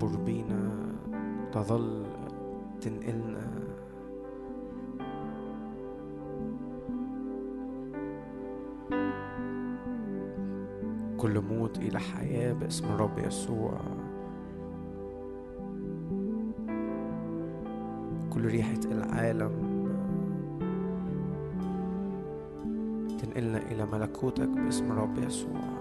تعبر بينا تظل تنقلنا. كل موت إلى حياة باسم الرب يسوع. كل ريحة العالم تنقلنا إلى ملكوتك باسم الرب يسوع.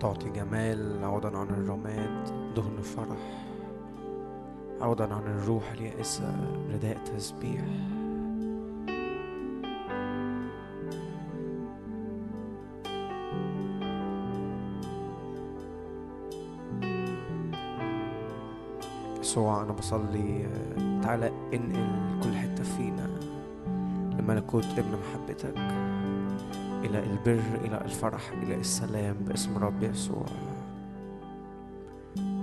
تعطي جمال عوضا عن الرماد دهن فرح. عوضا عن الروح اليائسة رداء تسبيح. يسوع أنا بصلي تعالى انقل كل حتة فينا لملكوت ابن محبتك. إلى البر إلى الفرح إلى السلام باسم رب يسوع.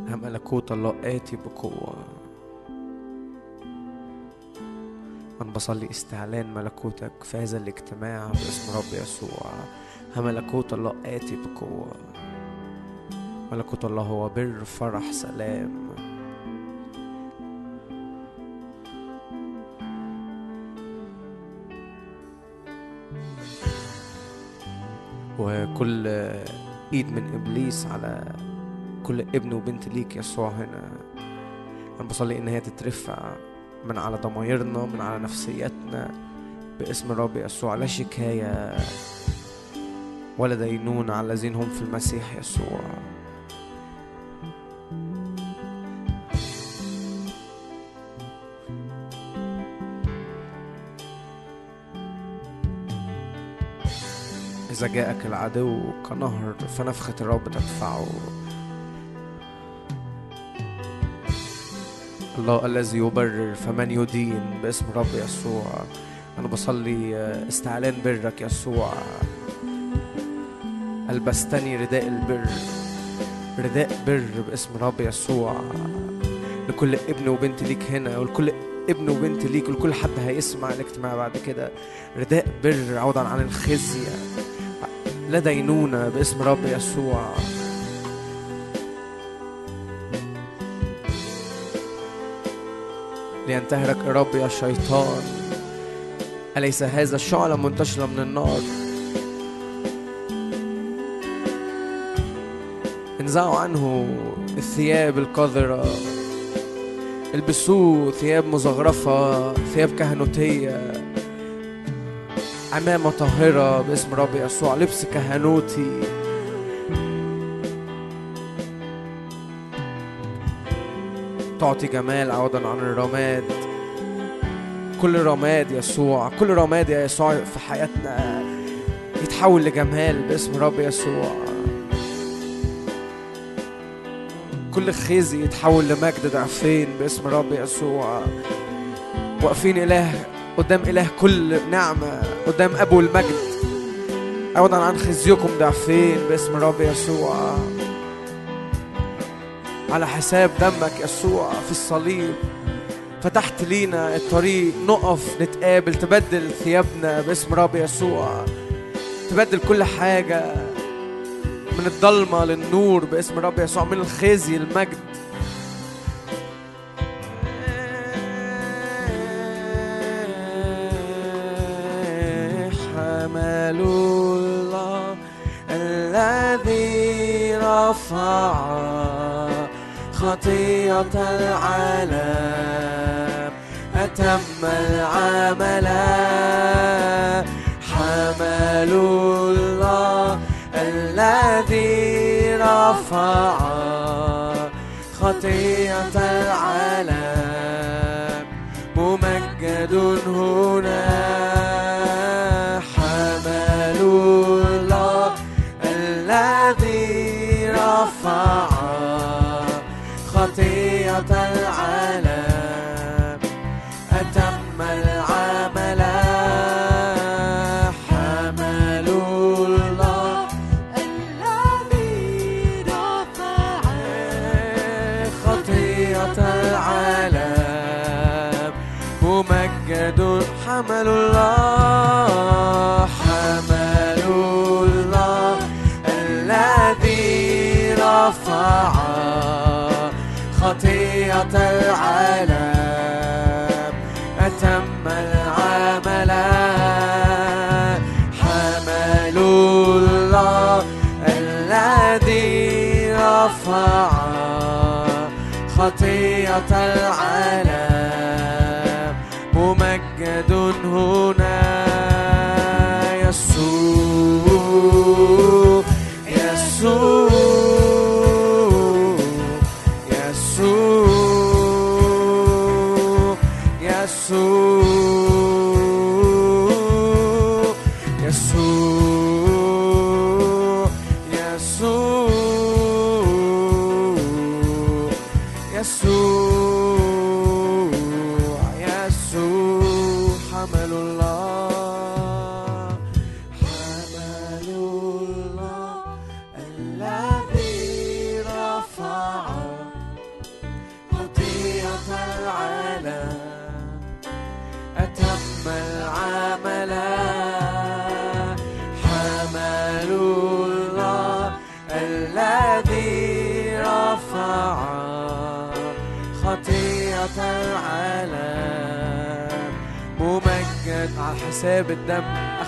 ها ملكوت الله آتي بقوة. أنا بصلي استعلان ملكوتك في هذا الاجتماع باسم رب يسوع. ها ملكوت الله آتي بقوة. ملكوت الله هو بر فرح سلام. وكل ايد من إبليس على كل ابن وبنت ليك يسوع هنا. أنا بصلي إن هي تترفع من على ضمايرنا من على نفسيتنا باسم الرب يسوع. لا شكاية ولا دينون على الذين هم في المسيح يسوع. إذا جاءك العدو كنهر فنفخة الرب تدفعه. الله الذي يبرر فمن يدين باسم رب يسوع. أنا بصلي استعلان برك يسوع. ألبستني رداء البر رداء بر باسم رب يسوع. لكل ابن وبنت ليك هنا ولكل ابن وبنت ليك ولكل حد هيسمع الاجتماع بعد كده. رداء بر عوضا عن الخزي. لا دينونة باسم رب يسوع. لينتهرك الرب يا شيطان. أليس هذا الشعلة منتشرة من النار؟ انزعوا عنه الثياب القذرة. البسوه ثياب مزخرفة ثياب كهنوتية. عمامة طاهرة باسم رب يسوع لبس كهنوتي. تعطي جمال عوضا عن الرماد. كل رماد يسوع كل رماد يا يسوع في حياتنا يتحول لجمال باسم رب يسوع. كل خزي يتحول لمجد ضعفين باسم رب يسوع. واقفين إله قدام إله كل نعمة قدام أبو المجد. عوضا عن خزيكم ضعفين باسم رب يسوع. على حساب دمك يسوع في الصليب. فتحت لينا الطريق نقف نتقابل تبدل ثيابنا باسم رب يسوع. تبدل كل حاجة من الضلمة للنور باسم رب يسوع من الخزي المجد. رفع خطية العالم أتم العمل حمل الله الذي رفع. خطية العالم ممجد هناك Allah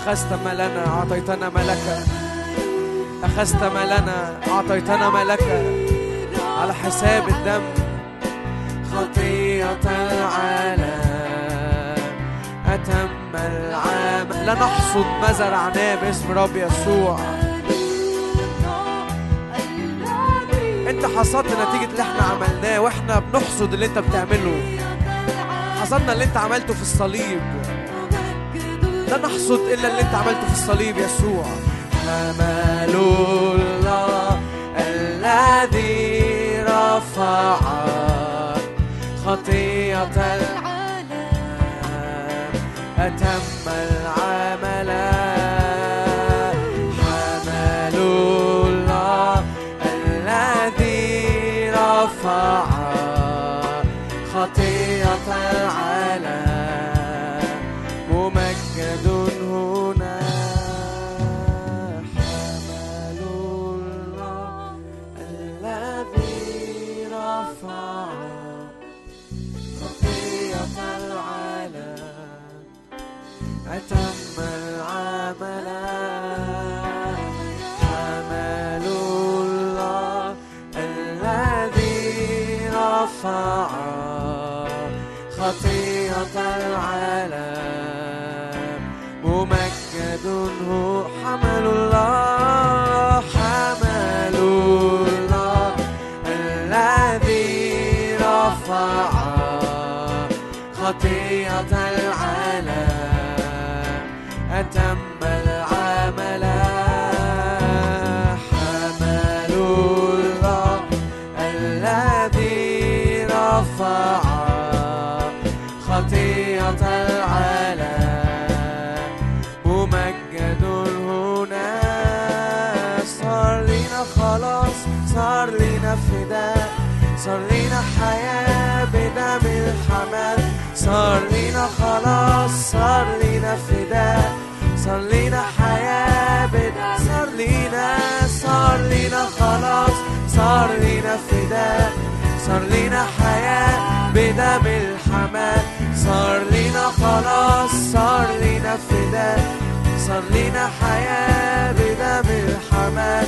أخذت ما لنا أعطيتنا ما لك أخذت ما لنا أعطيتنا ما لك على حساب الدم. خطية العالم. أتم العام. لا نحصد ما زرعناه باسم رب يسوع. أنت حصدت نتيجة اللي إحنا عملناه وإحنا بنحصد اللي أنت بتعمله. حصدنا اللي أنت عملته في الصليب. لا نحصد إلا اللي أنت عملته في الصليب يسوع. حمل الله الذي رفع خطية العالم. أتم صار لنا خلاص صار لنا فداء صار لنا حياة بدم صار لنا صار لنا خلاص صار لنا فداء صار لنا حياة بدم الحمل صار لنا خلاص صار لنا فداء صار لنا حياة بدم الحمل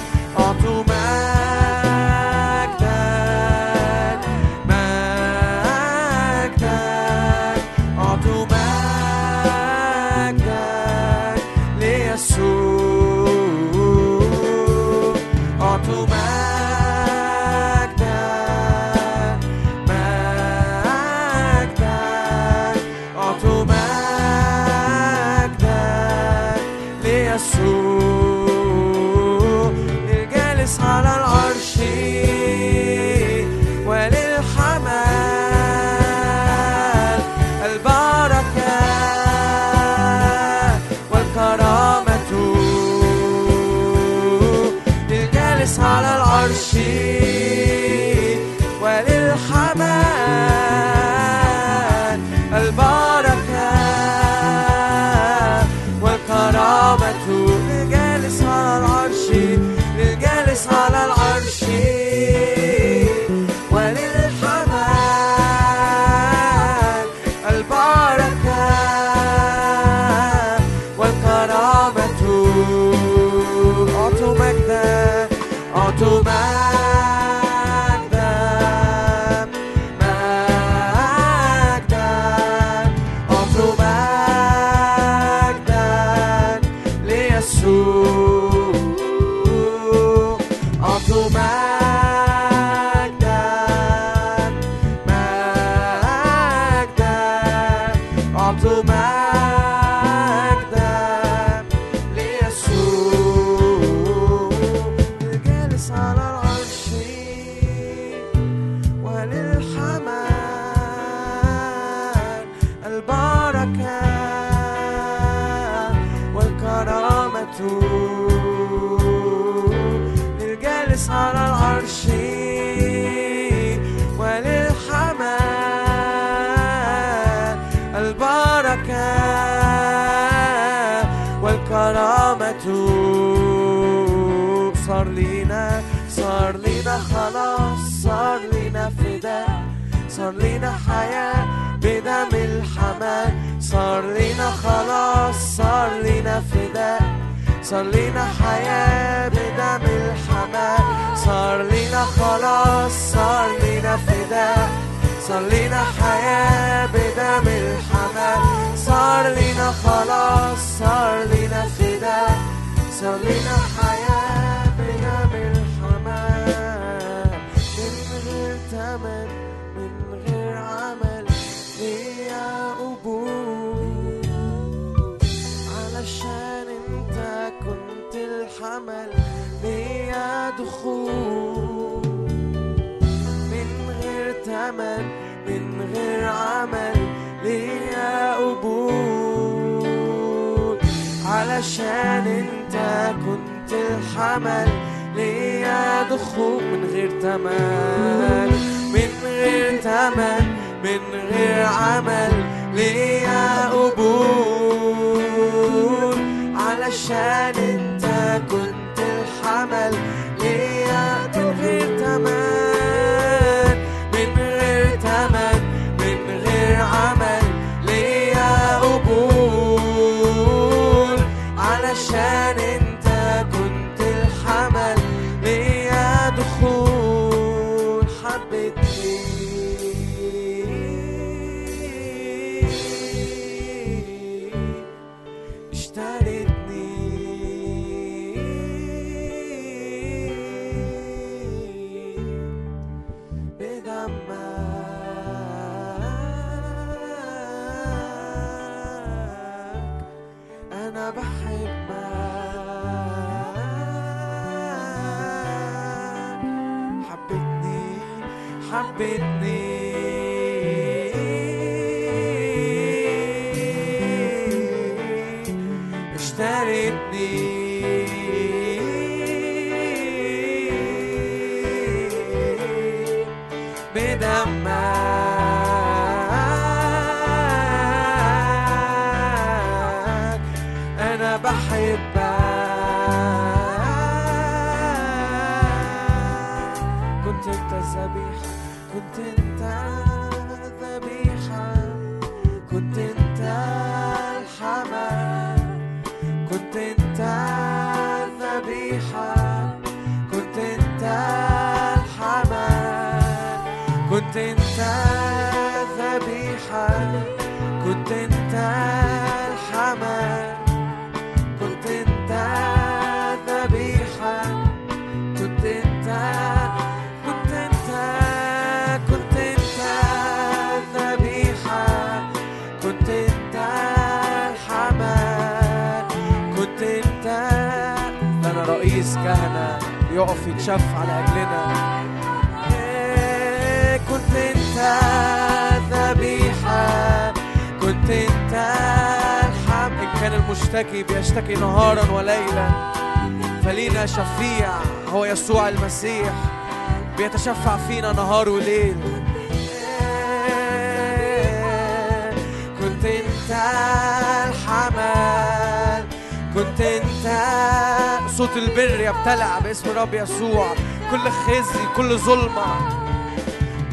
كل ظلمة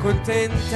كنت انت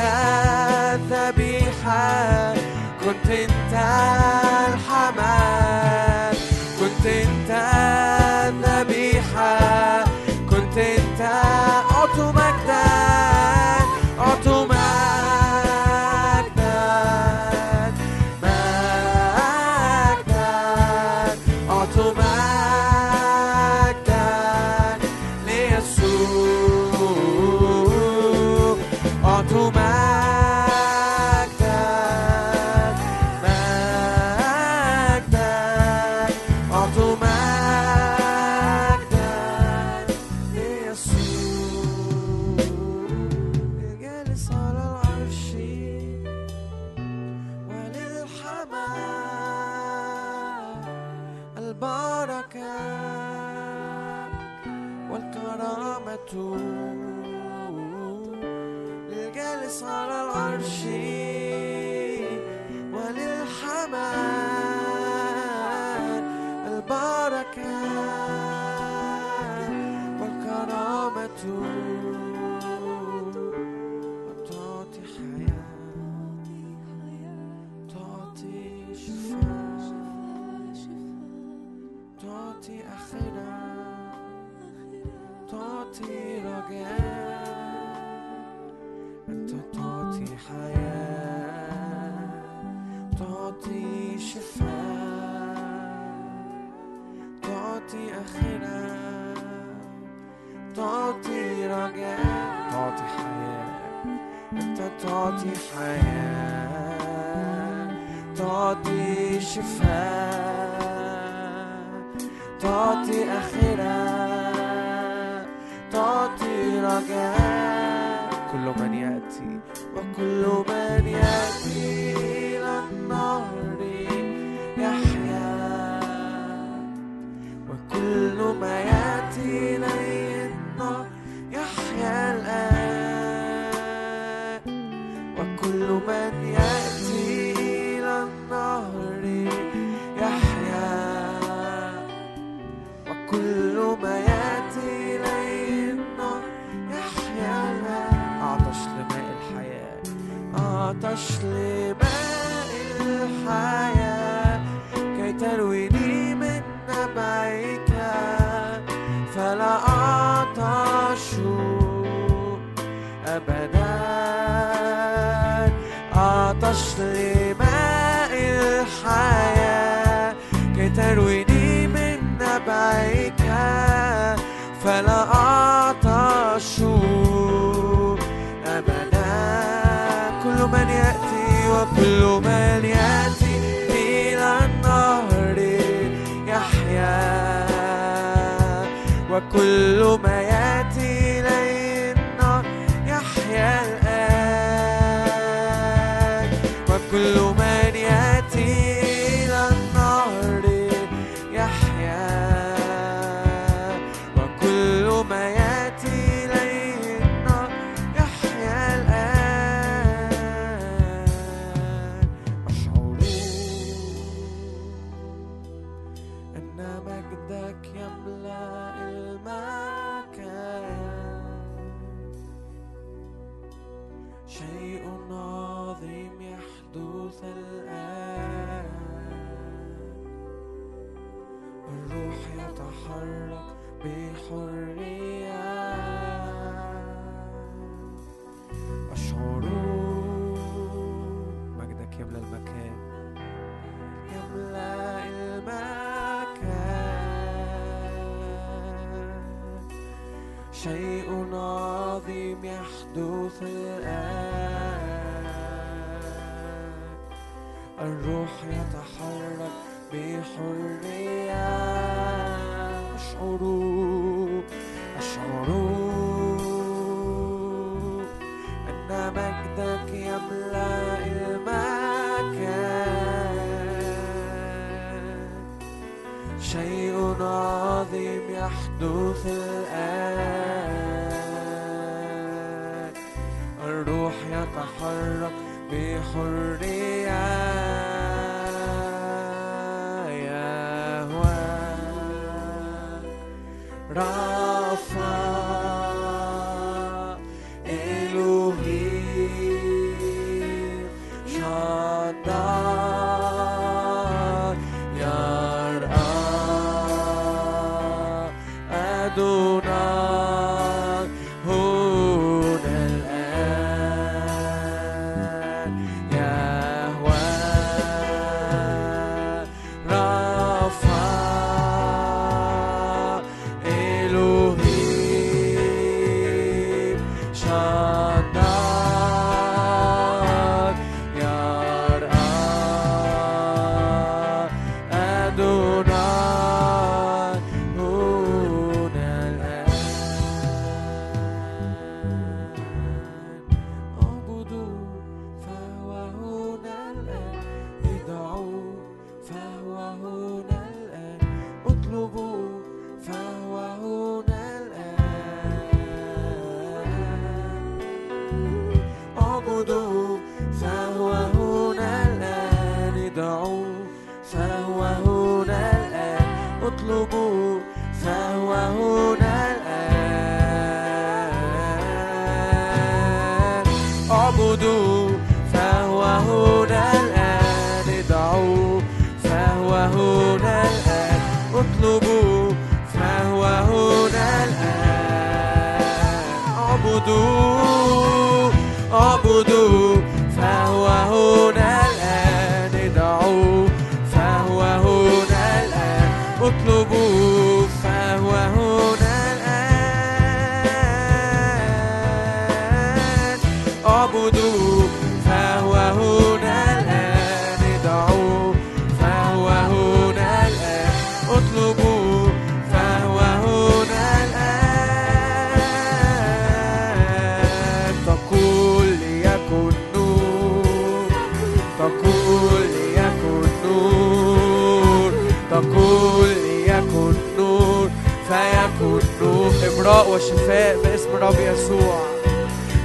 وشفاء باسم رب يسوع.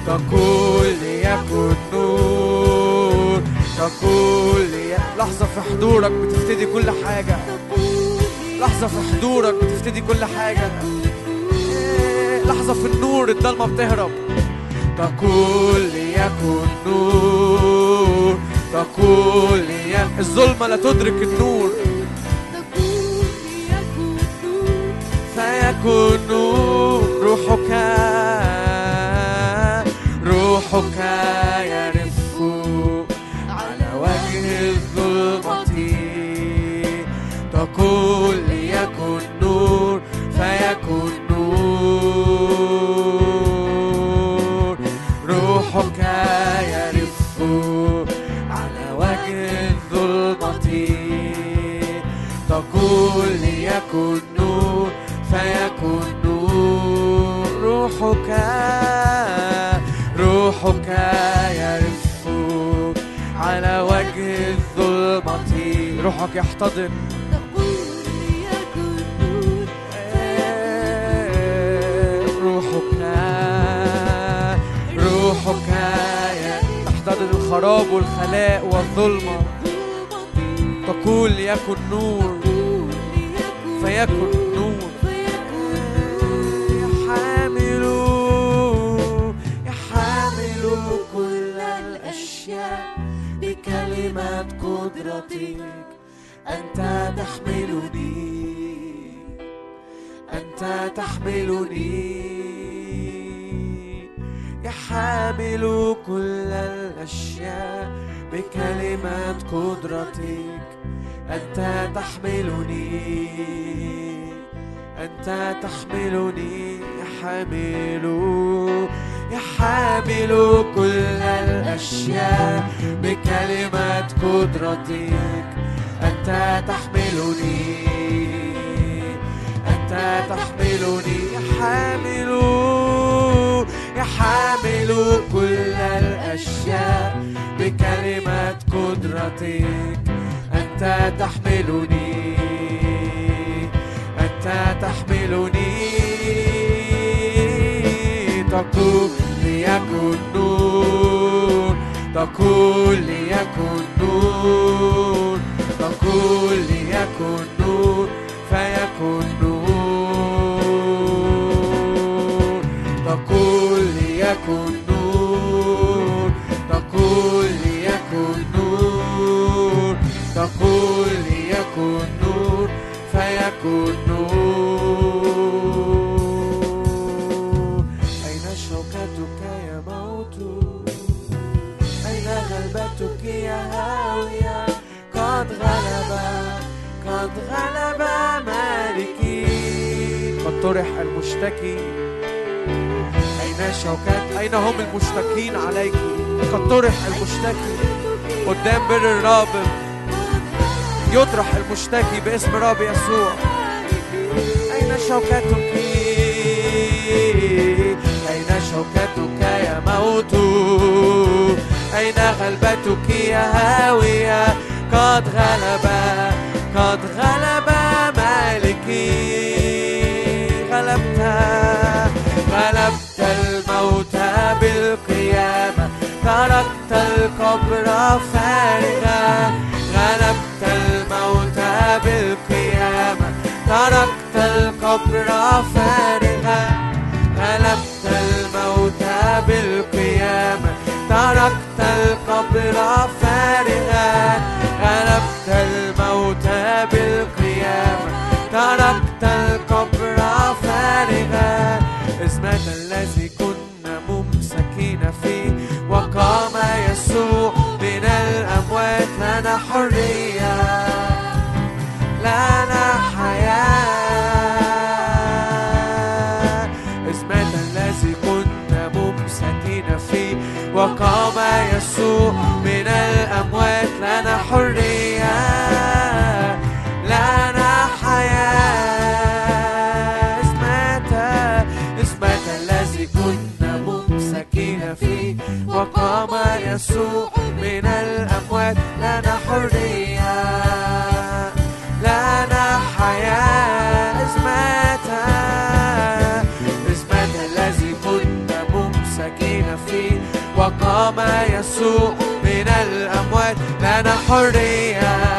تقول ليكن نور تقول لي لحظة في حضورك بتفتدي كل حاجة. لحظة في حضورك بتفتدي كل حاجة. لحظة في النور الضلمة بتهرب. تقول ليكن نور تقول لي الظلمة لا تدرك النور. فيكون نور روحك روحك يحتضن روحك روحك تحتضن الخراب والخلاء والظلمة. تقول ليكن نور فيكن نور. يحامل يحامل كل الأشياء بكلمة قدرتك أنت تحملني. أنت تحملني. يحامل كل الأشياء بكلمة قدرتك. أنت تحملني. أنت تحملني. يحامل يحامل كل الأشياء بكلمة قدرتك. أنت تحملني أنت تحملني يحامل يحامل كل الأشياء بكلمة قدرتك. أنت تحملني أنت تحملني. تقول ليكن نور تقول ليكن نور. ليكن طرح المشتكي. أين شوكات؟ أين هم المشتكين عليك؟ قد طرح المشتكي قدام بر الرب. يطرح المشتكي باسم رب يسوع. أين شوكتك أين شوكتك يا موت؟ أين غلبتك يا هاوية؟ قد غلب قد القبر فارغا غلبت الموت بالقيامة. تركت القبر فارغا غلبت الموت بالقيامة. تركت القبر فارغا الأموات يسوع من الأموات. لنا حرية.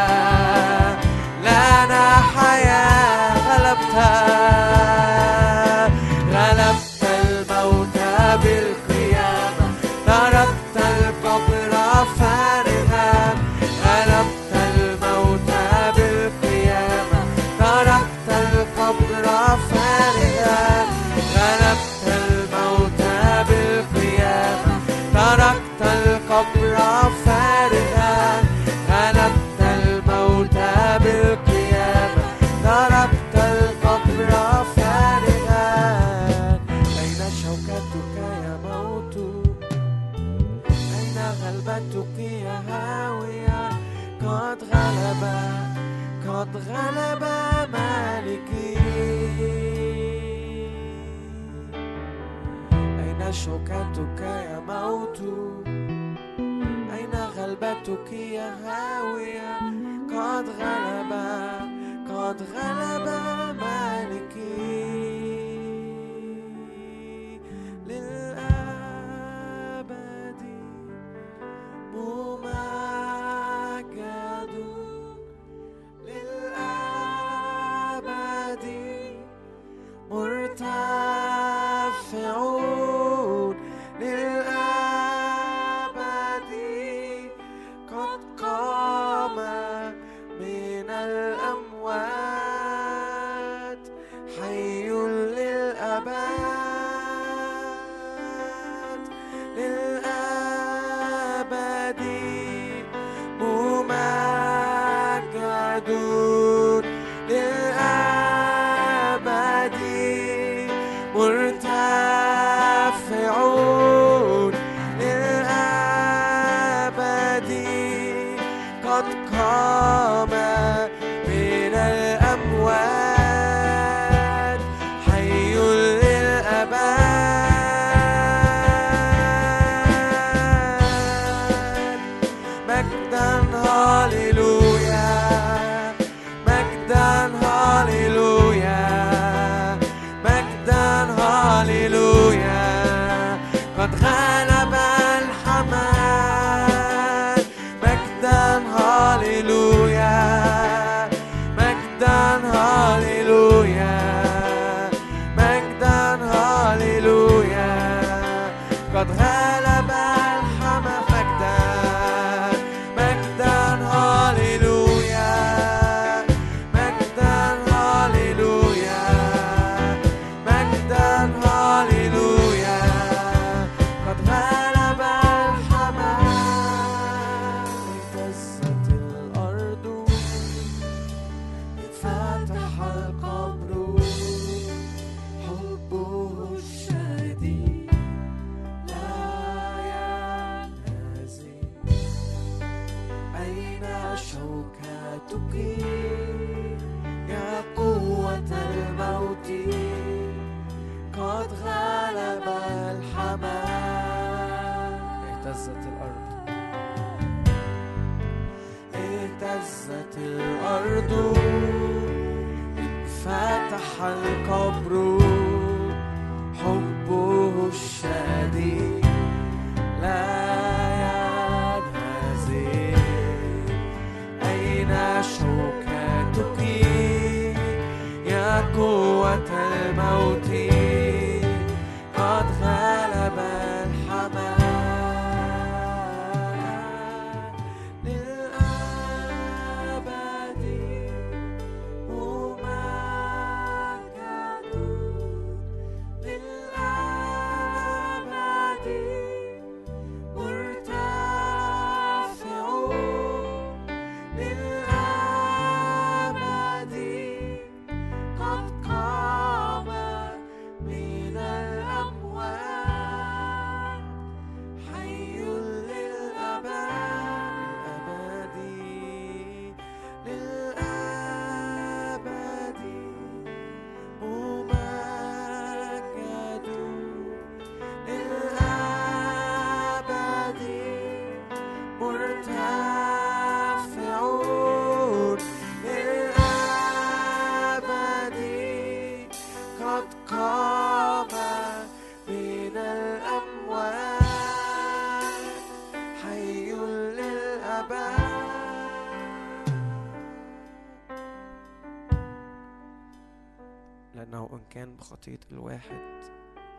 كان بخطية الواحد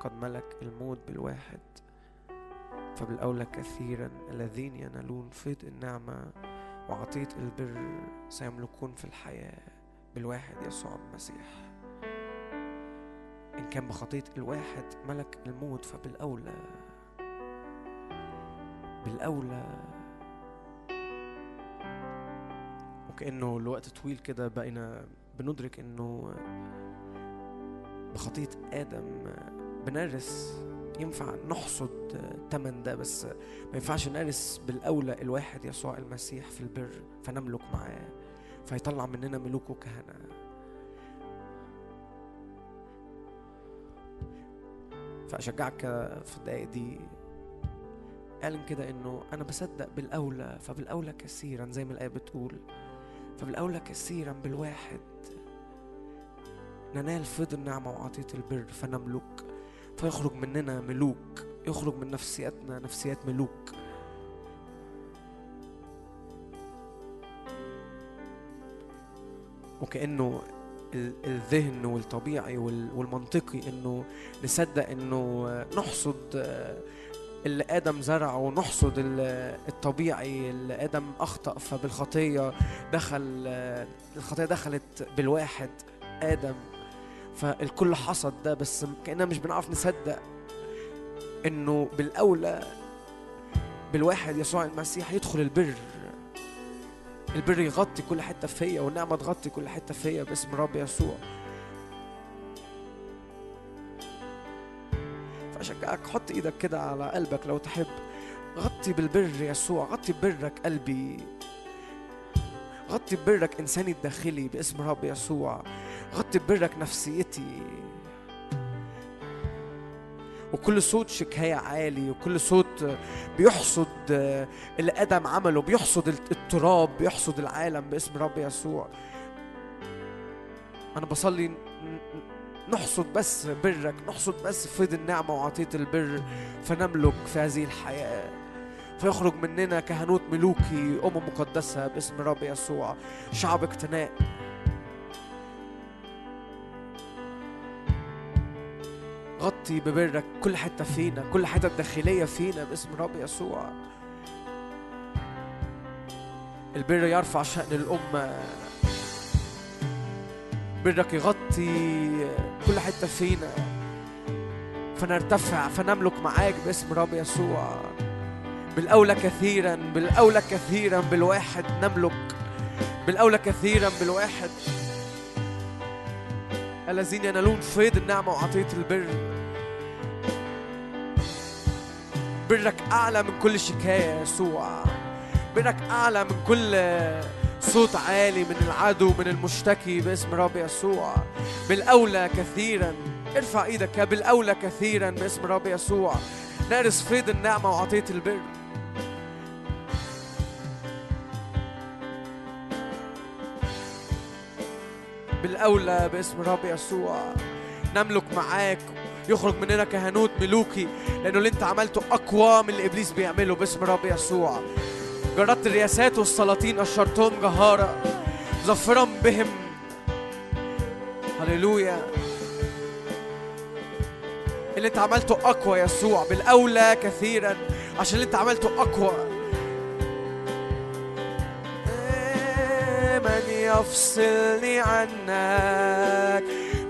قد ملك الموت بالواحد. فبالأولى كثيرا الذين ينالون فيض النعمة وعطية البر سيملكون في الحياة بالواحد يسوع المسيح. إن كان بخطية الواحد ملك الموت فبالأولى بالأولى وكأنه الوقت طويل كده بقينا بندرك إنه بخطية آدم بنرس ينفع نحصد تمن ده بس ما ينفعش نرس بالأولى الواحد يسوع المسيح في البر فنملك معاه فيطلع مننا ملوك وكهنة. فأشجعك في الدقايق دي. قال كده إنه أنا بصدق بالأولى فبالأولى كثيرا زي ما الآية بتقول فبالأولى كثيرا بالواحد. ننال فيض النعمة وعطيه البر فنملك. فيخرج مننا ملوك يخرج من نفسياتنا نفسيات ملوك. وكأنه الذهن والطبيعي والمنطقي إنه نصدق إنه نحصد اللي آدم زرعه ونحصد الطبيعي اللي آدم أخطأ فبالخطية دخل الخطية دخلت بالواحد. آدم فالكل حصد ده بس كأننا مش بنعرف نصدق إنه بالأولى بالواحد يسوع المسيح يدخل البر. البر يغطي كل حتة فيا والنعمة تغطي كل حتة فيا باسم الرب يسوع. فأشجعك حط إيدك كده على قلبك لو تحب. غطي بالبر يسوع غطي ببرك قلبي. غطي ببرك إنساني الداخلي باسم الرب يسوع. غطي ببرك نفسيتي. وكل صوت شكاية عالي وكل صوت بيحصد اللي آدم عمله بيحصد التراب بيحصد العالم باسم رب يسوع. أنا بصلي نحصد بس برك نحصد بس فيض النعمة وعطية البر فنملك في هذه الحياة. فيخرج مننا كهنوت ملوكي أمم مقدسة باسم رب يسوع. شعب اقتناء. غطي ببرك كل حتة فينا كل حتة داخلية فينا باسم رب يسوع. البر يرفع شأن الأمة. برك يغطي كل حتة فينا. فنرتفع فنملك معاك باسم رب يسوع. بالأولى كثيرا بالأولى كثيرا بالواحد نملك. بالأولى كثيرا بالواحد. الذين ينالون فيض النعمة وعطية البر. برك أعلى من كل شكاية يا يسوع. برك أعلى من كل صوت عالي من العدو من المشتكي باسم رب يسوع. بالأولى كثيرا. ارفع إيدك بالأولى كثيرا باسم رب يسوع. نارس فيض النعمة وعطية البر. بالأولى باسم رب يسوع. نملك معاك. يخرج مننا كهنوت ملوكي لأنه اللي أنت عملته أقوى من اللي إبليس بيعمله باسم رب يسوع. جردت الرياسات والسلاطين أشرتهم جهارة. ظفرا بهم. هللويا. اللي أنت عملته أقوى يسوع بالأولى كثيرا عشان اللي أنت عملته أقوى. من يفصلني عنك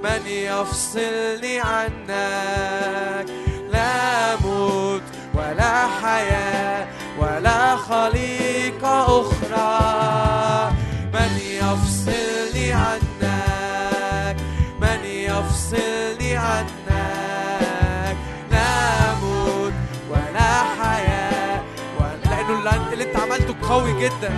من يفصلني عنك. لا موت ولا حياة ولا خليقة أخرى. من يفصلني عنك من يفصلني عنك. لا موت ولا حياة ولا لأنه اللي أنت عملته قوي جدا.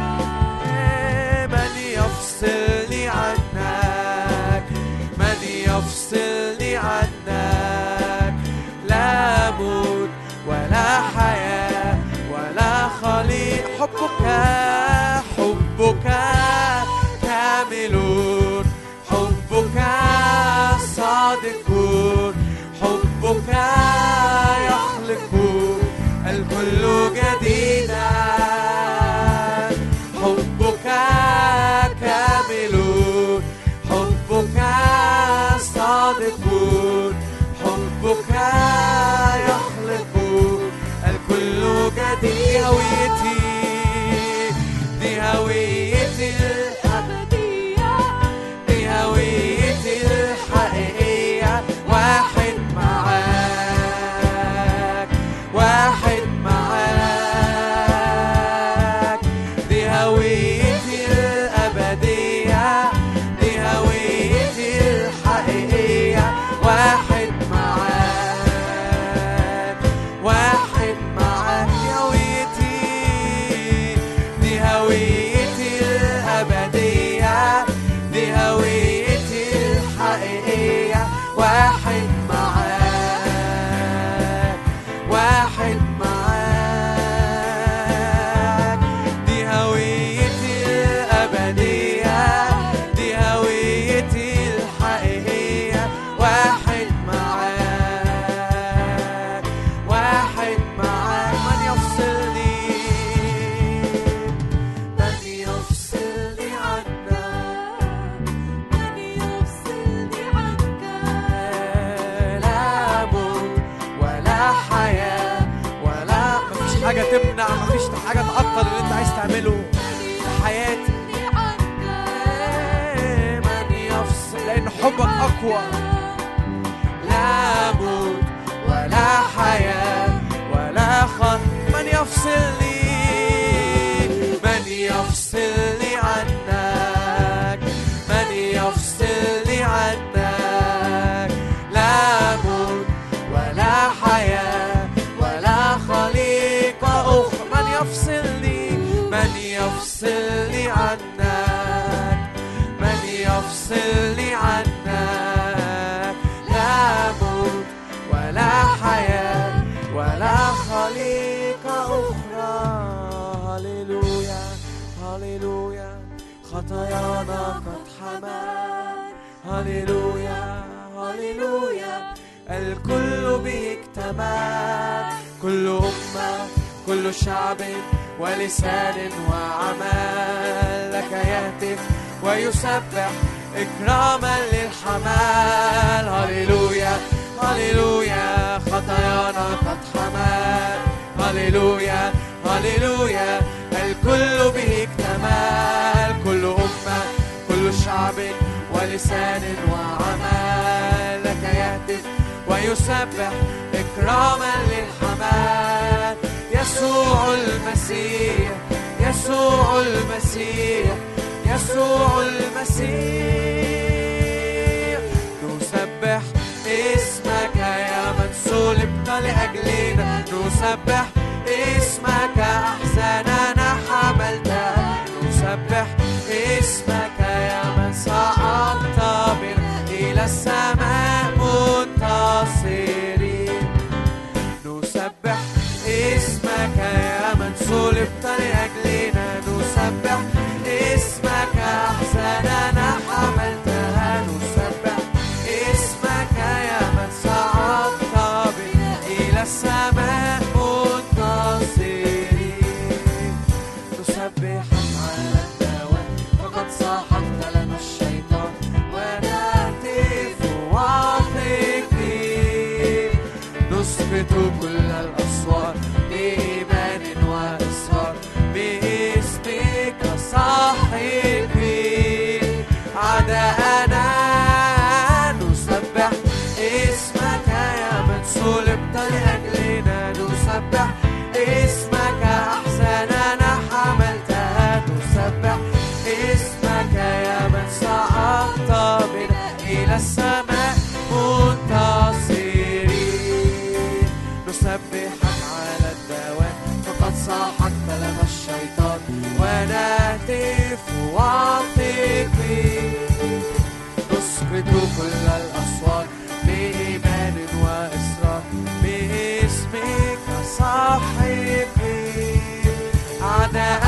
يفصلني عنك. لا موت ولا حياة ولا خليق حبك حبك يخلق الكل جديد خطايانا قد حمل هللويا هللويا. الكل به كل أمة كل شعب ولسان وعمل. لك يهتف ويسبح إكراما للحمال. هللويا هللويا. خطايانا قد حمل هللويا هللويا. الكل به شعب ولسان وعمل لك يهتف ويسبح إكراما للحماد يسوع المسيح يسوع المسيح يسوع المسيح. نسبح اسمك يا من صلبت لأجلنا. نسبح اسمك أحزاننا حملت نسبح اسمك يا صعدت إلى السماء. السماء منتصرين نسبحك على الدوام فقد صاحت لنا الشيطان. ونهتف واثقين نسقط كل الأصوات بإيمان وإصرار. باسمك صاحبي. أعداء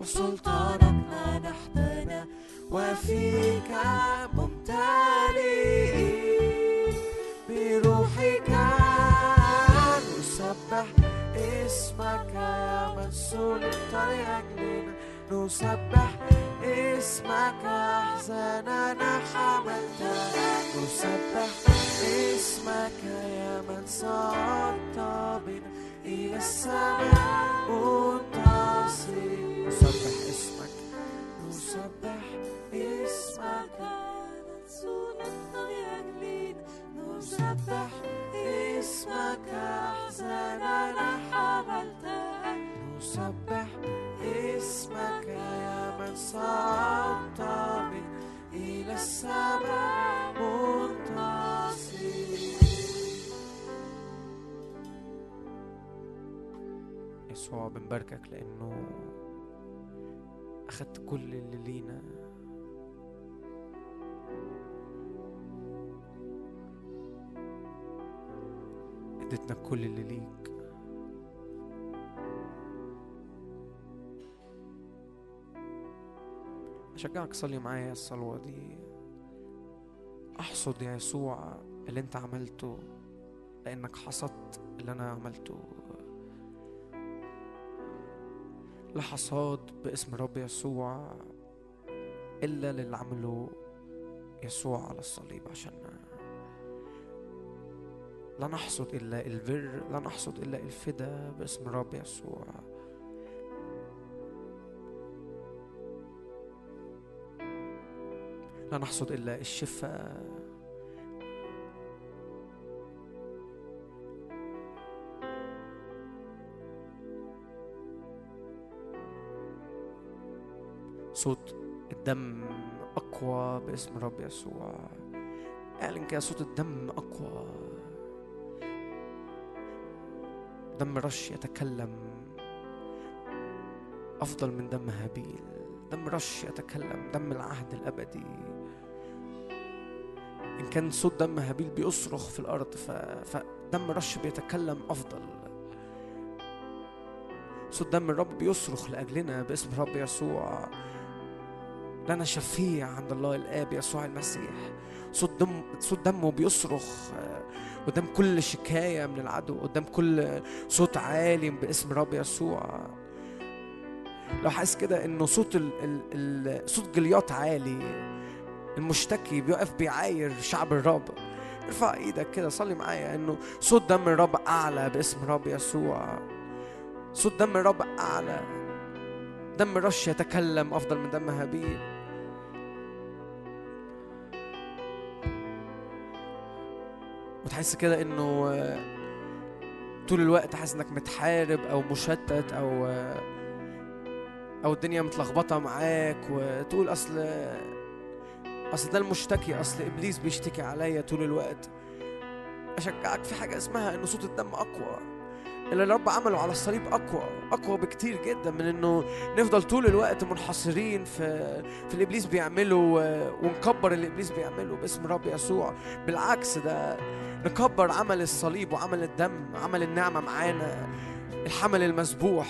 وسلطانك منحتنا وفيك ممتلئين بروحك نسبح اسمك يا من صلبت لأجلنا نسبح اسمك أحزاننا حملتها نسبح اسمك يا من صعدت بنا إلى السماء منتصر. نسبح اسمك نسبح اسمك أحزاننا حملتها نسبح اسمك يا من صعدت بنا إلى السماء منتصر. يسوع بنباركك لأنه أخدت كل اللي لينا. أديتنا كل اللي ليك. أشجعك صلي معايا الصلوة دي. أحصد يا يسوع اللي أنت عملته لأنك حصدت اللي أنا عملته. لا حصاد باسم رب يسوع إلا للي عمله يسوع على الصليب عشاننا لا نحصد إلا البر لا نحصد إلا الفدا باسم رب يسوع. لا نحصد إلا الشفاء. صوت الدم أقوى باسم رب يسوع. اعلن كده صوت الدم أقوى. دم رش يتكلم. أفضل من دم هابيل. دم رش يتكلم. دم العهد الأبدي. إن كان صوت دم هابيل بيصرخ في الأرض ف... فدم رش بيتكلم أفضل. صوت دم الرب بيصرخ لأجلنا باسم رب يسوع. لنا شفيع عند الله الآب يسوع المسيح. صوت دم صوت دمه بيصرخ آه، قدام كل شكاية من العدو قدام كل صوت عالي باسم رب يسوع. لو حاسس كده إنه صوت ال ال ال صوت جليات عالي المشتكي بيقف بيعاير شعب الرب. ارفع إيدك كده صلي معايا إنه صوت دم الرب أعلى باسم رب يسوع. صوت دم الرب أعلى. دم رش يتكلم أفضل من دم هابيل. وتحس كده إنه آه، طول الوقت حاسس إنك متحارب أو مشتت أو آه، أو الدنيا متلخبطة معاك وتقول أصل أصل ده المشتكي أصل إبليس بيشتكي عليا طول الوقت. أشجعك في حاجة اسمها إن صوت الدم أقوى. اللي الرب عمله على الصليب أقوى أقوى بكتير جدا من إنه نفضل طول الوقت منحصرين في في اللي ابليس بيعمله ونكبر اللي إبليس بيعمله باسم رب يسوع. بالعكس ده نكبر عمل الصليب وعمل الدم عمل النعمة معانا الحمل المذبوح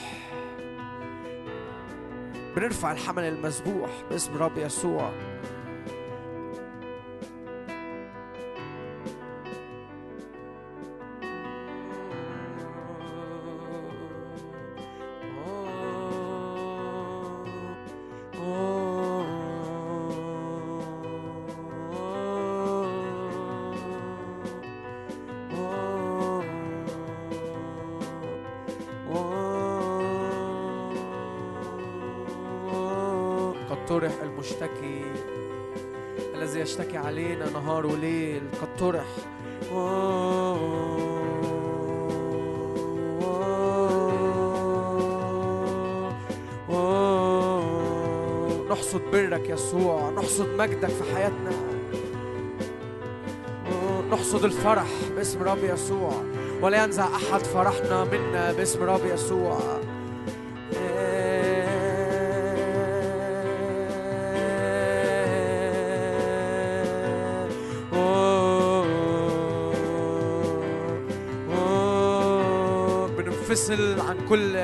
بنرفع الحمل المذبوح باسم رب يسوع. طرح. نحصد برك يسوع نحصد مجدك في حياتنا. نحصد الفرح باسم رب يسوع. ولا ينزع أحد فرحنا منا باسم رب يسوع. ننفصل عن كل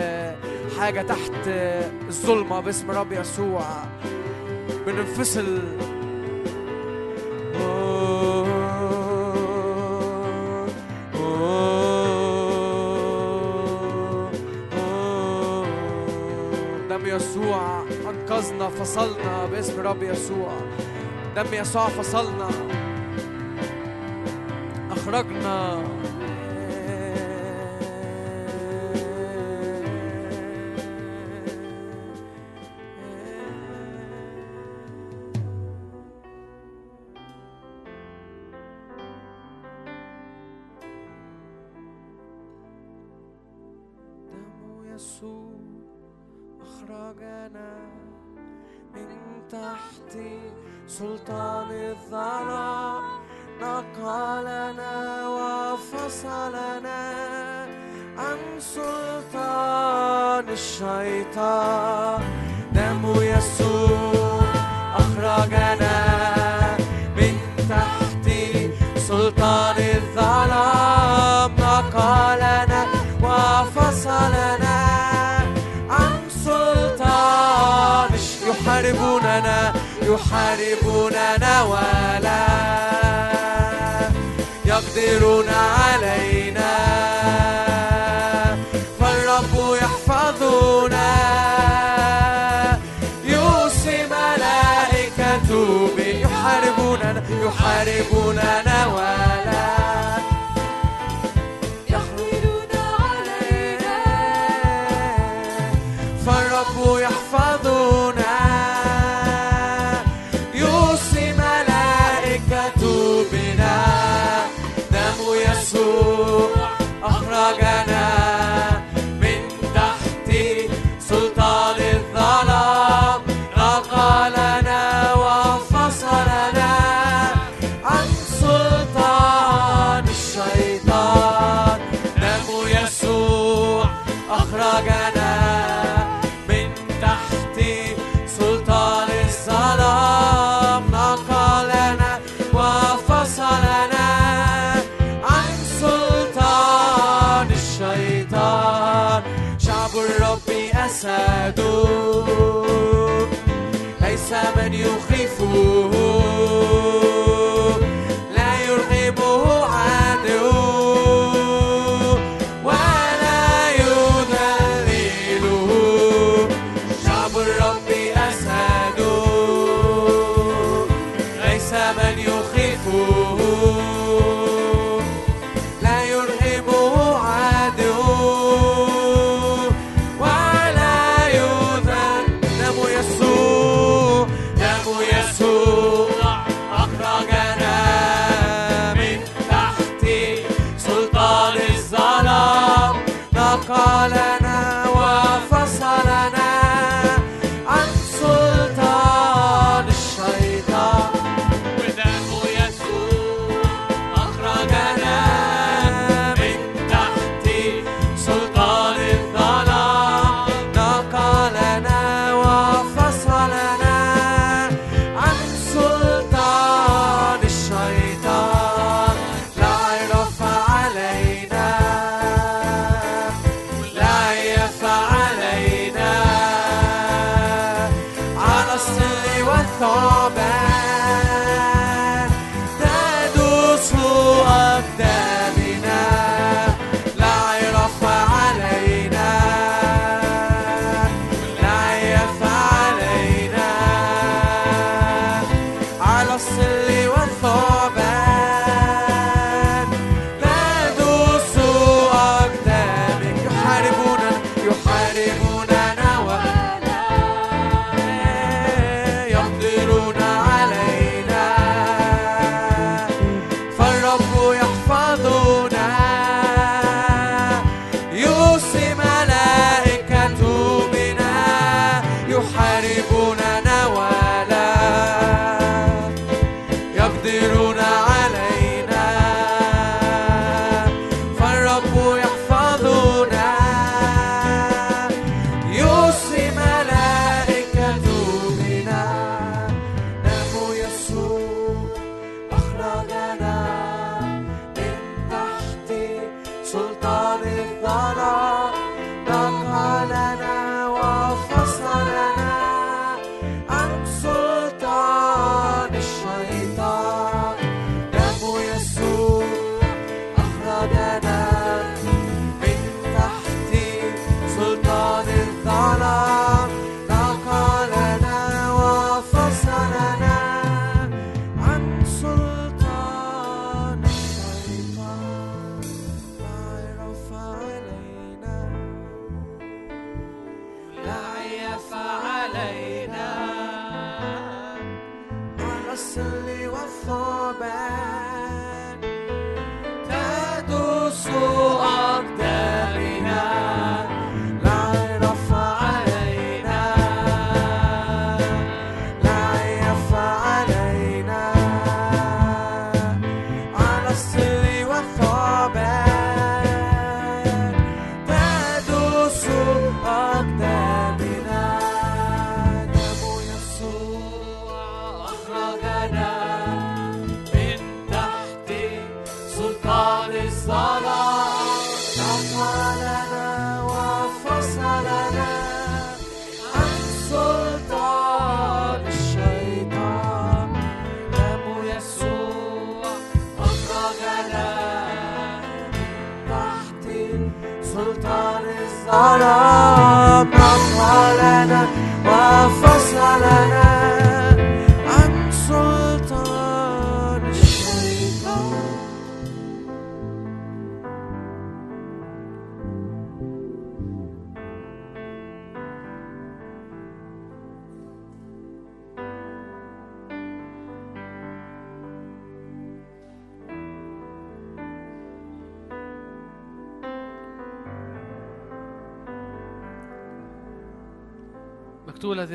حاجة تحت الظلمة باسم رب يسوع. بننفصل. دم يسوع أنقذنا فصلنا باسم رب يسوع. دم يسوع فصلنا. أخرجنا.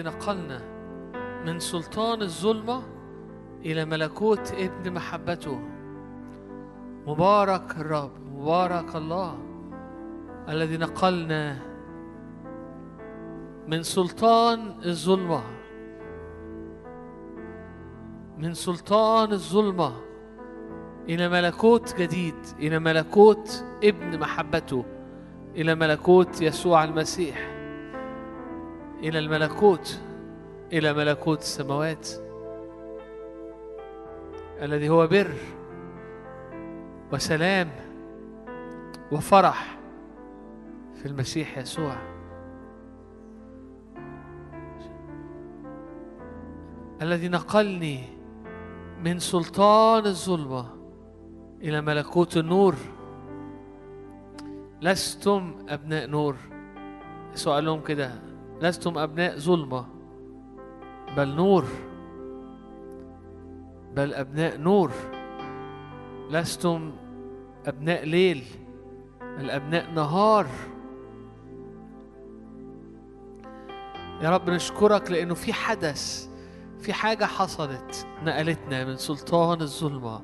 الذي نقلنا من سلطان الظلمة إلى ملكوت ابن محبته. مبارك الرب مبارك الله الذي نقلنا من سلطان الظلمة من سلطان الظلمة إلى ملكوت جديد إلى ملكوت ابن محبته إلى ملكوت يسوع المسيح. إلى الملكوت إلى ملكوت السماوات الذي هو بر وسلام وفرح في المسيح يسوع. الذي نقلني من سلطان الظلمة إلى ملكوت النور. لستم أبناء نور. قال لهم كده. لستم أبناء ظلمة. بل نور. بل أبناء نور. لستم أبناء ليل. بل أبناء نهار. يا رب نشكرك لأنه في حدث في حاجة حصلت نقلتنا من سلطان الظلمة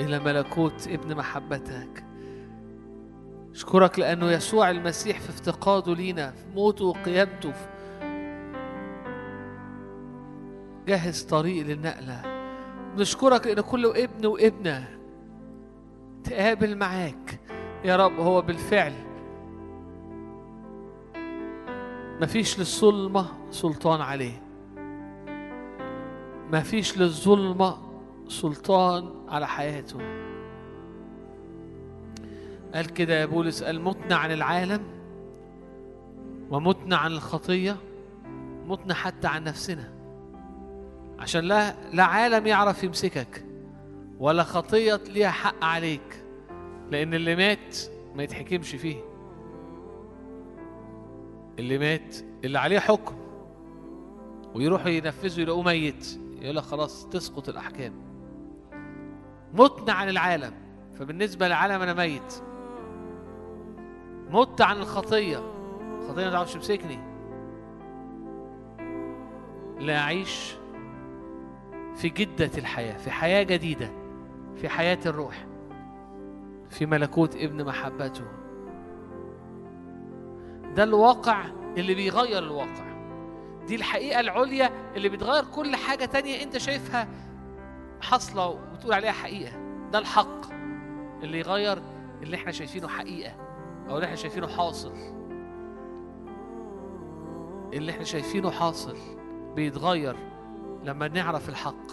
إلى ملكوت ابن محبتك. أشكرك لأنه يسوع المسيح في افتقاده لينا في موته وقيامته. جهز طريق للنقلة. نشكرك لأن كل ابن وابنة تقابل معاك. يا رب هو بالفعل. مفيش للظلمة سلطان عليه. مفيش للظلمة سلطان على حياته. قال كده يا بولس قال متنا عن العالم ومتنا عن الخطية متنا حتى عن نفسنا. عشان لا لا عالم يعرف يمسكك ولا خطية ليها حق عليك لأن اللي مات ما يتحكمش فيه. اللي مات اللي عليه حكم ويروحوا ينفذوا يلاقوه ميت يقول لك خلاص تسقط الأحكام. متنا عن العالم. فبالنسبة للعالم أنا ميت. مت عن الخطية. الخطية ما تعرفش تمسكني. لا أعيش في جدة الحياة في حياة جديدة في حياة الروح في ملكوت ابن محبته. ده الواقع اللي بيغير الواقع. دي الحقيقة العليا اللي بتغير كل حاجة تانية انت شايفها حاصلة وتقول عليها حقيقة. ده الحق اللي يغير اللي إحنا شايفينه حقيقة. أو اللي إحنا شايفينه حاصل. اللي إحنا شايفينه حاصل بيتغير لما نعرف الحق.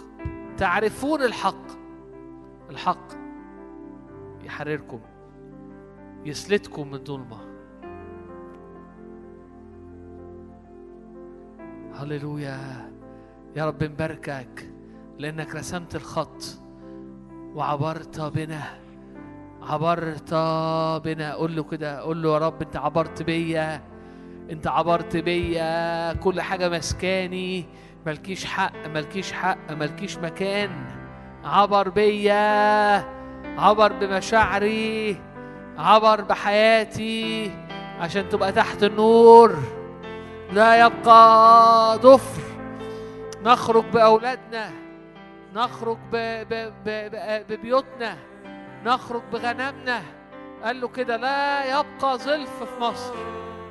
تعرفون الحق. الحق يحرركم يسلتكم من ظلمة. هللويا. يا رب نباركك لأنك رسمت الخط وعبرت بنا. عبرت بنا. قول له كده قول له يا رب انت عبرت بيا انت عبرت بيا. كل حاجة مسكاني ملكيش حق ملكيش حق ملكيش مكان. عبر بيا. عبر بمشاعري. عبر بحياتي. عشان تبقى تحت النور. لا يبقى ضفر. نخرج بأولادنا. نخرج. ببيوتنا. نخرج بغنمنا. قال له كده لا يبقى ظلف في مصر.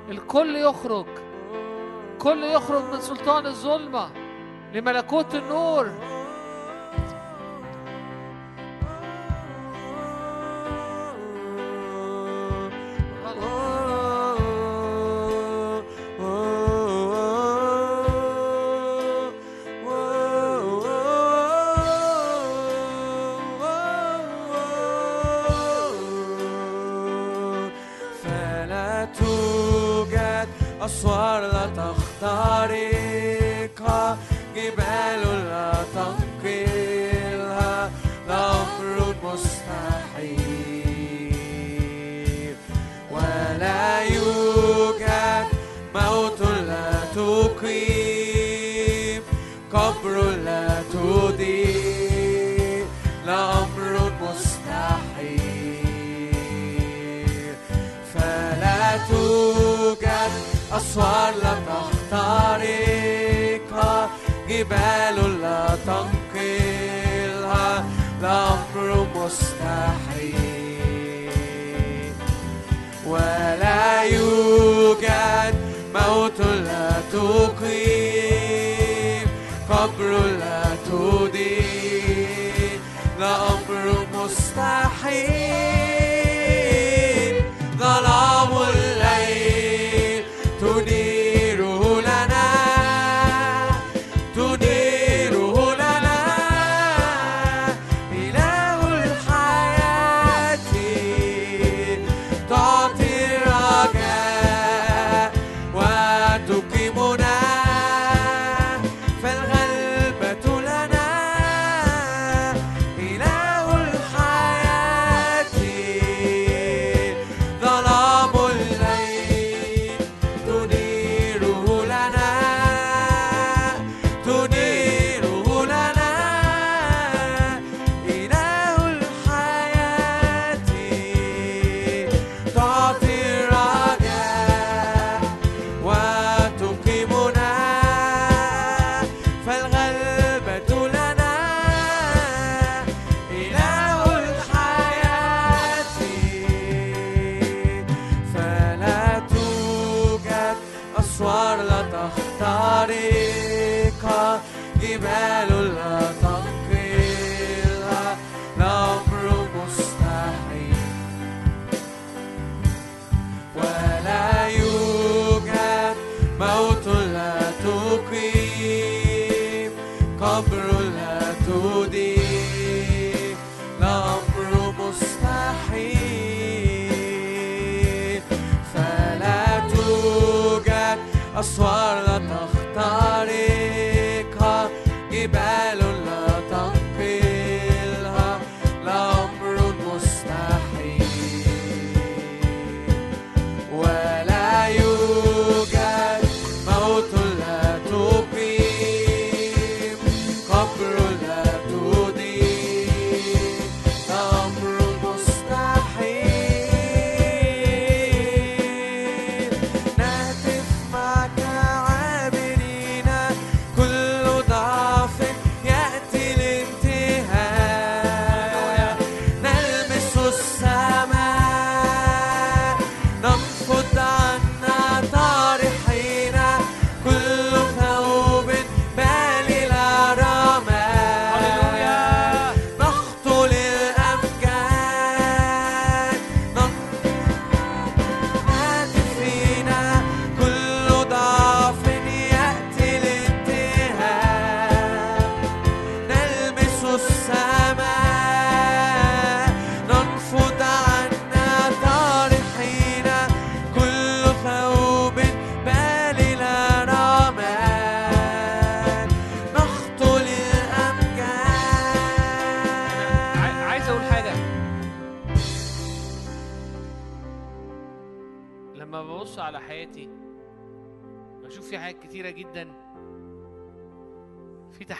الكل يخرج. كل يخرج من سلطان الظلمة لملكوت النور. أسوار لا تخترقها جبال لا تنقلها لا أمر مستحيل. ولا يوجد موت لا تقيم قبر لا تدين لا أمر مستحيل.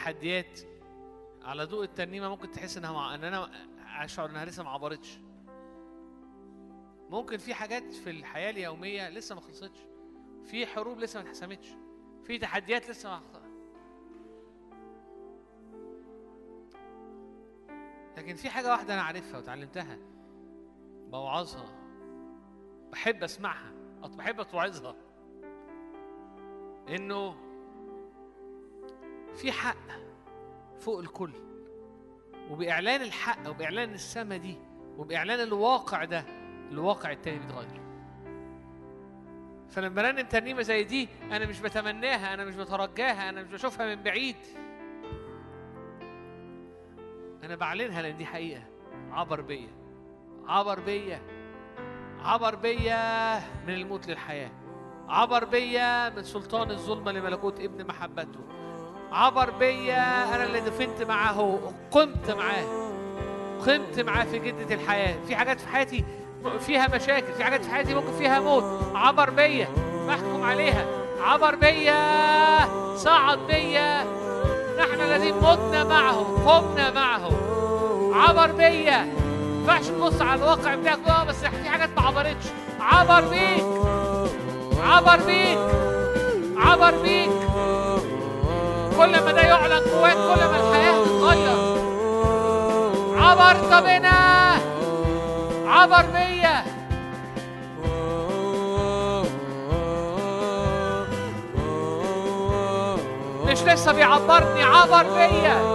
تحديات على ضوء الترنيمة ممكن تحس إنها مع... إن أنا أشعر إنها لسه ما عبرتش. ممكن في حاجات في الحياة اليومية لسه ما خلصتش. في حروب لسه ما اتحسمتش في تحديات لسه ما لكن في حاجة واحدة أنا عارفها وتعلمتها. بوعظها. بحب أسمعها. بحب أتوعظها. إنه في حق فوق الكل. وبإعلان الحق وبإعلان السما دي وبإعلان الواقع ده الواقع التاني بيتغير. فلما رنم ترنيمة زي دي أنا مش بتمناها أنا مش بترجاها أنا مش بشوفها من بعيد. أنا بعلنها لأن دي حقيقة. عبر بيا. عبر بيا. عبر بيا من الموت للحياة. عبر بيا من سلطان الظلمة لملكوت ابن محبته. عبر بيا. أنا اللي دفنت معاه قمت معاه. قمت معاه في جدة الحياة. في حاجات في حياتي فيها مشاكل في حاجات في حياتي ممكن فيها موت. عبر بيا. بحكم عليها. عبر بيا. صعد بيا. نحن الذين متنا معه قمنا معه. عبر بيا. ما ينفعش تبص على الواقع بتاعك. آه بس في حاجات ما عبرتش. عبر بيك. عبر بيك. عبر بيك. كل ما ده يعلن جواك كل ما الحياة تتغير. عبرت بنا عبر بيا مش لسه بيعبرني عبر بيا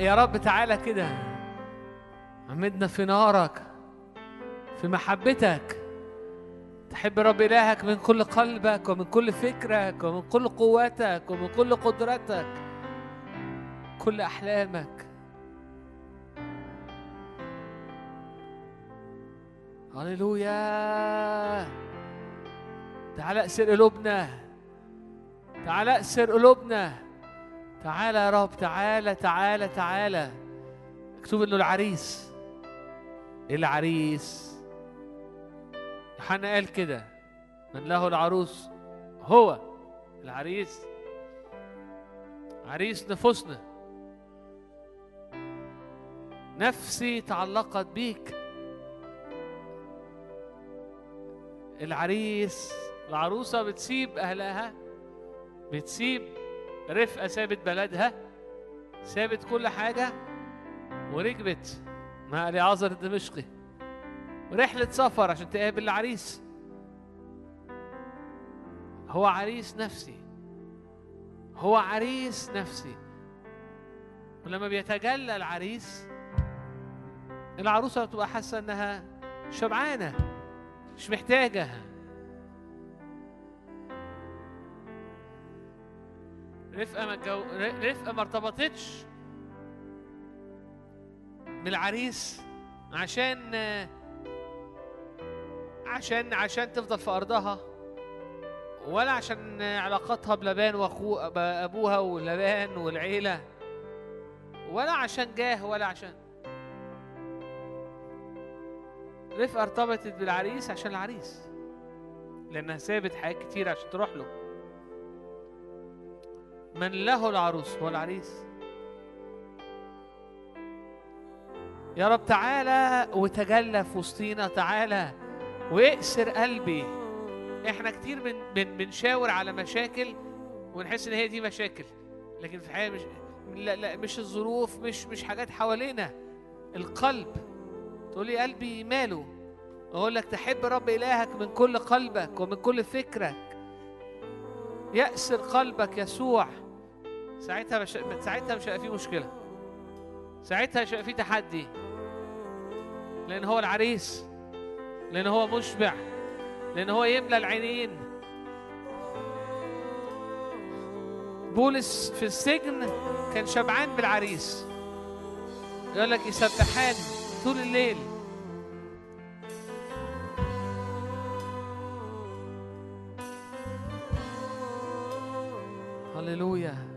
يا رب تعالى كده. عمدنا في نارك في محبتك. تحب رب إلهك من كل قلبك ومن كل فكرك ومن كل قوتك ومن كل قدرتك كل أحلامك. هللويا. تعال أسر قلوبنا تعال أسر قلوبنا. تعال يا رب تعال تعال تعال. مكتوب إنه العريس. العريس؟ يوحنا قال كده من له العروس هو العريس. عريس نفوسنا. نفسي تعلقت بيك. العريس العروسة بتسيب أهلها بتسيب رفقة سابت بلدها سابت كل حاجة وركبت مع اليعازر الدمشقي. رحلة سفر عشان تقابل العريس. هو عريس نفسي. هو عريس نفسي. ولما بيتجلى العريس العروسة بتبقى حاسة إنها شبعانة مش محتاجة رفقة ما الجو... رفقة ما ارتبطتش بالعريس عشان عشان عشان تفضل في أرضها ولا عشان علاقتها بلبان واخوه بابوها ولبان والعيلة ولا عشان جاه ولا عشان. رفقة ارتبطت بالعريس عشان العريس لأنها سابت حاجات كتير عشان تروح له. من له العروس هو العريس يا رب تعالى وتجلى في وسطينا تعالى واكسر قلبي. إحنا كتير بن بن بنشاور على مشاكل ونحس إن هي دي مشاكل لكن في الحقيقة مش لا لا مش الظروف مش مش حاجات حوالينا. القلب. تقول لي قلبي ماله؟ أقول لك تحب رب إلهك من كل قلبك ومن كل فكرك يأسر قلبك يسوع. ساعتها مش ساعتها مش هيبقى فيه مشكلة. ساعتها مش هيبقى فيه تحدي. لأن هو العريس. لأن هو مشبع. لأن هو يملى العينين. بولس في السجن كان شبعان بالعريس. يقول لك يسبحان طول الليل. هللويا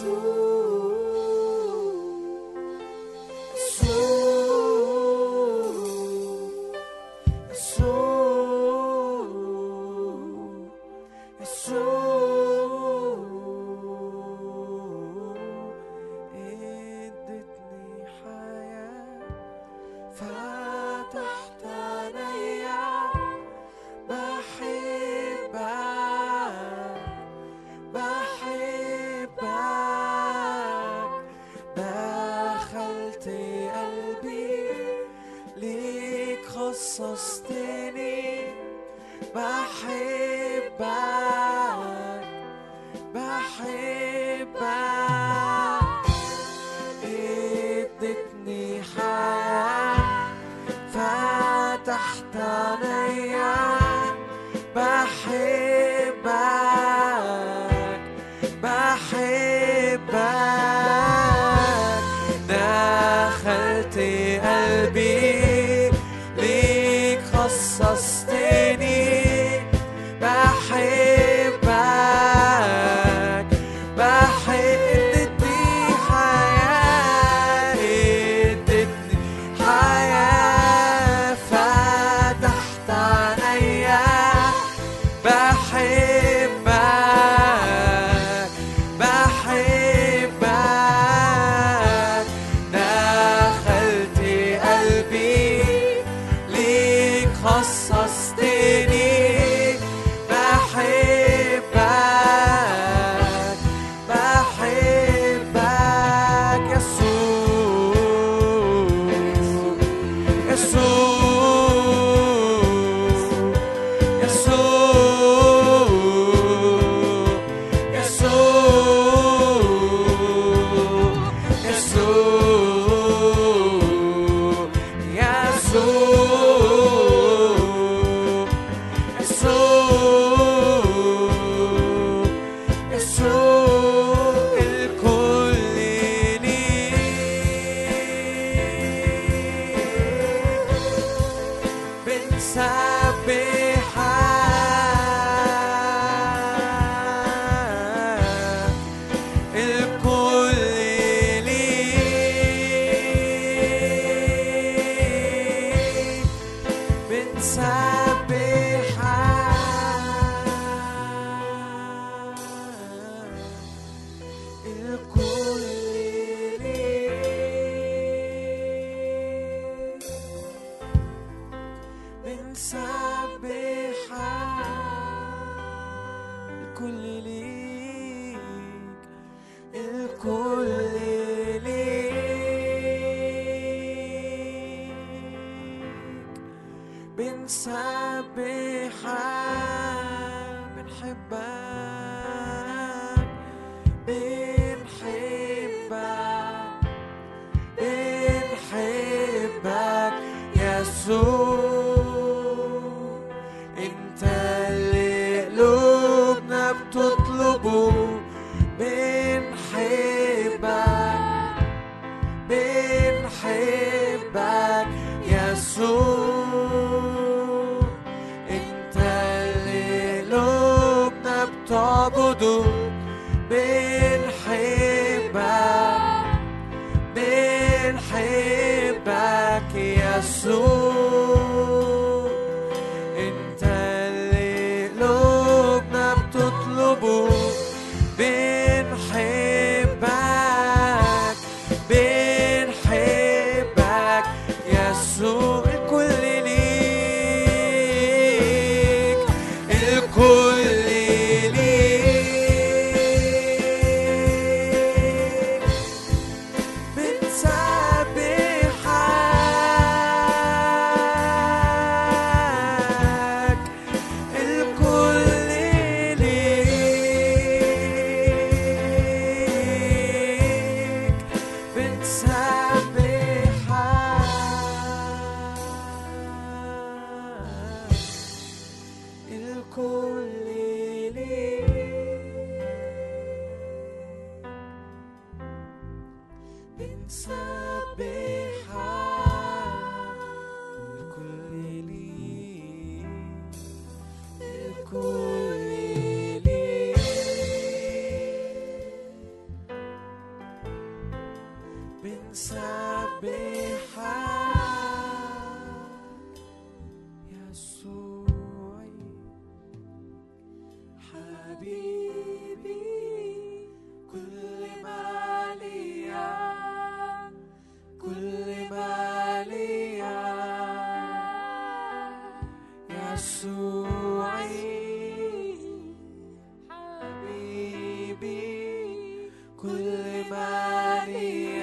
Jesus. كل ما ليا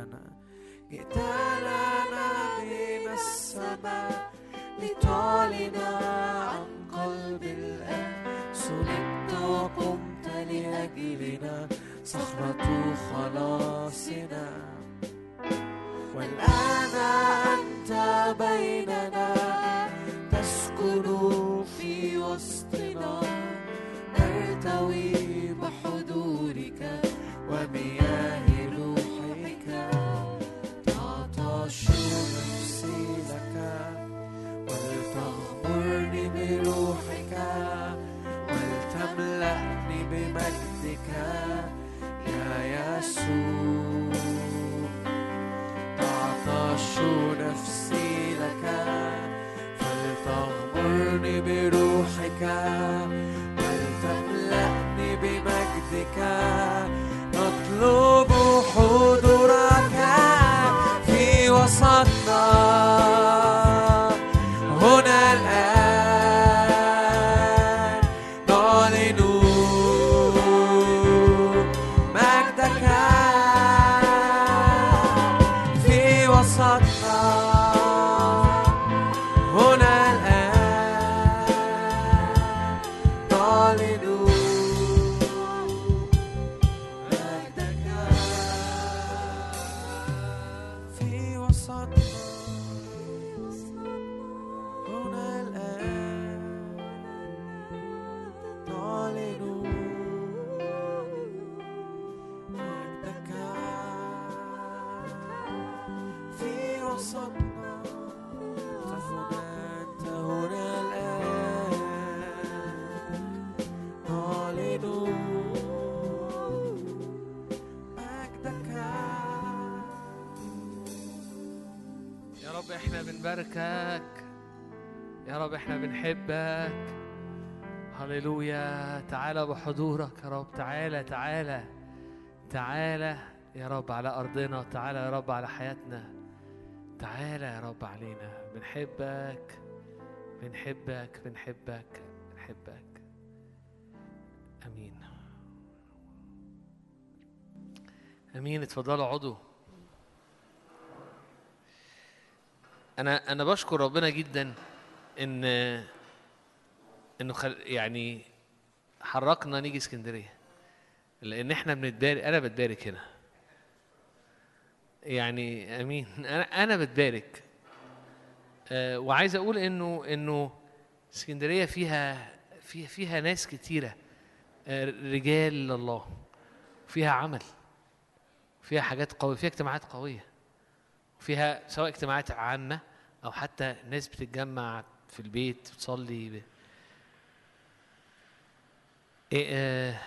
لنا جئت لنا من السماء لتعلن عن قلب الآب سلمت وقمت لأجلنا صخرة خلاصنا والآن أنت بيننا بمجدك يا يسوع. تعطش نفسي لك فلتغمرني بروحك ولتملأني بمجدك. نطلب إحنا بنحبك. هللويا. تعالى بحضورك يا رب. تعالى تعالى تعالى يا رب على أرضنا. تعالى يا رب على حياتنا. تعالى يا رب علينا. بنحبك بنحبك بنحبك بنحبك. أمين. أمين. اتفضلوا اقعدوا أنا أنا بشكر ربنا جدا إن إنه خل يعني حركنا نيجي اسكندرية. لأن إحنا بنتبارك أنا بتبارك هنا. يعني أمين أنا أنا بتبارك آه، وعايز أقول إنه إنه اسكندرية فيها فيها فيها ناس كتيرة. آه، رجال لله فيها عمل. فيها حاجات قوية. فيها اجتماعات قوية. فيها سواء اجتماعات عامة أو حتى ناس بتتجمع في البيت بتصلي ب... إيه آه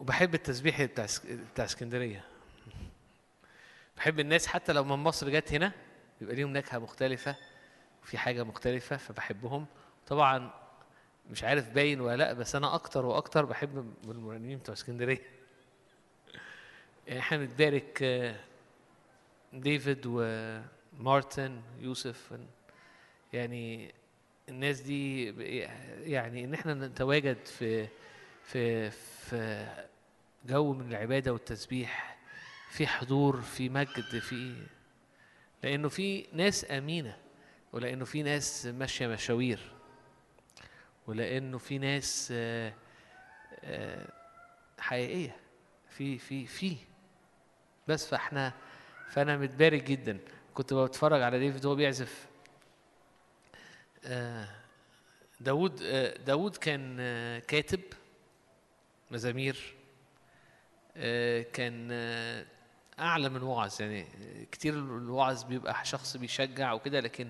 وبحب التسبيح بتاع بتاع اسكندرية. بحب الناس حتى لو من مصر جت هنا بيبقى ليهم نكهة مختلفة وفي حاجة مختلفة فبحبهم. طبعا مش عارف باين ولا لأ بس أنا أكتر وأكتر بحب المرنمين بتوع اسكندرية. يعني إحنا بنتبارك آه، ديفيد ومارتن يوسف يعني الناس دي يعني إن إحنا نتواجد في في في جو من العبادة والتسبيح في حضور في مجد في لأنه في ناس آمينة ولأنه في ناس ماشية مشاوير ولأنه في ناس آه، آه، حقيقية في في في. بس فإحنا فأنا متبارك جدا كنت بتفرج على ديفيد وهو بيعزف. آه، داود آه، داود كان آه، كاتب مزامير آه، كان آه، أعلى من وعظ. يعني كتير الوعظ بيبقى شخص بيشجع وكده لكن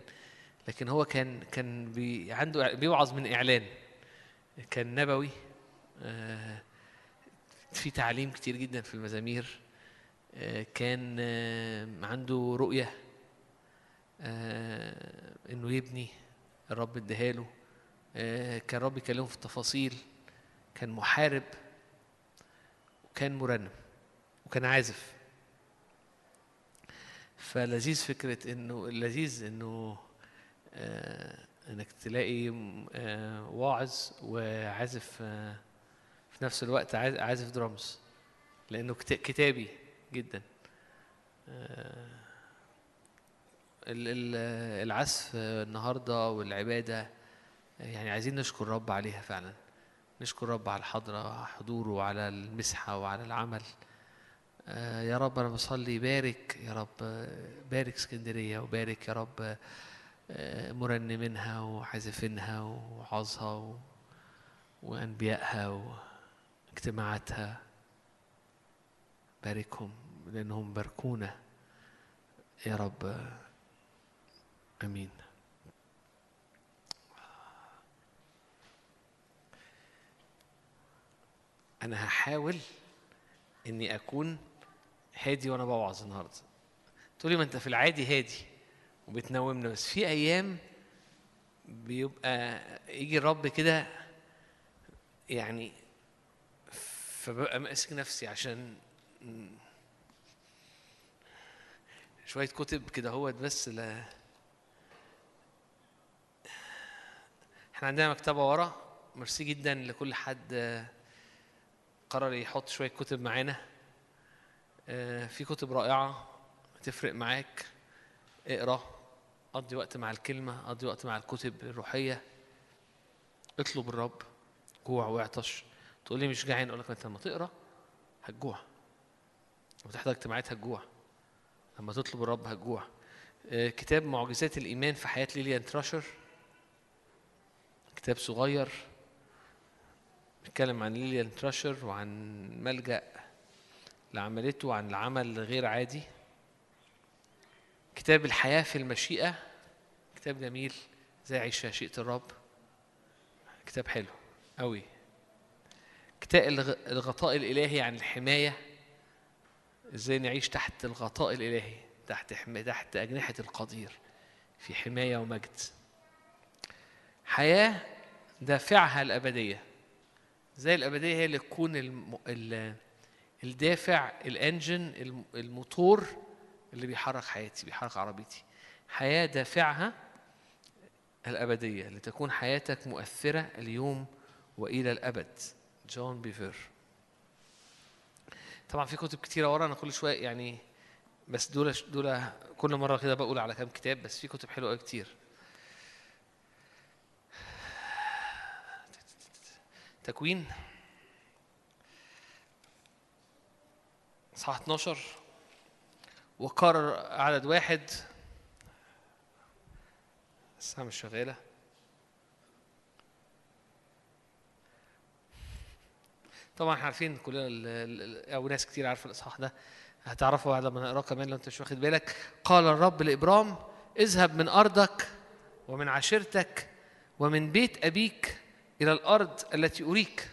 لكن هو كان كان بي عنده بيوعظ من إعلان. كان نبوي آه، في تعليم كتير جدا في المزامير. آه، كان آه، عنده رؤية. آه، إنه يبني الرب اداهاله آه، كان رب يكلمه في التفاصيل كان محارب وكان مرنم وكان عازف. فلذيذ فكرة إنه اللذيذ إنه آه إنك تلاقي آه واعظ وعازف آه في نفس الوقت عاز- عازف درامز لأنه كت- كتابي جدا. آه العزف النهارده والعبادة يعني عايزين نشكر رب عليها فعلا. نشكر رب على الحضرة على حضوره وعلى المسحة وعلى العمل. آه، يا رب أنا بصلي بارك يا رب بارك اسكندرية وبارك يا رب آه، مرنمينها وعازفينها وعظها و- وأنبيائها واجتماعاتها. باركهم لأنهم باركونا. يا رب آمين. أنا هحاول إني أكون هادي وأنا بوعظ النهاردة. تقولي ما أنت في العادي هادي وبتنومنا بس في أيام بيبقى يجي الرب كده يعني فببقى ماسك نفسي عشان شوية كتب كده هوت بس لا إحنا عندنا مكتبة ورا. ميرسي جدا لكل حد آه، قرر يحط شوية كتب معانا. آه، في كتب رائعة تفرق معاك. اقرأ قضي وقت مع الكلمة قضي وقت مع الكتب الروحية. اطلب الرب. جوع واعطش. تقول لي مش جعان أقول لك أنت لما تقرأ هتجوع. لما تحضر اجتماعات هتجوع. لما تطلب الرب هتجوع. آه، كتاب معجزات الإيمان في حياة ليليان تراشر. كتاب صغير بيتكلم عن ليليان تراشر وعن ملجأ اللي عملته وعن العمل غير عادي. كتاب الحياة في المشيئة كتاب جميل زي عيش مشيئة الرب. كتاب حلو قوي كتاب الغ- الغطاء الإلهي عن الحماية إزاي نعيش تحت الغطاء الإلهي تحت. تحت أجنحة القدير في حماية ومجد. حياة دافعها الأبدية. زي الأبدية هي اللي تكون الم... ال... الدافع الإنجن الم- الموتور اللي بيحرك حياتي بيحرك عربيتي. حياة دافعها الأبدية لتكون حياتك مؤثرة اليوم وإلى الأبد. جون بيفر طبعا في كتب كتيرة ورا أنا كل شوية يعني بس دول دول كل مرة كده بقول على كام كتاب بس في كتب حلوة كتير. تكوين صح 12 وقرر عدد واحد. الساعة مش شغالة. طبعا إحنا عارفين كلنا أو ناس كتير عارفة الإصحاح ده. هتعرفوا بعد ما نقراه كمان لو أنت مش واخد بالك. قال الرب لإبرام اذهب من أرضك ومن عشيرتك ومن بيت أبيك إلى الأرض التي أريك.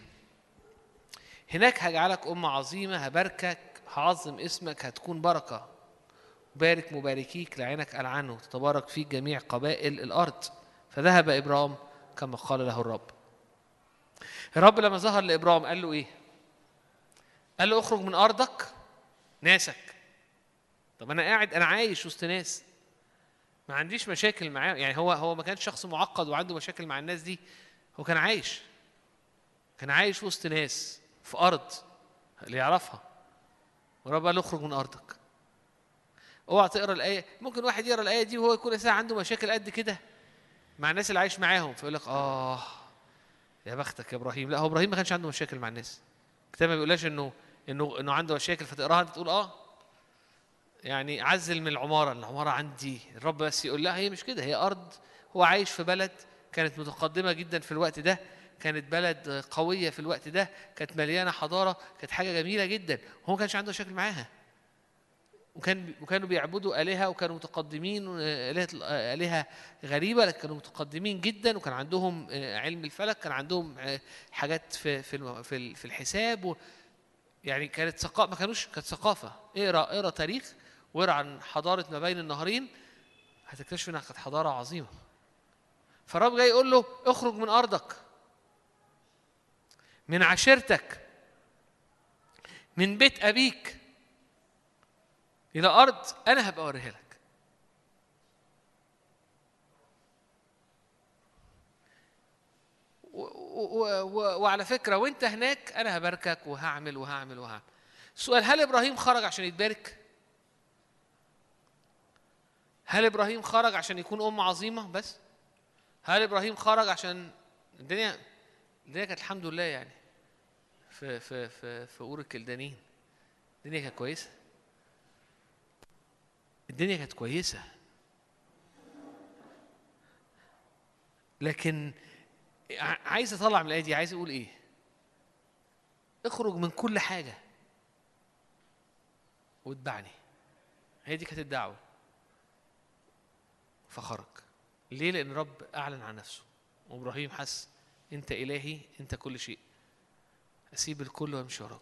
هناك هجعلك أمة عظيمة هباركك هعظم اسمك هتكون بركة. بارك مباركيك لعينك ألعنه تتبارك فيك جميع قبائل الأرض. فذهب إبرام كما قال له الرب. الرب لما ظهر لإبرام قال له إيه؟ قال له اخرج من أرضك ناسك. طب أنا قاعد أنا عايش وسط ناس. ما عنديش مشاكل معاه يعني هو هو ما كانش شخص معقد وعنده مشاكل مع الناس دي. هو كان عايش. كان عايش وسط ناس في أرض اللي يعرفها. ورب قال اخرج من أرضك. اوعى تقرأ الآية. ممكن واحد يقرأ الآية دي وهو يكون أساسا عنده مشاكل قد كده مع الناس اللي عايش معاهم. فيقول لك آه يا بختك يا إبراهيم. لا هو إبراهيم ما كانش عنده مشاكل مع الناس. الكتاب ما بيقولهاش إنه إنه إنه عنده مشاكل فتقراها انت تقول آه. يعني عزل من العمارة. العمارة عندي. الرب بس يقول لا هي مش كده. هي أرض. هو عايش في بلد كانت متقدمة جدا في الوقت ده كانت بلد قوية في الوقت ده كانت مليانة حضارة كانت حاجة جميلة جدا. هو ما كانش عنده مشاكل معاها. وكان وكانوا بيعبدوا آلهة وكانوا متقدمين آلهة آلهة غريبة لكن كانوا متقدمين جدا وكان عندهم آه، علم الفلك كان عندهم آه، حاجات في في في في الحساب و يعني كانت ثقافة ما كانوش كانت ثقافة. اقرأ اقرأ تاريخ واقرا عن حضارة ما بين النهرين هتكتشف إنها كانت حضارة عظيمة. فالرب جاي يقول له اخرج من أرضك من عشيرتك من بيت أبيك إلى أرض أنا هبقى أوريها لك. وعلى فكرة وأنت هناك أنا هباركك وهعمل وهعمل وهعمل. السؤال هل إبراهيم خرج عشان يتبارك؟ هل إبراهيم خرج عشان يكون أم عظيمة بس؟ هل إبراهيم خرج عشان الدنيا؟ الدنيا كانت الحمد لله يعني. في في في في أور الكلدانيين الدنيا كانت كويسة. الدنيا كانت كويسة. لكن عايز أطلع من الآية دي عايز أقول إيه؟ اخرج من كل حاجة واتبعني. هي دي كانت الدعوة. فخرج. ليه؟ لأن رب أعلن عن نفسه. وإبراهيم حس أنت إلهي أنت كل شيء. أسيب الكل وأمشي وراك.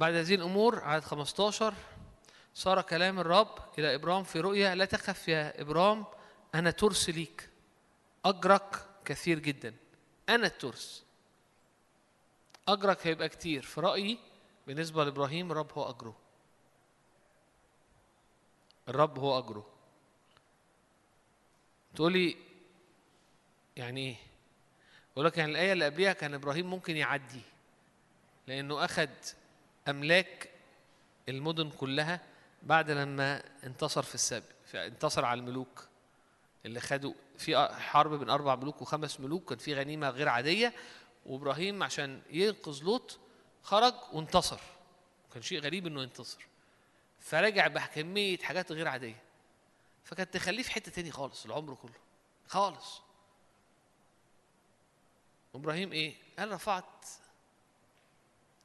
بعد هذه الأمور عدد 15 صار كلام الرب إلى إبرام في رؤيا لا تخف يا إبرام أنا ترس ليك أجرك كثير جدا. أنا الترس. أجرك هيبقى كتير. في رأيي بالنسبة لإبراهيم الرب هو أجره. الرب هو أجره. تقولي يعني إيه؟ أقول لك يعني الآية اللي قبليها كان إبراهيم ممكن يعدي لأنه أخذ أملاك المدن كلها بعد لما انتصر في السبي انتصر على الملوك اللي خدوا في حرب بين أربع ملوك وخمس ملوك كان في غنيمة غير عادية. وإبراهيم عشان ينقذ لوط خرج وانتصر. كان شيء غريب إنه ينتصر. فرجع بكمية حاجات غير عادية. فكانت تخليه في حتة تاني خالص العمر كله. خالص. إبراهيم إيه؟ قال رفعت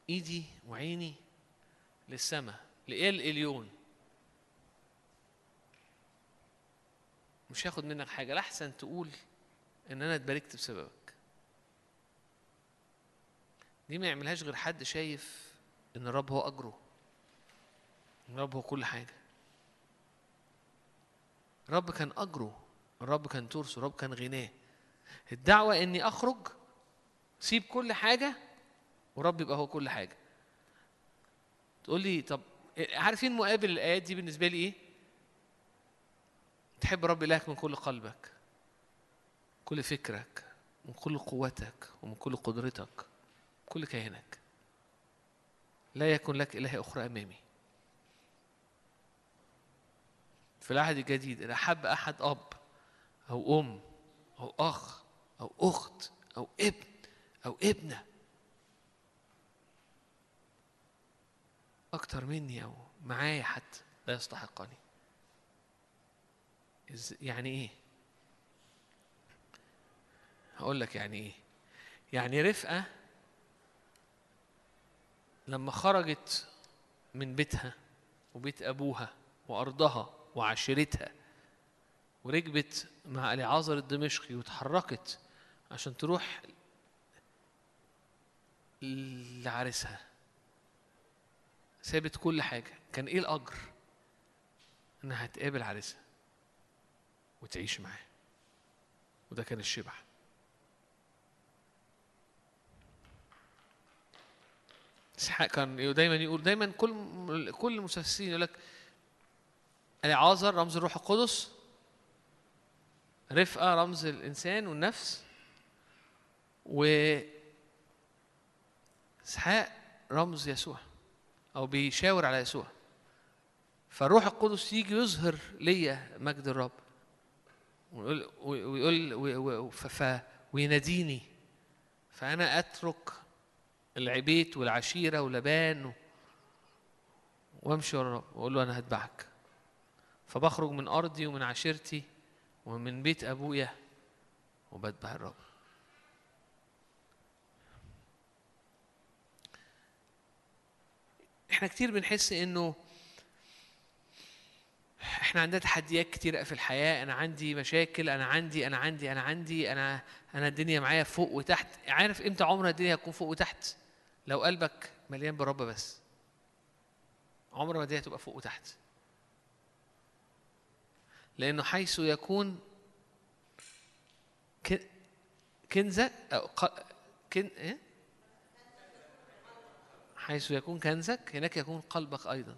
إيدي وعيني للسماء لإل إليون. مش هاخد منك حاجة لأحسن تقول إن أنا اتباركت بسببك. دي ما يعملهاش غير حد شايف إن الرب هو أجره إن الرب هو كل حاجة. الرب كان أجره الرب كان ترسه الرب كان غناه. الدعوة إني أخرج سيب كل حاجة ورب يبقى هو كل حاجة. تقول لي طب عارفين مقابل الآيات دي بالنسبة لي إيه؟ تحب رب إلهك من كل قلبك كل فكرك من كل قوتك ومن كل قدرتك كل كيانك لا يكن لك إله أخرى أمامي. في العهد الجديد إن أحب أحد أب أو أم أو أخ أو أخت أو ابن أو ابنة أكتر مني أو معايا حتى لا يستحقني. يعني إيه؟ هقول لك يعني إيه؟ يعني رفقة لما خرجت من بيتها وبيت أبوها وأرضها وعشيرتها وركبت مع اليعازر الدمشقي واتحركت عشان تروح لعريسها سابت كل حاجة. كان إيه الأجر؟ إنها هتقابل عريسها. وتعيش معاه. وده كان الشبع. إسحاق كان دايما يقول دايما كل كل المفسرين يقول لك العازر رمز الروح القدس رفقة رمز الإنسان والنفس. و إسحاق رمز يسوع أو بيشاور على يسوع. فالروح القدس يجي يظهر ليا مجد الرب. ويقول ويقول ويناديني. فأنا أترك العبيت والعشيرة ولبان وأمشي ورا وأقول له أنا هتبعك. فبخرج من أرضي ومن عشيرتي ومن بيت أبويا وبتبع الرب. إحنا كتير بنحس إنه إحنا عندنا تحديات كتيرة في الحياة. أنا عندي مشاكل أنا عندي أنا عندي أنا عندي أنا أنا الدنيا معايا فوق وتحت. عارف إمتى عمرها الدنيا هتكون فوق وتحت؟ لو قلبك مليان بالرب بس. عمر ما دي هتبقى فوق وتحت. لأنه حيث يكون كن- كنزك أو كن إيه؟ حيث يكون كنزك هناك يكون قلبك أيضا.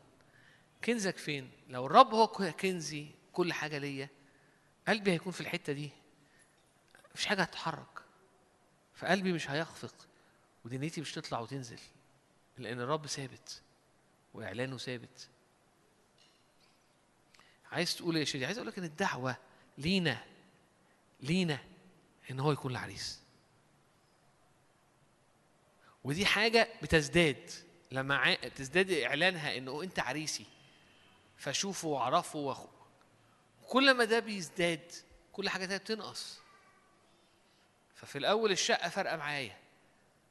كنزك فين؟ لو الرب هو كنزي كل حاجة ليا قلبي هيكون في الحتة دي. مفيش حاجة هتتحرك. فقلبي مش هيخفق ودنيتي مش تطلع وتنزل لأن الرب ثابت وإعلانه ثابت. عايز تقول إيه يا شيخ؟ عايز أقول لك إن الدعوة لينا لينا إن هو يكون العريس. ودي حاجة بتزداد لما. تزداد إعلانها إنه أنت عريسي. فشوفه واعرفه واخو كل ما ده بيزداد كل حاجة تانية بتنقص. ففي الأول الشقة فارقة معايا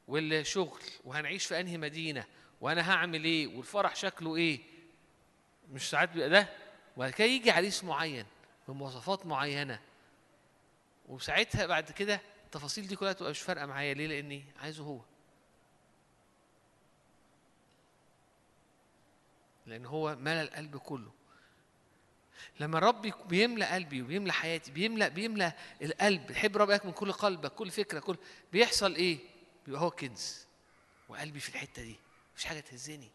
والشغل وهنعيش في أنهي مدينة وأنا هعمل إيه والفرح شكله إيه مش ساعات بيبقى ده. وبعد كده يجي عريس معين بمواصفات معينة. وساعتها بعد كده التفاصيل دي كلها تبقى مش فارقة معايا. ليه؟ لأني عايزه هو. لأن هو ملى القلب كله. لما الرب بيملى قلبي وبيملى حياتي بيملى بيملى القلب تحب ربك من كل قلبك كل فكره كل بيحصل إيه؟ بيبقى هو كنز. وقلبي في الحتة دي. مفيش حاجة تهزني.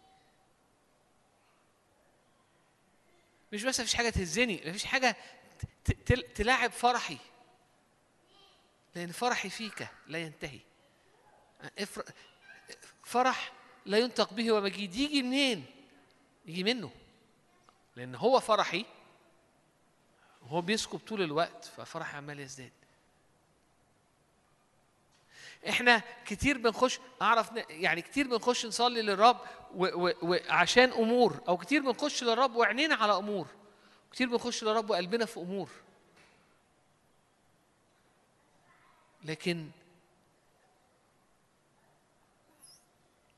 مش بس مفيش حاجة تهزني مفيش تل- تلاعب فرحي. لأن فرحي فيك لا ينتهي. فرح لا ينطق به ومجيد يجي منين؟ يجي منه. لأن هو فرحي هو بيسكب طول الوقت ففرحي عمال يزداد. إحنا كتير بنخش أعرف يعني كتير بنخش نصلي للرب وعشان أمور أو كتير بنخش للرب وعينينا على أمور. كتير بنخش للرب وقلبنا في أمور. لكن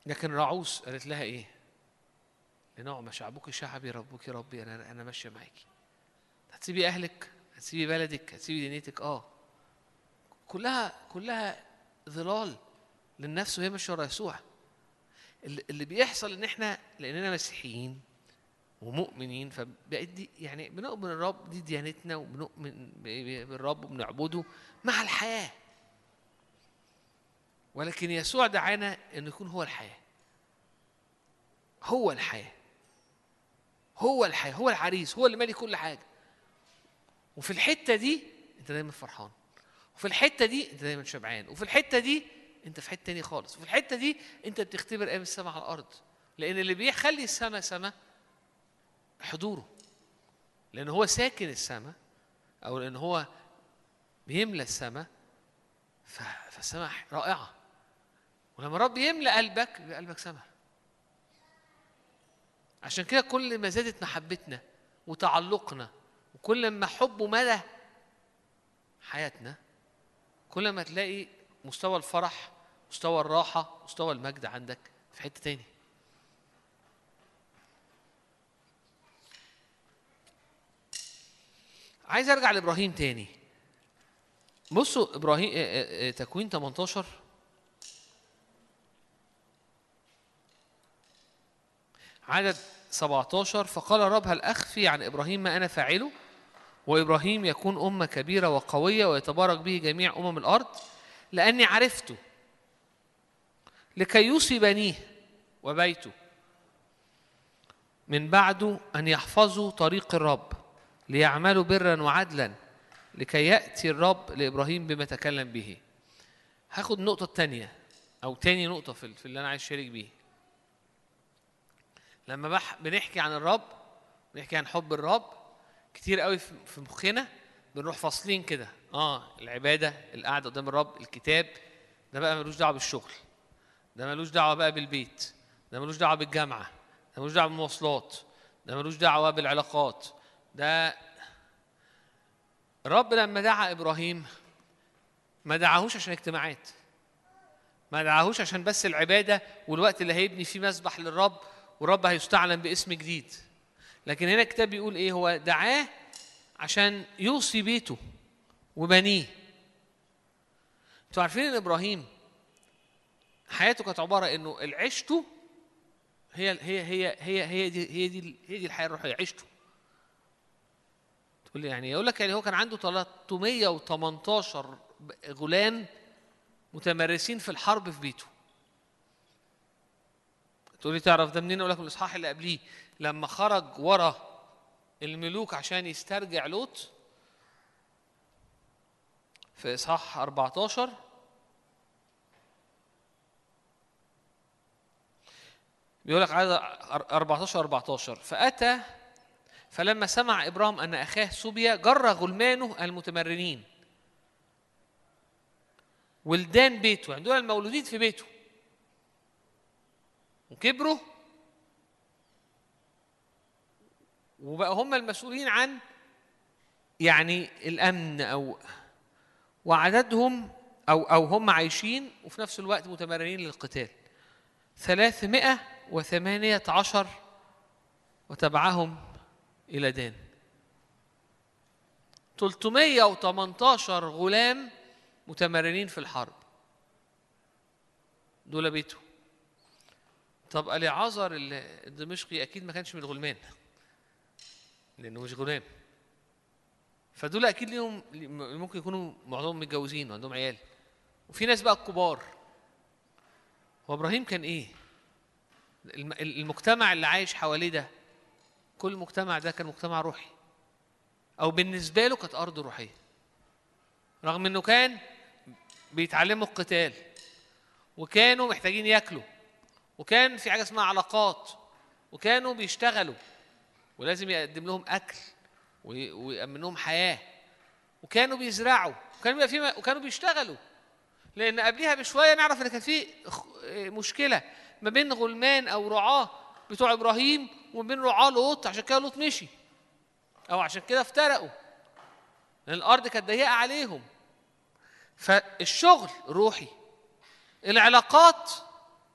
لكن راعوس قالت لها إيه؟ لنعمة شعبك شعبي ربك ربي أنا أنا ماشية معاكي هتسيبي أهلك؟ هتسيبي بلدك؟ هتسيبي دنيتك؟ آه. كلها كلها ظلال للنفس وهي ماشية ورا يسوع. اللي بيحصل إن إحنا لأننا مسيحيين ومؤمنين فبقت دي يعني بنؤمن الرب دي ديانتنا وبنؤمن بالرب وبنعبده مع الحياة. ولكن يسوع دعانا إنه يكون هو الحياة. هو الحياة. هو الحياة هو العريس هو اللي مالي كل حاجة. وفي الحتة دي انت دايما فرحان. وفي الحتة دي انت دايما شبعان. وفي الحتة دي انت في حتة تاني خالص. وفي الحتة دي انت بتختبر أيام السماء على الأرض. لأن اللي بيخلي السماء سماء حضوره. لأن هو ساكن السماء أو لأن هو بيملى السماء فالسماء رائعة. ولما الرب يملى قلبك يبقى قلبك سماء. عشان كده كل ما زادت محبتنا وتعلقنا وكل ما حبه مدى حياتنا كل ما تلاقي مستوى الفرح مستوى الراحة مستوى المجد عندك في حتة تاني. عايز أرجع لإبراهيم تاني. بصوا إبراهيم آه، آه، آه، تكوين 18 عدد 17 فقال الرب هل أخفي عن إبراهيم ما أنا فاعله؟ وإبراهيم يكون أمة كبيرة وقوية ويتبارك به جميع أمم الأرض لأني عرفته لكي يوصي بنيه وبيته من بعده أن يحفظوا طريق الرب ليعملوا برا وعدلا لكي يأتي الرب لإبراهيم بما تكلم به. هاخد النقطه الثانية أو تاني نقطة في اللي أنا عايز اشارك بيه. لما بح بنحكي عن الرب بنحكي عن حب الرب كتير قوي في مخنا بنروح فاصلين كده. آه العبادة القعدة قدام الرب الكتاب. ده بقى ملوش دعوة بالشغل. ده ملوش دعوة بقى بالبيت. ده ملوش دعوة بالجامعة. ده ملوش دعوة بالمواصلات. ده ملوش دعوة بالعلاقات. ده الرب لما دعا إبراهيم ما دعاهوش عشان اجتماعات. ما دعاهوش عشان بس العبادة والوقت اللي هيبني فيه مسبح للرب. والرب هيستعلن باسم جديد. لكن هنا الكتاب بيقول إيه؟ هو دعاه عشان يوصي بيته وبنيه. أنتوا عارفين إن إبراهيم حياته كانت عبارة إنه عيشته هي هي هي هي هي دي هي دي هي دي الحياة الروحية عيشته تقول لي يعني يقول لك يعني هو كان عنده 318 غلام متمرسين في الحرب في بيته. تقول لي تعرف ده منين؟ أقول لك من الإصحاح اللي قبليه. لما خرج ورا الملوك عشان يسترجع لوط في إصحاح 14 بيقول لك عدد 14 14 فأتى فلما سمع ابرام أن أخاه سوبيا جر غلمانه المتمرنين. ولدان بيته. يعني دول المولودين في بيته. وكبروا. وبقى هم المسؤولين عن يعني الأمن أو وعددهم أو أو هم عايشين وفي نفس الوقت متمرنين للقتال. ثلاثمائة وثمانية عشر وتبعهم إلى دان. 318 غلام متمرنين في الحرب. دول بيته طب اليعازر الدمشقي أكيد ما كانش من الغلمان. لأنه مش غلام فدول أكيد ليهم ممكن يكونوا معظمهم متجوزين وعندهم عيال. وفي ناس بقى كبار. هو إبراهيم كان إيه؟ الم- المجتمع اللي عايش حواليه ده كل مجتمع ده كان مجتمع روحي. أو بالنسبة له كانت أرض روحية. رغم إنه كان بيتعلموا القتال وكانوا محتاجين ياكلوا. وكان في حاجة اسمها علاقات وكانوا بيشتغلوا ولازم يقدم لهم أكل وي- ويأمن لهم حياة وكانوا بيزرعوا وكانوا بيبقى في وكانوا بيشتغلوا. لأن قبليها بشوية نعرف إن كان في مشكلة ما بين غلمان أو رعاة بتوع إبراهيم وما بين رعاة لوط عشان كده لوط مشي. أو عشان كده افترقوا. لأن الأرض كانت ضيقة عليهم. فالشغل روحي. العلاقات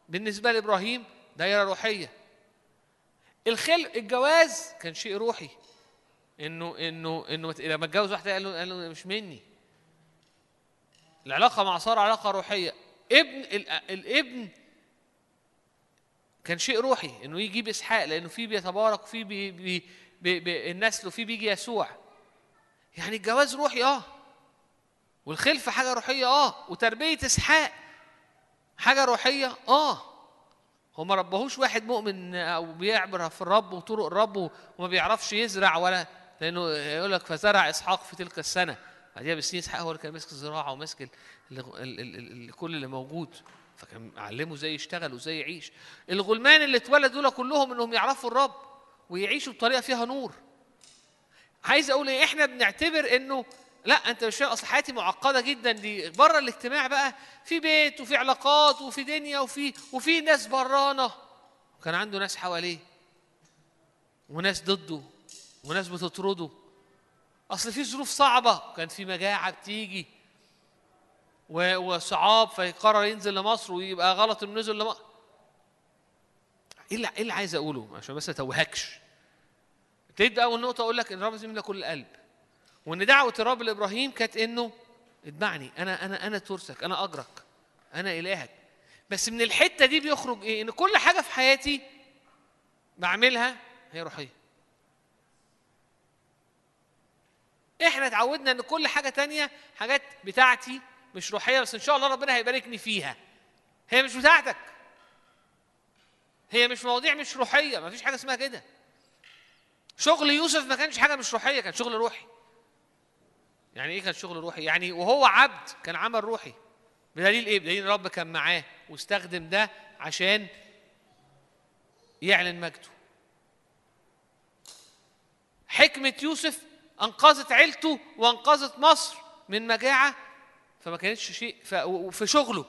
بالنسبة لإبراهيم دايرة روحية. الخل الجواز كان شيء روحي. إنه إنه إنه لما اتجوز واحدة قال له قال له مش مني. العلاقة مع سارة علاقة روحية. ابن ال- الابن كان شيء روحي إنه يجيب إسحاق لأنه فيه بيتبارك وفيه بي بي بي بي النسل وفيه بيجي يسوع. يعني الجواز روحي آه. والخلفة حاجة روحية آه. وتربية إسحاق حاجة روحية؟ آه. هو ما ربهوش واحد مؤمن أو بيعبر في الرب وطرق الرب وما بيعرفش يزرع ولا لأنه يقول لك فزرع إسحاق في تلك السنة. بعديها بسنين إسحاق هو اللي كان ماسك الزراعة وماسك كل اللي موجود. فكان علمه إزاي يشتغل وإزاي يعيش. الغلمان اللي اتولدوا دول كلهم إنهم يعرفوا الرب ويعيشوا بطريقة فيها نور. عايز أقول إيه؟ إحنا بنعتبر إنه لا أنت مش فاهم أصل حياتي معقدة جدا دي. بره الاجتماع بقى في بيت وفي علاقات وفي دنيا وفي وفي ناس برانه وكان عنده ناس حواليه وناس ضده وناس بتطرده. أصل في ظروف صعبة. كان في مجاعة بتيجي وصعاب فيقرر ينزل لمصر ويبقى غلط إنه نزل لمصر إيه اللي إيه اللي عايز أقوله؟ عشان بس ما أتوهكش. ابتديت اول نقطه أقول لك إن الرب يملى كل القلب وإن دعوة الرب لإبراهيم كانت إنه اتبعني أنا أنا أنا ترسك أنا أجرك أنا إلهك. بس من الحتة دي بيخرج إيه؟ إن كل حاجة في حياتي بعملها هي روحية. إحنا اتعودنا إن كل حاجة تانية حاجات بتاعتي مش روحية بس إن شاء الله ربنا هيباركني فيها. هي مش بتاعتك. هي مش مواضيع مش روحية. ما فيش حاجة اسمها كده. شغل يوسف ما كانش حاجة مش روحية كان شغل روحي. يعني إيه كان شغل روحي؟ يعني وهو عبد كان عمل روحي. بدليل إيه؟ بدليل الرب كان معاه واستخدم ده عشان يعلن مجده. حكمة يوسف أنقذت عيلته وأنقذت مصر من مجاعة فما كانتش شيء ف- وفي شغله.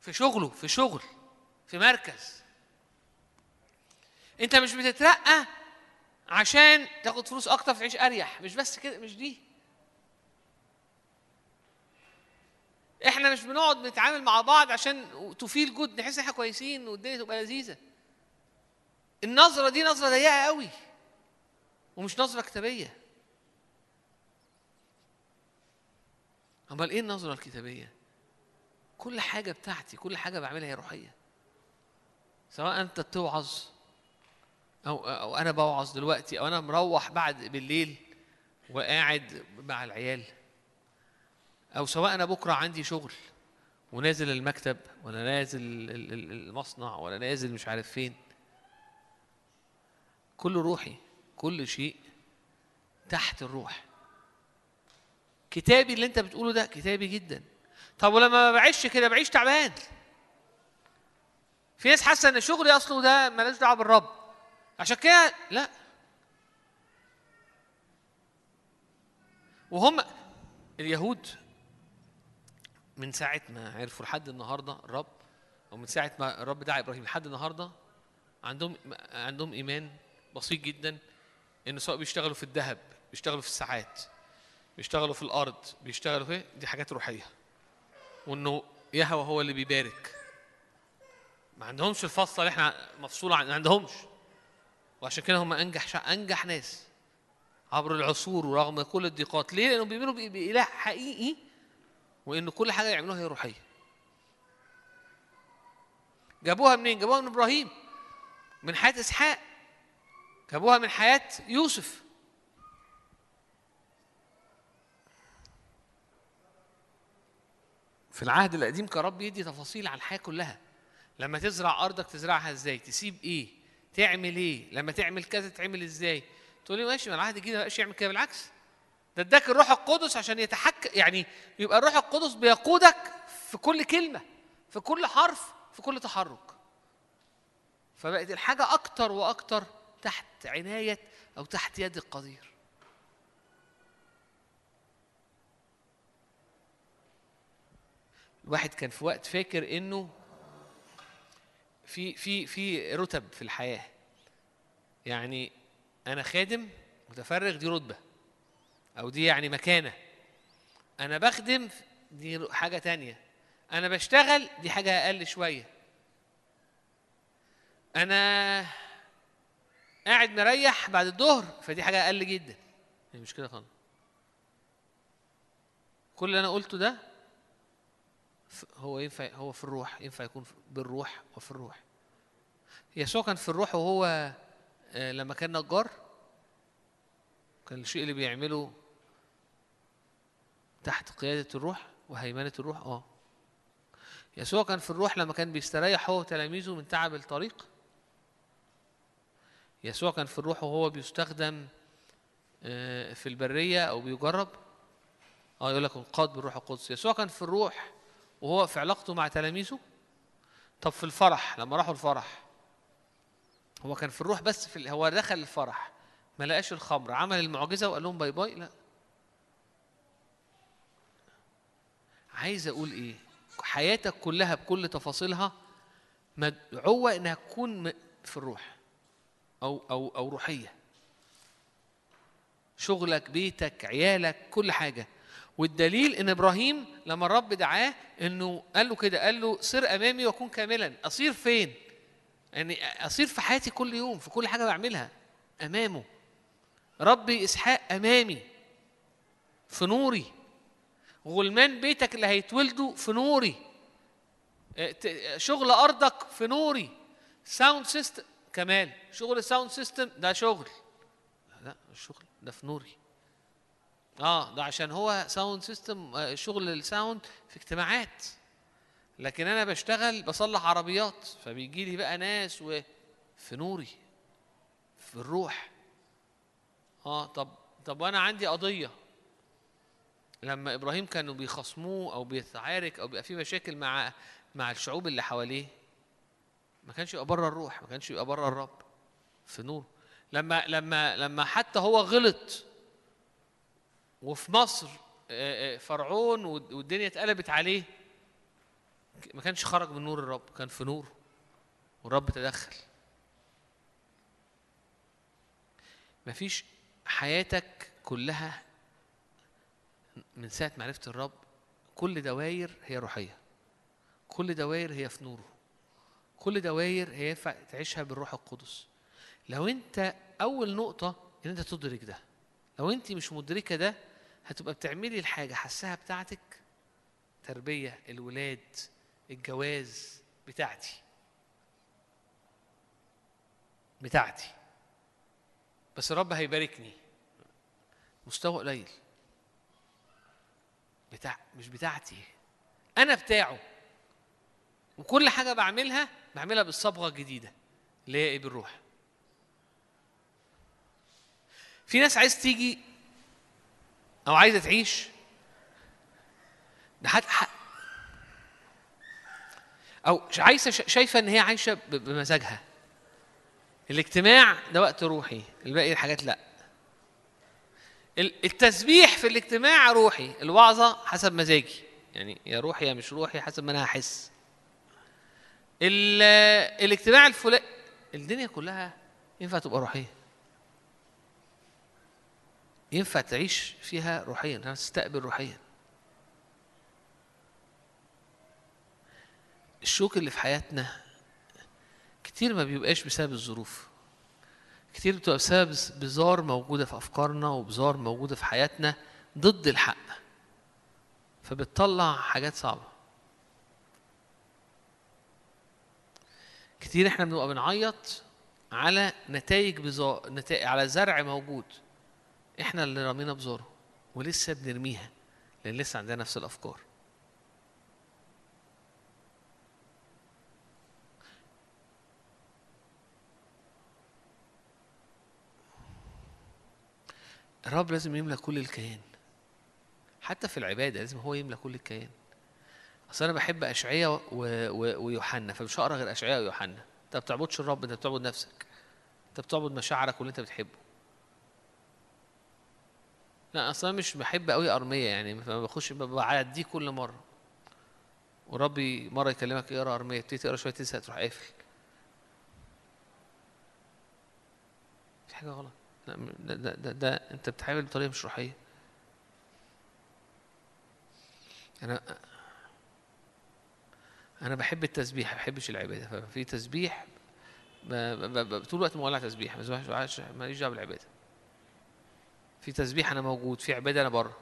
في شغله في شغل في مركز. أنت مش بتترقى عشان تاخد فلوس أكتر فتعيش اريح مش بس كده مش دي. إحنا مش بنقعد نتعامل مع بعض عشان تفيل جود نحس إن إحنا كويسين والدنيا تبقى لذيذة. النظرة دي نظرة ضيقة قوي ومش نظرة كتابية. أمال إيه النظرة الكتابية؟ كل حاجة بتاعتي كل حاجة بعملها هي روحية. سواء أنت بتوعظ أو أو أنا بوعظ دلوقتي أو أنا مروح بعد بالليل وقاعد مع العيال. أو سواء أنا بكرة عندي شغل ونازل المكتب ولا نازل ال- ال- ال- المصنع ولا نازل مش عارف فين. كله روحي كل شيء تحت الروح. كتابي اللي أنت بتقوله ده كتابي جدا. طب ولما ما بعيش كده بعيش تعبان. في ناس حاسة إن شغلي أصله ده مالوش دعوة بالرب. عشان كده لا. وهم اليهود من ساعة ما عرفوا لحد النهارده الرب أو من ساعة ما الرب دعا إبراهيم لحد النهارده عندهم عندهم إيمان بسيط جدا إن سواء بيشتغلوا في الذهب بيشتغلوا في الساعات بيشتغلوا في الأرض بيشتغلوا في دي حاجات روحية. وإنه يهوى هو اللي بيبارك. ما عندهمش الفصلة اللي إحنا مفصولة عن ما عندهمش. وعشان كده هم أنجح شع... أنجح ناس. عبر العصور ورغم كل الضيقات. ليه؟ لأنهم بيؤمنوا بإله حقيقي وإن كل حاجة يعملوها هي روحية. جابوها منين؟ جابوها من إبراهيم من حياة إسحاق. جابوها من حياة يوسف. في العهد القديم كان رب يدي تفاصيل عن الحياة كلها. لما تزرع أرضك تزرعها إزاي؟ تسيب إيه؟ تعمل إيه؟ لما تعمل كذا تعمل إزاي؟ تقول لي ماشي ما العهد الجديد ما بقاش يعمل كده بالعكس. ده اداك الروح القدس عشان يتحكم يعني يبقى الروح القدس بيقودك في كل كلمة في كل حرف في كل تحرك. فبقت الحاجة أكتر وأكتر تحت عناية أو تحت يد القدير. الواحد كان في وقت فاكر إنه في في في رتب في الحياة. يعني أنا خادم متفرغ دي رتبة. أو دي يعني مكانة. أنا بخدم دي حاجة تانية. أنا بشتغل دي حاجة أقل شوية. أنا قاعد مريح بعد الظهر فدي حاجة أقل جدا. هي مش كده خالص. كل اللي أنا قلته ده هو ينفع هو في الروح ينفع يكون بالروح وفي الروح. يسوع كان في الروح وهو آه، لما كان نجار كان الشيء اللي بيعمله تحت قيادة الروح وهيمنة الروح آه. يسوع كان في الروح لما كان بيستريح هو وتلاميذه من تعب الطريق. يسوع كان في الروح وهو بيستخدم آه، في البرية أو بيجرب. آه يقول لك انقاد بالروح القدس. يسوع كان في الروح وهو في علاقته مع تلاميذه. طب في الفرح لما راحوا الفرح هو كان في الروح بس في هو دخل الفرح ما لقاش الخمر عمل المعجزة وقال لهم باي باي؟ لا. عايز أقول إيه؟ حياتك كلها بكل تفاصيلها مدعوة إنها تكون في الروح أو أو أو روحية. شغلك بيتك عيالك كل حاجة. والدليل إن إبراهيم لما الرب دعاه إنه قال له كده قال له سر أمامي وكن كاملا. أصير فين؟ يعني أصير في حياتي كل يوم في كل حاجة بعملها. أمامه. ربي إسحاق أمامي. في نوري. غلمان بيتك اللي هيتولدوا في نوري. ت- شغل أرضك في نوري. sound system كمان شغل ال sound system ده شغل. لا الشغل ده في نوري. آه ده عشان هو sound system آه، شغل ال sound في اجتماعات. لكن أنا بشتغل بصلح عربيات فبيجي لي بقى ناس و في نوري في الروح. آه طب طب وأنا عندي قضية. لما إبراهيم كانوا بيخصموه أو بيتعارك أو بيبقى في مشاكل مع مع الشعوب اللي حواليه ما كانش يبقى بره الروح ما كانش يبقى بره الرب في نور. لما لما لما حتى هو غلط وفي مصر آه، آه، فرعون والد- والدنيا اتقلبت عليه ما كانش خرج من نور الرب كان في نور والرب تدخل. مفيش حياتك كلها من ساعة معرفة الرب كل دواير هي روحية كل دواير هي في نوره كل دواير هي ينفع تعيشها بالروح القدس. لو انت أول نقطة إن انت تدرك ده لو انت مش مدركة ده هتبقى بتعملي الحاجة حسها بتاعتك؟ تربية الولاد الجواز بتاعتي. بتاعتي. بس الرب هيباركني. مستوى قليل. بتاع مش بتاعتي. أنا بتاعه. وكل حاجة بعملها بعملها بالصبغة الجديدة اللي هي إيه بالروح. في ناس عايز تيجي أو عايزة تعيش. ده حد حق أو ش- عايزة ش- شايفة إن هي عايشة ب- بمزاجها. الاجتماع ده وقت روحي الباقي الحاجات لأ. ال- التسبيح في الاجتماع روحي الوعظة حسب مزاجي. يعني يا روحي يا مش روحي حسب ما أنا هحس. ال- الاجتماع الفلاني الدنيا كلها ينفع تبقى روحية. ينفع تعيش فيها روحيا تستقبل روحيا. الشوك اللي في حياتنا كتير ما بيبقاش بسبب الظروف. كتير بتبقى بسبب بزار موجودة في أفكارنا وبزار موجودة في حياتنا ضد الحق. فبتطلع حاجات صعبة. كتير إحنا بنبقى بنعيط على نتائج بزار على زرع موجود. إحنا اللي رمينا بزاره ولسه بنرميها لأن لسه عندنا نفس الأفكار. الرب لازم يملى كل الكيان. حتى في العبادة لازم هو يملى كل الكيان. أصل أنا بحب. و... ويوحنا فمش هقرأ غير اشعياء ويوحنا. أنت ما بتعبدش الرب أنت بتعبد نفسك. أنت بتعبد مشاعرك واللي أنت بتحبه. لا أصلا مش بحب قوي أرمية يعني ما بخش بعديه كل مرة. وربي مرة يكلمك اقرأ أرمية تبتدي تقرأ شوية تزهق تروح قافل. في حاجة غلط. لا ده, ده, ده, ده أنت بتحاول بطريقة مش روحية. أنا أنا بحب التسبيح ما بحبش العبادة. ففي تسبيح طول الوقت مولع تسبيح ما ماليش دعوة بالعبادة. في تسبيح أنا موجود في عبادة أنا بره.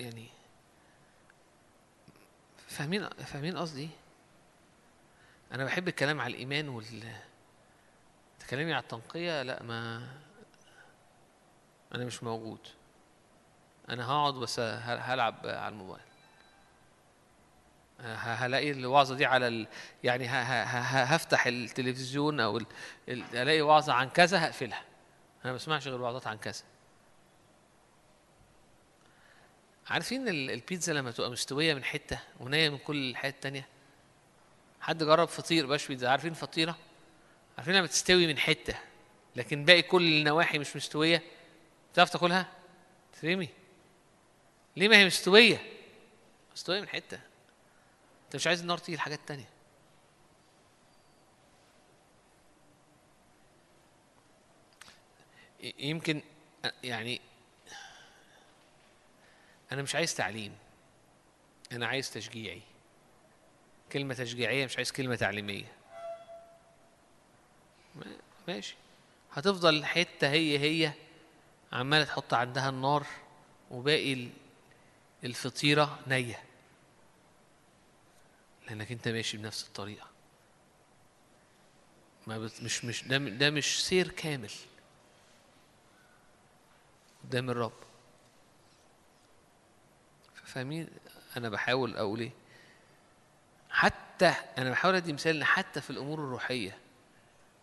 يعني فاهمين فاهمين قصدي أنا بحب الكلام على الإيمان وال تكلمي على التنقية لا ما أنا مش موجود. أنا هقعد بس هلعب على الموبايل. هلاقي الوعظة دي على ال... يعني. هفتح التلفزيون أو ال... ال... الاقي وعظة عن كذا هقفلها. أنا ما بسمعش غير وعظات عن كذا. عارفين ال- البيتزا لما تبقى مستوية من حتة ونية من كل الحته التانيه حد جرب فطير باش بيتزا عارفين فطيرة؟ عارفين لما تستوي من حتة لكن باقي كل النواحي مش مستوية؟ تعرف تاكلها؟ ترمي. ليه ما هي مستوية؟ مستوية من حتة. انت مش عايز النار تيجي الحاجات التانية ي- يمكن يعني أنا مش عايز تعليم. أنا عايز تشجيعي. كلمة تشجيعية مش عايز كلمة تعليمية. ما- ماشي. هتفضل حتة هي هي عمالة تحط عندها النار وباقي ال- الفطيرة نية. لأنك أنت ماشي بنفس الطريقة. ما بت مش مش ده ده مش سير كامل. قدام الرب فاهمين أنا بحاول أقول إيه؟ حتى أنا بحاول أدي مثال حتى في الأمور الروحية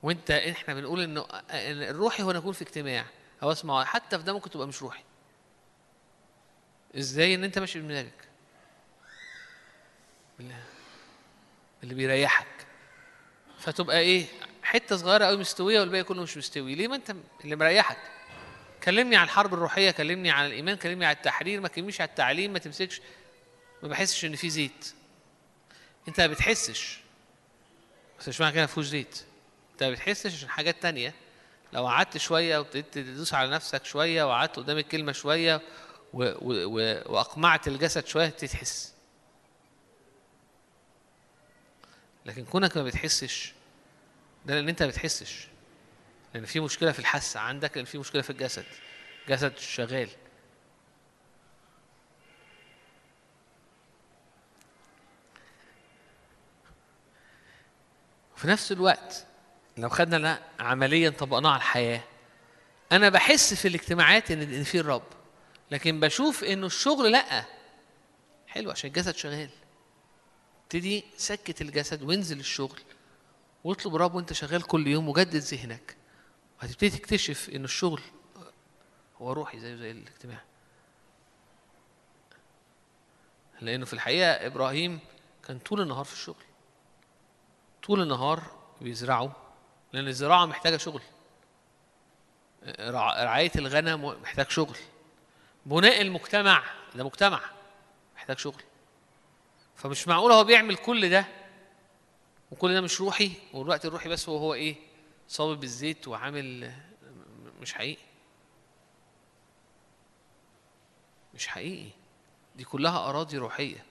وأنت إحنا بنقول إن الروحي هو أن أكون في اجتماع. أو أسمع حتى في ده ممكن تبقى مش روحي. إزاي إن أنت ماشي بمزاجك؟ بالله. اللي بيريحك. فتبقى إيه؟ حتة صغيرة قوي مستوية والباقي كله مش مستوي. ليه ما أنت اللي مريحك؟ كلمني عن الحرب الروحية كلمني عن الإيمان كلمني عن التحرير. ما تكلمنيش عن التعليم ما تمسكش. ما بحسش إن في زيت. أنت ما بتحسش. بس مش معنى كده ما فيهوش زيت. أنت ما بتحسش عشان حاجات تانية. لو قعدت شوية وابتديت تدوس على نفسك شوية وقعدت قدام الكلمة شوية و و و وأقمعت الجسد شوية تتحس لكن كونك ما بتحسش ده لأن أنت ما بتحسش. لأن في مشكلة في الحس عندك لأن في مشكلة في الجسد. جسد شغال. في نفس الوقت لو خدنا ده عمليا طبقناه على الحياة أنا بحس في الاجتماعات إن في الرب لكن بشوف إنه الشغل لأ. حلو عشان الجسد شغال. ابتدي سكت الجسد وانزل الشغل واطلب رب وانت شغال كل يوم وجدد ذهنك. وهتبتدي تكتشف إن الشغل هو روحي زيه زي الاجتماع. لأنه في الحقيقة إبراهيم كان طول النهار في الشغل. طول النهار بيزرعوا لأن الزراعة محتاجة شغل. رع- رعاية الغنم محتاج شغل. بناء المجتمع ده مجتمع محتاج شغل. فمش معقول هو بيعمل كل ده وكل ده مش روحي والوقت الروحي بس هو هو إيه صابب الزيت وعامل مش حقيقي. مش حقيقي. دي كلها أراضي روحية.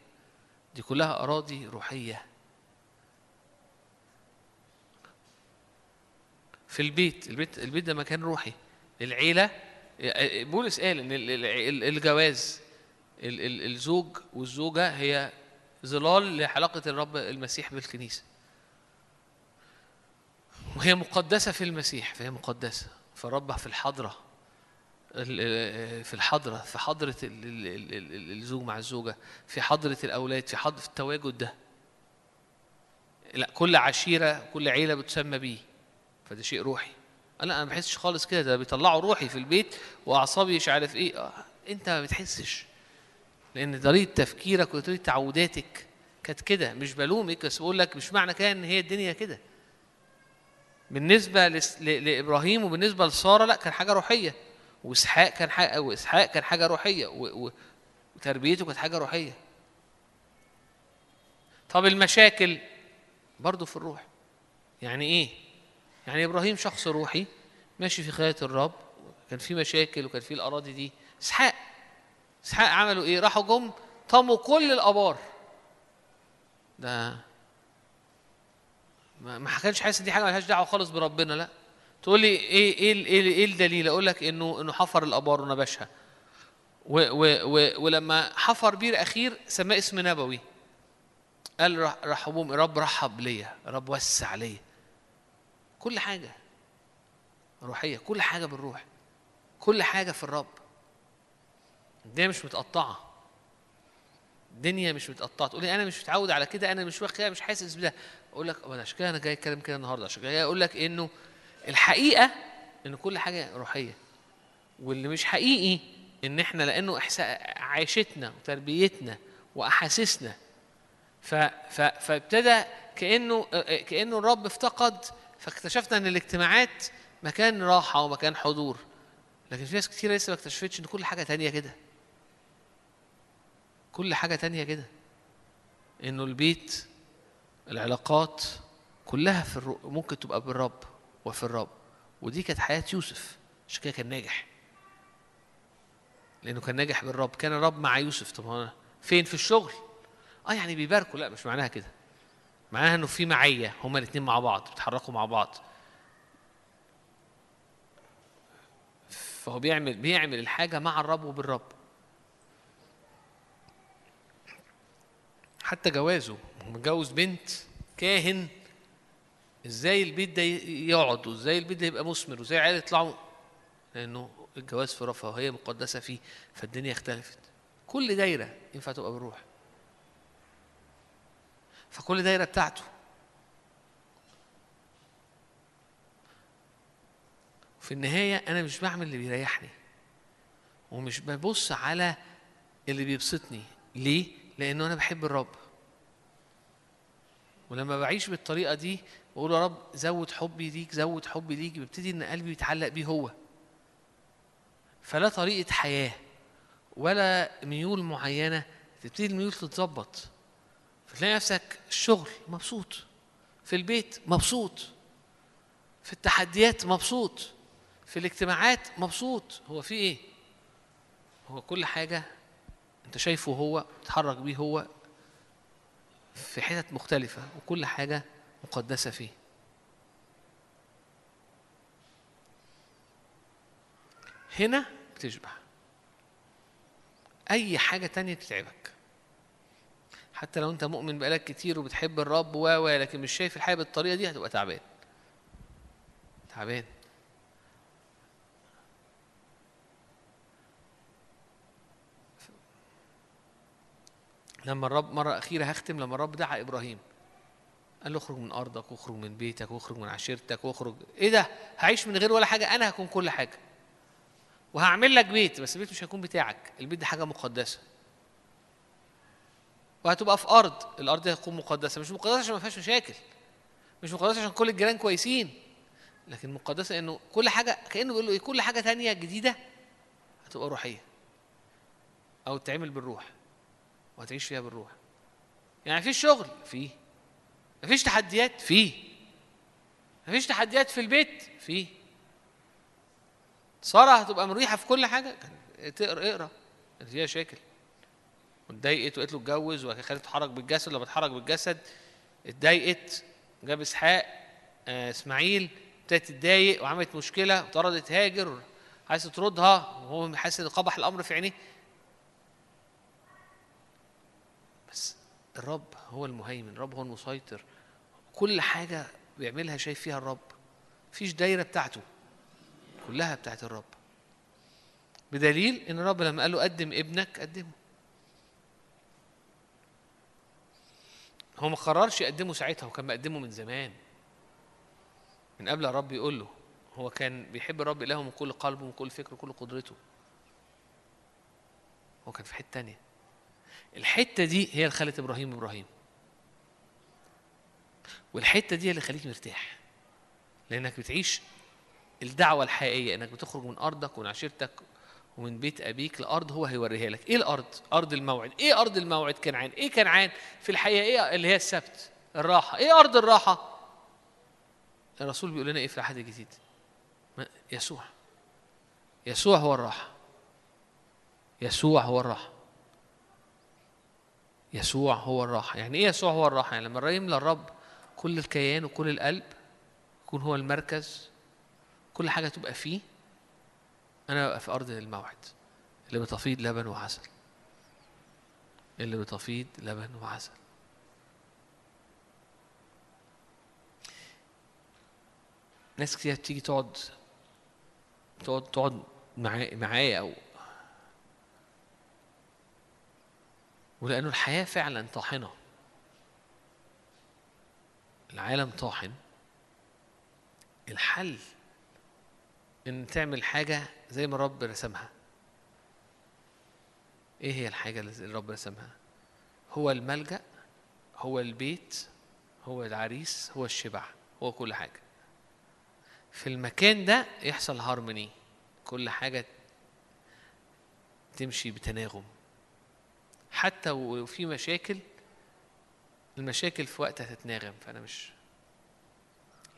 دي كلها أراضي روحية. في البيت البيت البيت ده مكان روحي. العيلة بولس قال إن ال- ال- الجواز ال- ال- الزوج والزوجة هي ظلال لحلقة الرب المسيح بالكنيسة. وهي مقدسة في المسيح فهي مقدسة. فالرب في الحضرة ال- في الحضرة في حضرة ال- ال- ال- ال- الزوج مع الزوجة في حضرة الأولاد في حضرة في التواجد ده. لا كل عشيرة كل عيلة بتسمى بيه. فده شيء روحي. لا أنا ما بحسش خالص كده ده بيطلعوا روحي في البيت وأعصابي مش عارف إيه. آه، أنت ما بتحسش. لأن طريقة تفكيرك وطريقة تعوداتك كانت كده مش بلومك بس بقول لك مش معنى كده إن هي الدنيا كده. بالنسبة لإبراهيم وبالنسبة لسارة لأ كان حاجة روحية. وإسحاق كان حاجة وإسحاق كان حاجة روحية. وتربيته كانت حاجة روحية. طب المشاكل؟ برضه في الروح. يعني إيه؟ يعني إبراهيم شخص روحي ماشي في خيرة الرب كان في مشاكل وكان في الأراضي دي. إسحاق اسحاق عملوا إيه؟ راحوا جم طموا كل الآبار. ده ما كانش حاسس دي حاجة ملهاش دعوة خالص بربنا لا. تقول لي إيه إيه إيه, إيه الدليل؟ أقول لك انه إنه حفر الآبار ونبشها. و و و ولما حفر بير أخير سماه اسم نبوي. قال رحبهم رب رحب ليا رب وسع ليا. كل حاجة روحية كل حاجة بالروح كل حاجة في الرب. الدنيا مش متقطعة. الدنيا مش متقطعة. تقول لي أنا مش متعود على كده أنا مش واخد كده مش حاسس بده. أقول لك أه، عشان كده أنا جاي أتكلم كده النهارده. عشان جاي أقول لك إنه الحقيقة إن كل حاجة روحية. واللي مش حقيقي إن إحنا لأنه عيشتنا وتربيتنا وأحاسيسنا. فابتدى كأنه كأنه الرب افتقد فاكتشفنا إن الاجتماعات مكان راحة ومكان حضور. لكن في ناس كتير لسه ما اكتشفتش إن كل حاجة تانية كده. كل حاجة تانية كده. إنه البيت العلاقات كلها في الرو... ممكن تبقى بالرب وفي الرب. ودي كانت حياة يوسف عشان كده كان ناجح. لأنه كان ناجح بالرب. كان الرب مع يوسف. طب هو فين؟ في الشغل. آه يعني بيباركوا. لا مش معناها كده. معناها إنه في معية. هما الاثنين مع بعض بيتحركوا مع بعض. فهو بيعمل بيعمل الحاجة مع الرب وبالرب. حتى جوازه. متجوز بنت كاهن. إزاي البيت ده يقعد؟ وإزاي البيت ده يبقى مثمر؟ وإزاي العيال يطلعوا؟ لأنه الجواز في رفاهية مقدسة فيه فالدنيا اختلفت. كل دايرة ينفع تبقى بالروح فكل دايرة بتاعته. في النهاية أنا مش بعمل اللي بيريحني. ومش ببص على اللي بيبسطني. ليه؟ لأنه أنا بحب الرب. ولما بعيش بالطريقة دي بقول يا رب زود حبي ليك زود حبي ليك بيبتدي إن قلبي يتعلق بيه هو. فلا طريقة حياة ولا ميول معينة تبتدي الميول تتظبط. فتلاقي نفسك الشغل مبسوط في البيت مبسوط في التحديات مبسوط في الاجتماعات مبسوط. هو في إيه؟ هو كل حاجة أنت شايفه هو بتتحرك بيه هو. في حتت مختلفة وكل حاجة مقدسة فيه. هنا بتشبع. أي حاجة تانية تتعبك حتى لو أنت مؤمن بقالك كتير وبتحب الرب و لكن مش شايف الحياة بالطريقة دي هتبقى تعبان. تعبان. لما الرب مرة أخيرة هختم لما الرب دعا إبراهيم قال له اخرج من أرضك واخرج من بيتك واخرج من عشيرتك واخرج. إيه ده؟ هعيش من غير ولا حاجة. أنا هكون كل حاجة. وهعمل لك بيت بس البيت مش هيكون بتاعك. البيت ده حاجة مقدسة. وهتبقى في أرض. الأرض دي هتكون مقدسة. مش مقدسة عشان ما فيهاش مشاكل. مش مقدسة عشان كل الجيران كويسين. لكن مقدسة إنه كل حاجة كأنه بيقول له إيه كل حاجة تانية جديدة هتبقى روحية. أو تعمل بالروح. وهتعيش فيها بالروح. يعني في شغل فيه. مفيش تحديات فيه. مفيش تحديات في البيت فيه. سارة هتبقى مريحة في كل حاجة؟ تقرأ اقرأ. فيها مشاكل واتضايقت وقالت له اتجوز خلته تتحرك بالجسد. لما اتحرك بالجسد اتضايقت. جاب إسحاق آه إسماعيل ابتدت تتضايق وعملت مشكلة وطردت هاجر. عايز تطردها وهو حاسس إن قبح الأمر في عينيه بس الرب هو المهيمن الرب هو المسيطر. كل حاجة بيعملها شايف فيها الرب. مفيش دايرة بتاعته كلها بتاعت الرب. بدليل إن الرب لما قال له قدم ابنك قدمه. هو ما قررش يقدمه ساعتها هو كان مقدمه من زمان. من قبل الرب يقول له هو كان بيحب الرب إلهه من كل قلبه ومن كل فكره وكل قدرته. هو كان في حتة تانية. الحتة دي هي اللي خلت إبراهيم إبراهيم والحتة دي هي اللي خليك مرتاح لأنك بتعيش الدعوة الحقيقية إنك بتخرج من أرضك ومن عشيرتك ومن بيت أبيك لأرض هو هيوريها لك إيه الأرض؟ أرض الموعد إيه أرض الموعد كنعان؟ إيه كنعان؟ في الحقيقة إيه اللي هي السبت؟ الراحة إيه أرض الراحة؟ الرسول بيقول لنا إيه في العهد الجديد؟ يسوع يسوع هو الراحة يسوع هو الراحة يسوع هو الراحة. يعني إيه يسوع هو الراحة؟ يعني لما الرب يملى الرب كل الكيان وكل القلب يكون هو المركز كل حاجة تبقى فيه. أنا ببقى في أرض الموعد. اللي بتفيض لبن وعسل. اللي بتفيض لبن وعسل. ناس كتير تيجي تقعد تقعد تقعد معايا أو ولأنه الحياة فعلا طاحنة. العالم طاحن. الحل إن تعمل حاجة زي ما الرب رسمها. إيه هي الحاجة اللي الرب رسمها؟ هو الملجأ هو البيت هو العريس هو الشبع هو كل حاجة. في المكان ده يحصل هارموني. كل حاجة تمشي بتناغم. حتى وفي مشاكل المشاكل في وقتها تتناغم فأنا مش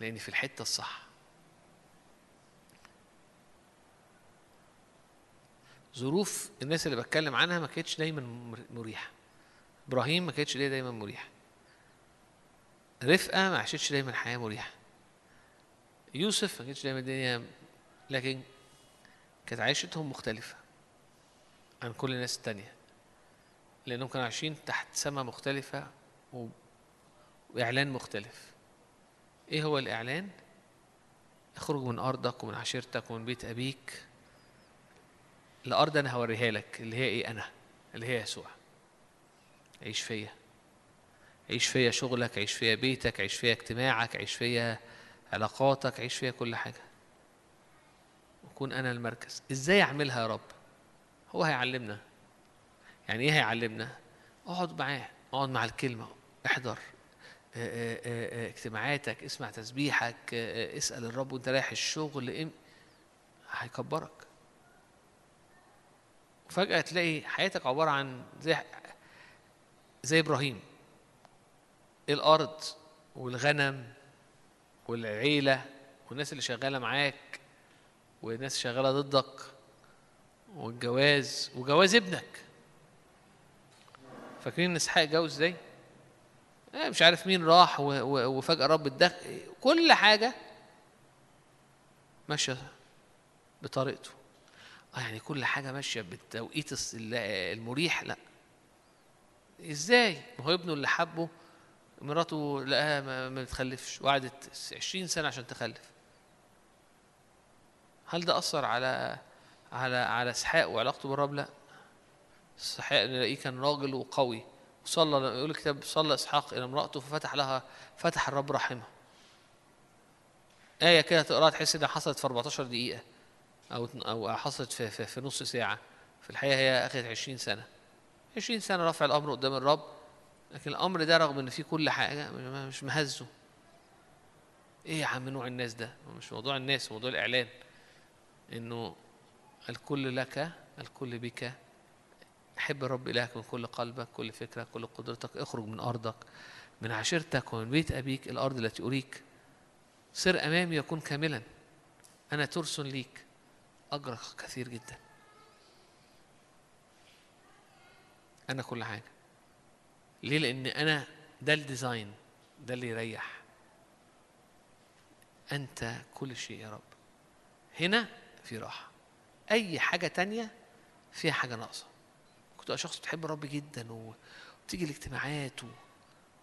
لأني في الحتة الصح. ظروف الناس اللي بتكلم عنها ما كانتش دايما مريحة. إبراهيم ما كانتش دايما مريحة. رفقة ما عاشتش دايما حياة مريحة. يوسف ما كانتش دايما الدنيا لكن كانت عيشتهم مختلفة عن كل الناس التانية. لأنهم كانوا عايشين تحت سماء مختلفة و... وإعلان مختلف. إيه هو الإعلان؟ اخرج من أرضك ومن عشيرتك ومن بيت أبيك. الأرض أنا هوريها لك اللي هي إيه أنا؟ اللي هي يسوع. عيش فيا. عيش فيا شغلك عيش فيا بيتك عيش فيا اجتماعك عيش فيا علاقاتك عيش فيها كل حاجة. وكون أنا المركز. إزاي أعملها يا رب؟ هو هيعلمنا. يعني إيه هيعلمنا؟ اقعد معاه اقعد مع الكلمة احضر اجتماعاتك اسمع تسبيحك اسأل الرب وانت رايح الشغل هيكبرك. وفجأة تلاقي حياتك عبارة عن زي زي إبراهيم. الأرض والغنم والعيلة والناس اللي شغالة معاك والناس شغالة ضدك والجواز وجواز ابنك. فاكرين إن إسحاق جوز إزاي؟ آه مش عارف مين راح وفجأة رب الدخل كل حاجة ماشية بطريقته آه يعني كل حاجة ماشية بالتوقيت المريح لا إزاي؟ ما هو ابنه اللي حبه مراته لقاها ما بتخلفش وقعدت 20 سنة عشان تخلف هل ده أثر على على على إسحاق وعلاقته بالرب؟ لا اسحاق نلاقيه كان راجل وقوي. وصلى يقول الكتاب صلى إسحاق إلى امرأته ففتح لها فتح الرب رحمها آية كده تقراها تحس إنها حصلت في 14 دقيقة أو أو حصلت في, في, في نص ساعة. في الحقيقة هي أخذت 20 سنة. 20 سنة رفع الأمر قدام الرب لكن الأمر ده رغم إن فيه كل حاجة مش مهزه. إيه يا عم نوع الناس ده؟ مش موضوع الناس موضوع الإعلان. إنه الكل لك الكل بك حب الرب إلهك من كل قلبك كل فكرك كل قدرتك اخرج من أرضك من عشيرتك ومن بيت أبيك الأرض التي أريك. سر أمامي يكون كاملا. أنا ترس ليك. أجرك كثير جدا. أنا كل حاجة. ليه؟ لأن أنا ده الديزاين. ده اللي يريح. أنت كل شيء يا رب. هنا في راحة. أي حاجة تانية فيها حاجة ناقصة. كنت شخص بتحب الرب جدا وتيجي الاجتماعات و...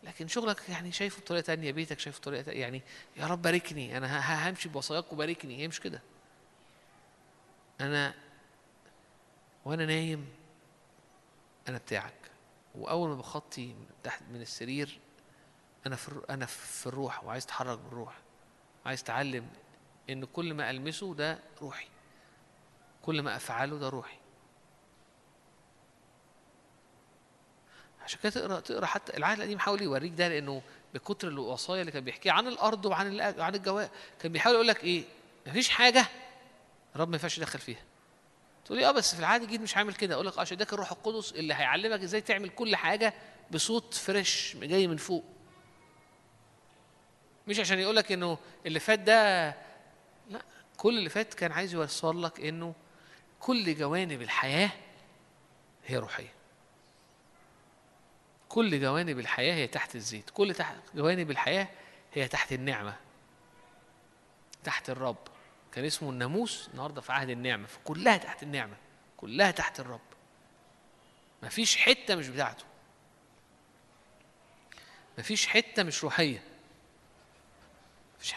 لكن شغلك يعني شايفه بطريقة تانية بيتك شايفه بطريقة تانية يعني يا رب باركني أنا همشي بوصاياك وباركني هي مش كده. أنا وأنا نايم أنا بتاعك. وأول ما بخطي تحت من السرير أنا في أنا في الروح وعايز أتحرك بالروح عايز أتعلم إن كل ما ألمسه ده روحي. كل ما أفعله ده روحي. عشان كده تقرا تقرأ حتى العهد القديم حاول يوريك ده لأنه بكتر الوصايا اللي كان بيحكيها. عن الأرض وعن عن الجواء كان بيحاول يقول لك إيه؟ مفيش حاجة رب ما ينفعش يدخل فيها. تقول لي آه بس في العادي الجديد مش عامل كده. أقول لك آه عشان ده الروح القدس اللي هيعلمك إزاي تعمل كل حاجة بصوت فريش جاي من فوق. مش عشان يقول لك إنه اللي فات ده لا كل اللي فات كان عايز يوصل لك إنه كل جوانب الحياة هي روحية. كل جوانب الحياة هي تحت الزيت كل تحت جوانب الحياة هي تحت النعمة تحت الرب. كان اسمه الناموس النهارده في عهد النعمة فكلها تحت النعمة كلها تحت الرب. مفيش حتة مش بتاعته. مفيش حتة مش روحية. مفيش.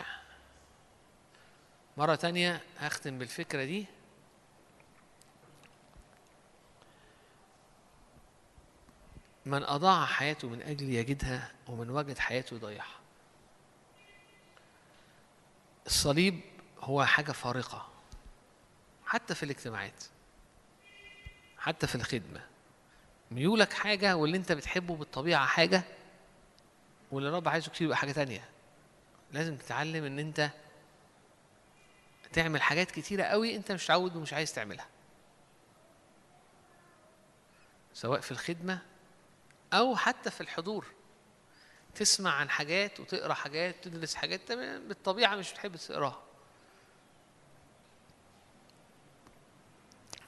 مرة تانية هختم بالفكرة دي. من أضاع حياته من أجل يجدها ومن وجد حياته يضيعها الصليب هو حاجة فارقة حتى في الاجتماعات حتى في الخدمة. ميولك حاجة واللي انت بتحبه بالطبيعة حاجة واللي الرب عايزه كتير يبقى حاجة تانية. لازم تتعلم إن انت تعمل حاجات كتيرة قوي انت مش متعود ومش عايز تعملها. سواء في الخدمة أو حتى في الحضور. تسمع عن حاجات وتقرأ حاجات تدرس حاجات بالطبيعة مش بتحب تقراها.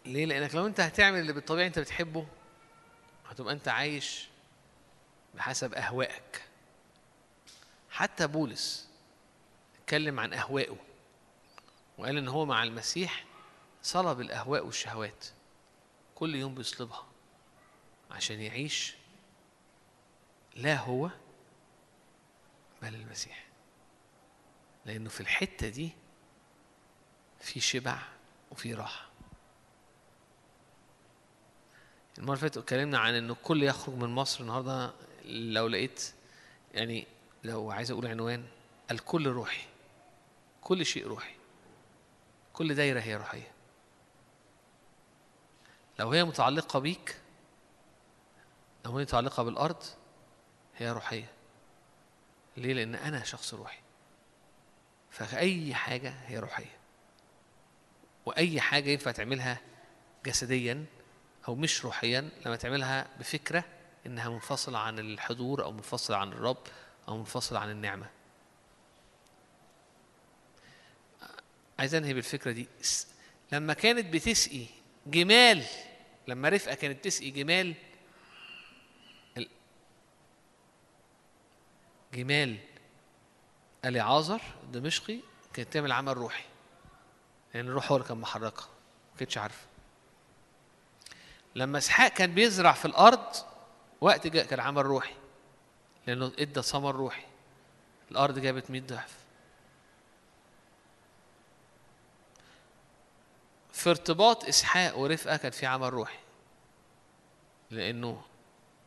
ليه؟ لأنك لو أنت هتعمل اللي بالطبيعة أنت بتحبه هتبقى أنت عايش بحسب أهوائك. حتى بولس اتكلم عن أهوائه وقال إن هو مع المسيح صلب الأهواء والشهوات. كل يوم بيصلبها عشان يعيش لا هو بل المسيح. لأنه في الحتة دي في شبع وفي راحة. المرة اللي فاتت اتكلمنا عن إنه الكل يخرج من مصر النهاردة لو لقيت يعني لو عايز أقول عنوان الكل روحي. كل شيء روحي. كل دايرة هي روحية. لو هي متعلقة بيك لو هي متعلقة بالأرض هي روحية. ليه؟ لأن أنا شخص روحي. فأي حاجة هي روحية. وأي حاجة ينفع تعملها جسديا أو مش روحيا لما تعملها بفكرة إنها منفصلة عن الحضور أو منفصلة عن الرب أو منفصلة عن النعمة. عايز أنهي بالفكرة دي. لما كانت بتسقي جمال لما رفقة كانت تسقي جمال جمال اليعازر الدمشقي كانت تعمل عمل روحي. لأن الروح هو اللي كان محركها. ما كانتش عارفة. لما إسحاق كان بيزرع في الأرض وقت جاء كان عمل روحي. لأنه إدى ثمر روحي. الأرض جابت 100 ضعف. في ارتباط إسحاق ورفقة كان في عمل روحي. لأنه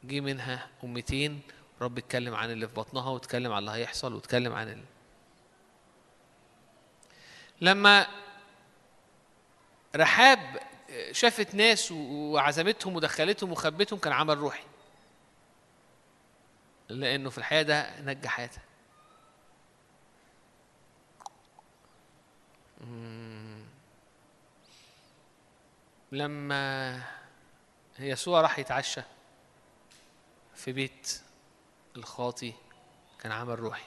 جه منها أمتين رب اتكلم عن اللي في بطنها واتكلم عن اللي هيحصل واتكلم عن ال... لما رحاب شافت ناس وعزمتهم ودخلتهم وخبتهم كان عمل روحي. لأنه في الحياة ده نجى حياتها. لما يسوع راح يتعشى في بيت الخاطي كان عمل روحي.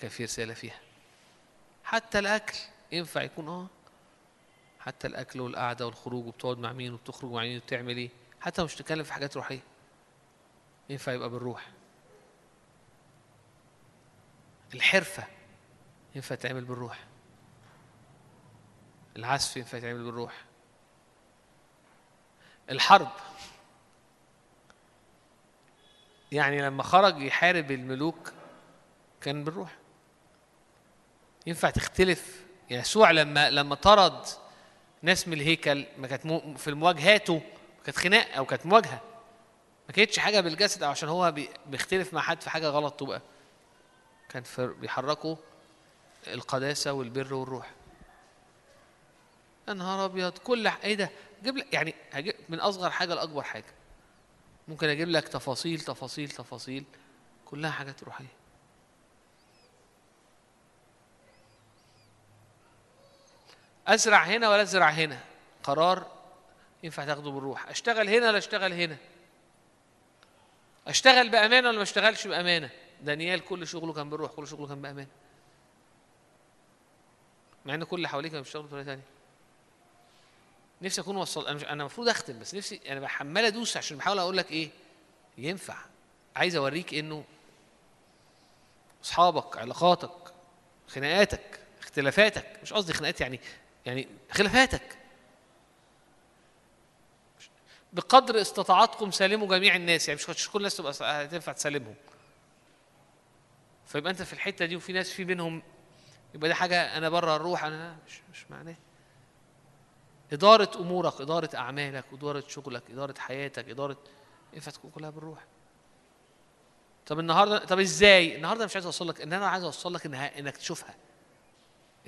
كان في رسالة فيها. حتى الأكل ينفع يكون آه. حتى الأكل والقعدة والخروج وبتقعد مع مين وبتخرج مع مين وبتعمل إيه. حتى مش تتكلم في حاجات روحية. ينفع يبقى بالروح. الحرفة ينفع تعمل بالروح. العزف ينفع تعمل بالروح. الحرب يعني لما خرج يحارب الملوك كان بالروح. ينفع تختلف؟ يسوع لما لما طرد ناس من الهيكل ما كانت في مواجهاته كانت خناق أو كانت مواجهة. ما كانتش حاجة بالجسد أو عشان هو بي- بيختلف مع حد في حاجة غلط تبقى كان بيحركوا القداسة والبر والروح. يا نهار أبيض كل إيه ده؟ أجيب لك يعني هجيب من أصغر حاجة لأكبر حاجة. ممكن أجيب لك تفاصيل تفاصيل تفاصيل. كلها حاجات روحية. أزرع هنا ولا أزرع هنا؟ قرار ينفع تاخده بالروح. أشتغل هنا ولا أشتغل هنا؟ أشتغل بأمانة ولا ما أشتغلش بأمانة؟ دانيال كل شغله كان بالروح كل شغله كان بأمانة. مع إن كل اللي حواليه كانوا بيشتغلوا بطريقة ثانية نفسي أكون وصل أنا أنا المفروض أختم بس نفسي أنا عمال أدوس عشان بحاول أقول لك إيه ينفع. عايز أوريك إنه أصحابك علاقاتك خناقاتك اختلافاتك مش قصدي خناقات يعني يعني خلافاتك. بقدر استطاعتكم سالموا جميع الناس يعني مش كل الناس تبقى هتنفع تسلمهم فيبقى أنت في الحتة دي وفي ناس في بينهم يبقى دي حاجة أنا بره الروح أنا مش مش معناه. إدارة أمورك إدارة أعمالك إدارة شغلك إدارة حياتك إدارة ينفع تكون كلها بالروح. طب النهارده طب إزاي؟ النهارده مش عايز اوصل لك إن أنا عايز اوصل لك إنها إنك تشوفها.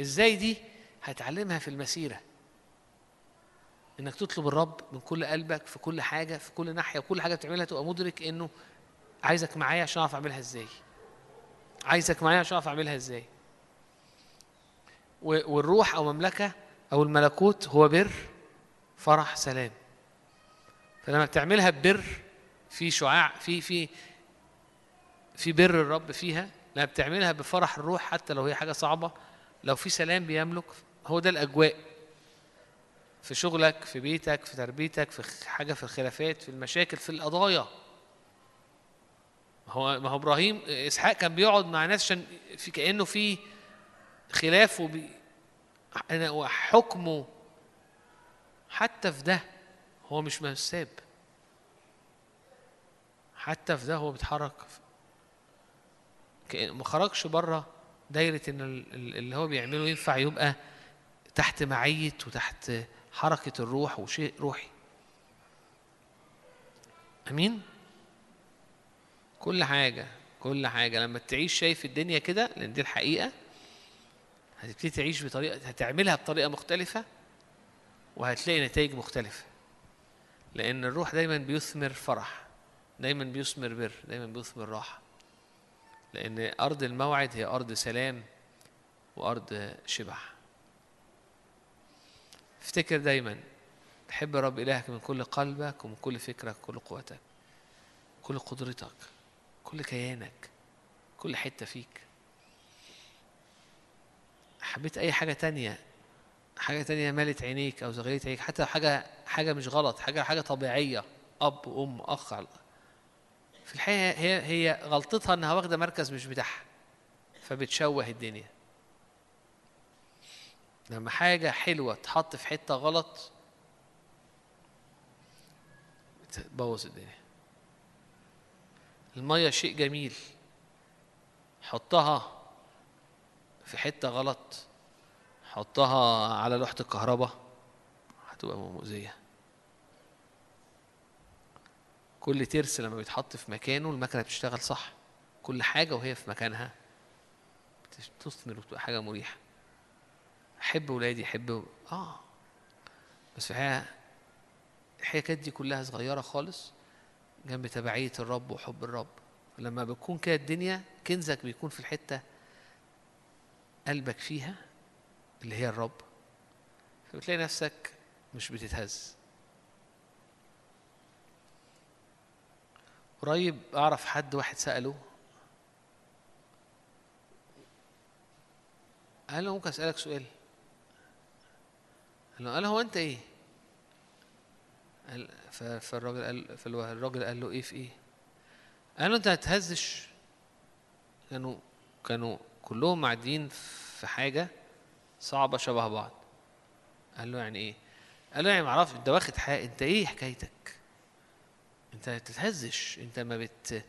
إزاي دي هتعلمها في المسيرة؟ إنك تطلب الرب من كل قلبك في كل حاجة في كل ناحية وكل حاجة بتعملها تبقى مدرك إنه عايزك معايا عشان أعرف أعملها إزاي. عايزك معايا عشان أعرف أعملها إزاي. والروح أو مملكة أو الملكوت هو بر فرح سلام. فلما بتعملها ببر في شعاع في في في بر الرب فيها لما بتعملها بفرح الروح حتى لو هي حاجة صعبة لو في سلام بيملك هو ده الأجواء. في شغلك في بيتك في تربيتك في حاجة في الخلافات في المشاكل في القضايا. هو ما هو إبراهيم إسحاق كان بيقعد مع ناس عشان في كأنه في خلاف وبي أنا- وحكمه حتى في ده هو مش مساب حتى في ده هو بيتحرك. ما خرجش بره ال- ال- اللي هو بيعمله ينفع يبقى تحت معية وتحت حركة الروح وشيء روحي. أمين؟ كل حاجة كل حاجة. لما تعيش شايف الدنيا كده لأن دي الحقيقة هتبتدي تعيش بطريقه هتعملها بطريقة مختلفة وهتلاقي نتائج مختلفة. لأن الروح دايما بيثمر فرح دايما بيثمر بر دايما بيثمر راحة. لأن أرض الموعد هي أرض سلام وأرض شبع. افتكر دايما تحب رب إلهك من كل قلبك ومن كل فكرك كل قوتك كل قدرتك كل كيانك كل حتة فيك. حبيت أي حاجة تانية حاجة تانية مالت عينيك أو زغلت عينيك حتى حاجة حاجة مش غلط حاجة حاجة طبيعية أب أم أخ في الحقيقة هي هي غلطتها إنها واخدة مركز مش بتاعها فبتشوه الدنيا. لما حاجة حلوة تحط في حتة غلط تبوظ الدنيا. المية شيء جميل حطها في حتة غلط حطها على لوحة الكهرباء هتبقى مؤذية. كل ترس لما بيتحط في مكانه المكنة بتشتغل صح. كل حاجة وهي في مكانها بتثمر وبتبقى حاجة مريحة. أحب ولادي أحب آه. بس في الحقيقة الحكايات دي كلها صغيرة خالص جنب تبعية الرب وحب الرب. لما بتكون كده الدنيا كنزك بيكون في الحتة قلبك فيها اللي هي الرب فبتلاقي نفسك مش بتتهز. قريب أعرف حد واحد سأله قال له ممكن أسألك سؤال؟ قال له قال هو أنت إيه؟ قال فالراجل قال فالراجل قال له إيه في إيه؟ قال له أنت هتهزش كانوا كانوا كلهم معديين في حاجة صعبة شبه بعض. قال له يعني إيه؟ قال له يعني ما أعرفش أنت واخد حاجة أنت إيه حكايتك؟ أنت ما بتتهزش أنت ما بت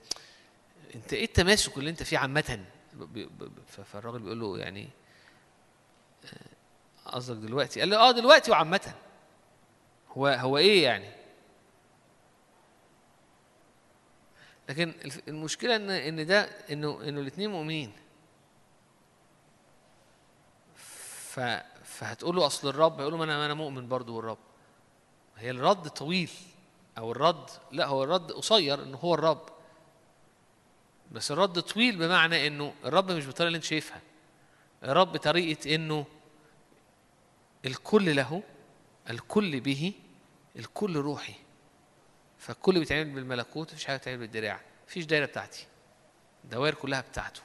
أنت إيه التماسك اللي أنت فيه ف- فالراجل بيقول له يعني آه، قصدك دلوقتي؟ قال له آه دلوقتي وعامة. هو هو إيه يعني؟ لكن المشكلة إن إن ده إنه إنه الاثنين مؤمنين ف فهتقول له أصل الرب هيقول له أنا أنا مؤمن برضه بالرب هي الرد طويل أو الرد لا هو الرد قصير إنه هو الرب. بس الرد طويل بمعنى إنه الرب مش بالطريقة اللي أنت شايفها. الرب طريقة إنه الكل له الكل به الكل روحي. فالكل بيتعمل بالملكوت مفيش حاجة بتتعمل بالدراع. مفيش دايرة بتاعتي. الدوائر كلها بتاعته.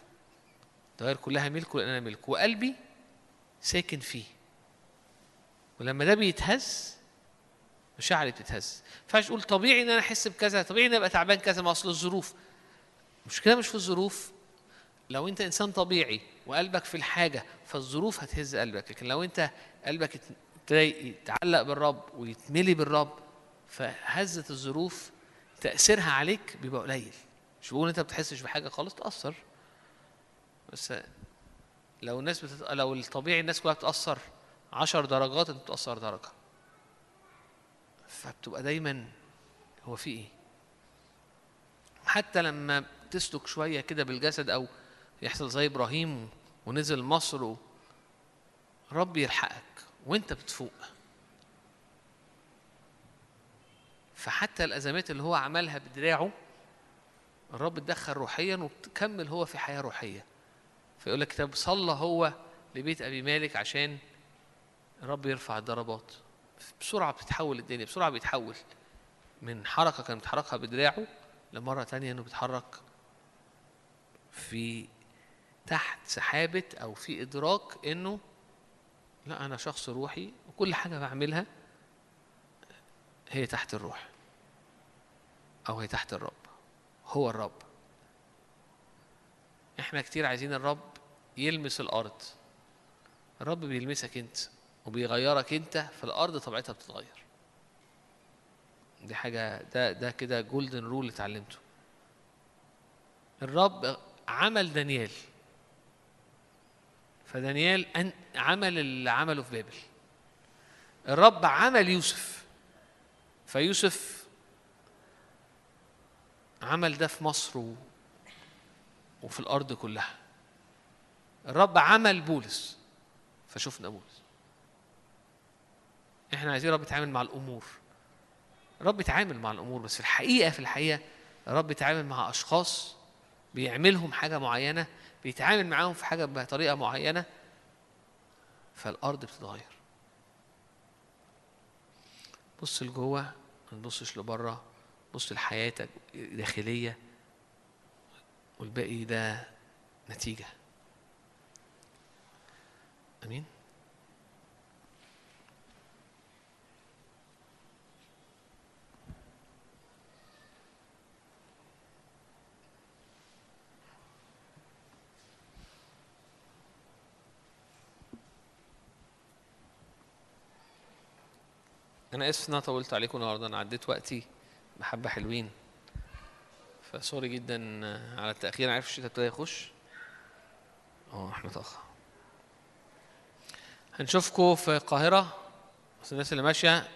الدوائر كلها ملكه لأن أنا ملكه. وقلبي ساكن فيه. ولما ده بيتهز مشاعري بتتهز. ينفعش تقول طبيعي إن أنا أحس بكذا طبيعي إن أبقى تعبان كذا ما أصل الظروف. المشكلة مش في الظروف. لو أنت إنسان طبيعي وقلبك في الحاجة فالظروف هتهز قلبك. لكن لو أنت قلبك يتعلق بالرب ويتملي بالرب فهزه الظروف تأثيرها عليك بيبقى قليل. مش بقول أنت ما بتحسش بحاجة خالص تأثر. بس لو الناس بتت... لو الطبيعي الناس كلها بتاثر عشر درجات انت بتأثر درجة. فبتبقى دايما هو في إيه؟ حتى لما تسلك شوية كده بالجسد أو يحصل زي إبراهيم ونزل مصر و... رب يلحقك وأنت بتفوق. فحتى الأزمات اللي هو عملها بدراعه الرب اتدخل روحيا وكمل هو في حياة روحية. فيقول لك كتاب صلى هو لبيت أبي مالك عشان الرب يرفع الضربات. بسرعة بتتحول الدنيا بسرعة بيتحول. من حركة كان بيتحركها بدراعه لمرة تانية إنه بيتحرك في تحت سحابة أو في إدراك إنه لا أنا شخص روحي وكل حاجة بعملها هي تحت الروح أو هي تحت الرب. هو الرب. إحنا كتير عايزين الرب يلمس الأرض. الرب بيلمسك أنت وبيغيرك أنت فالأرض طبيعتها بتتغير. دي حاجة ده ده كده golden rule اتعلمته. الرب عمل دانيال. فدانيال أن عمل اللي عمله في بابل. الرب عمل يوسف. فيوسف عمل ده في مصر. وفي الأرض كلها. الرب عمل بولس فشفنا بولس. إحنا عايزين الرب يتعامل مع الأمور. الرب يتعامل مع الأمور بس في الحقيقة في الحقيقة الرب يتعامل مع أشخاص بيعملهم حاجة معينة بيتعامل معاهم في حاجة بطريقة معينة فالأرض بتتغير. بص لجوه ما تبصش لبره. بص لحياتك داخليه والباقي ده نتيجة. آمين. أنا آسف إن أنا طولت عليكم النهارده. أنا عديت وقتي بحبة حلوين. فسوري جدا على التأخير. عارف الشتاء ابتدى يخش. أه إحنا تاخر هنشوفكم في القاهرة. بس الناس اللي ماشية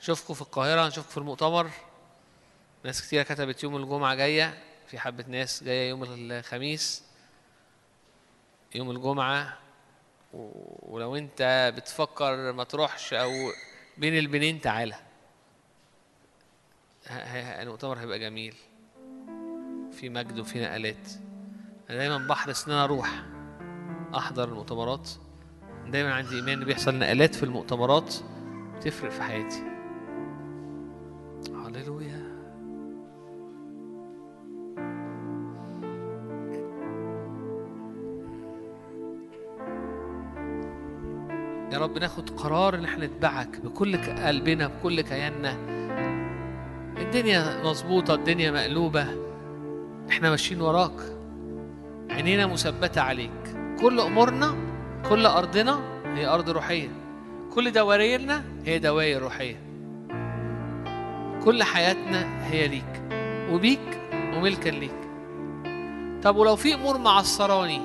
نشوفكم في القاهرة نشوفكم في المؤتمر. ناس كتيرة كتبت يوم الجمعة جاية. في حبة ناس جاية يوم الخميس. يوم الجمعة. ولو انت بتفكر ما تروحش أو بين البنين تعالى. المؤتمر هيبقى جميل. في مجد وفي نقلات. أنا دايما بحرص ان أنا أروح أحضر المؤتمرات. دايما عندي ايمان ان بيحصل نقلات في المؤتمرات بتفرق في حياتي. هللويا. يا رب ناخد قرار إن إحنا نتبعك بكل قلبنا بكل كياننا. الدنيا مظبوطة الدنيا مقلوبة. إحنا ماشيين وراك. عينينا مثبتة عليك. كل أمورنا كل أرضنا هي أرض روحية. كل دوائرنا هي دوائر روحية. كل حياتنا هي ليك. وبيك وملكا ليك. طب ولو في أمور معصراني؟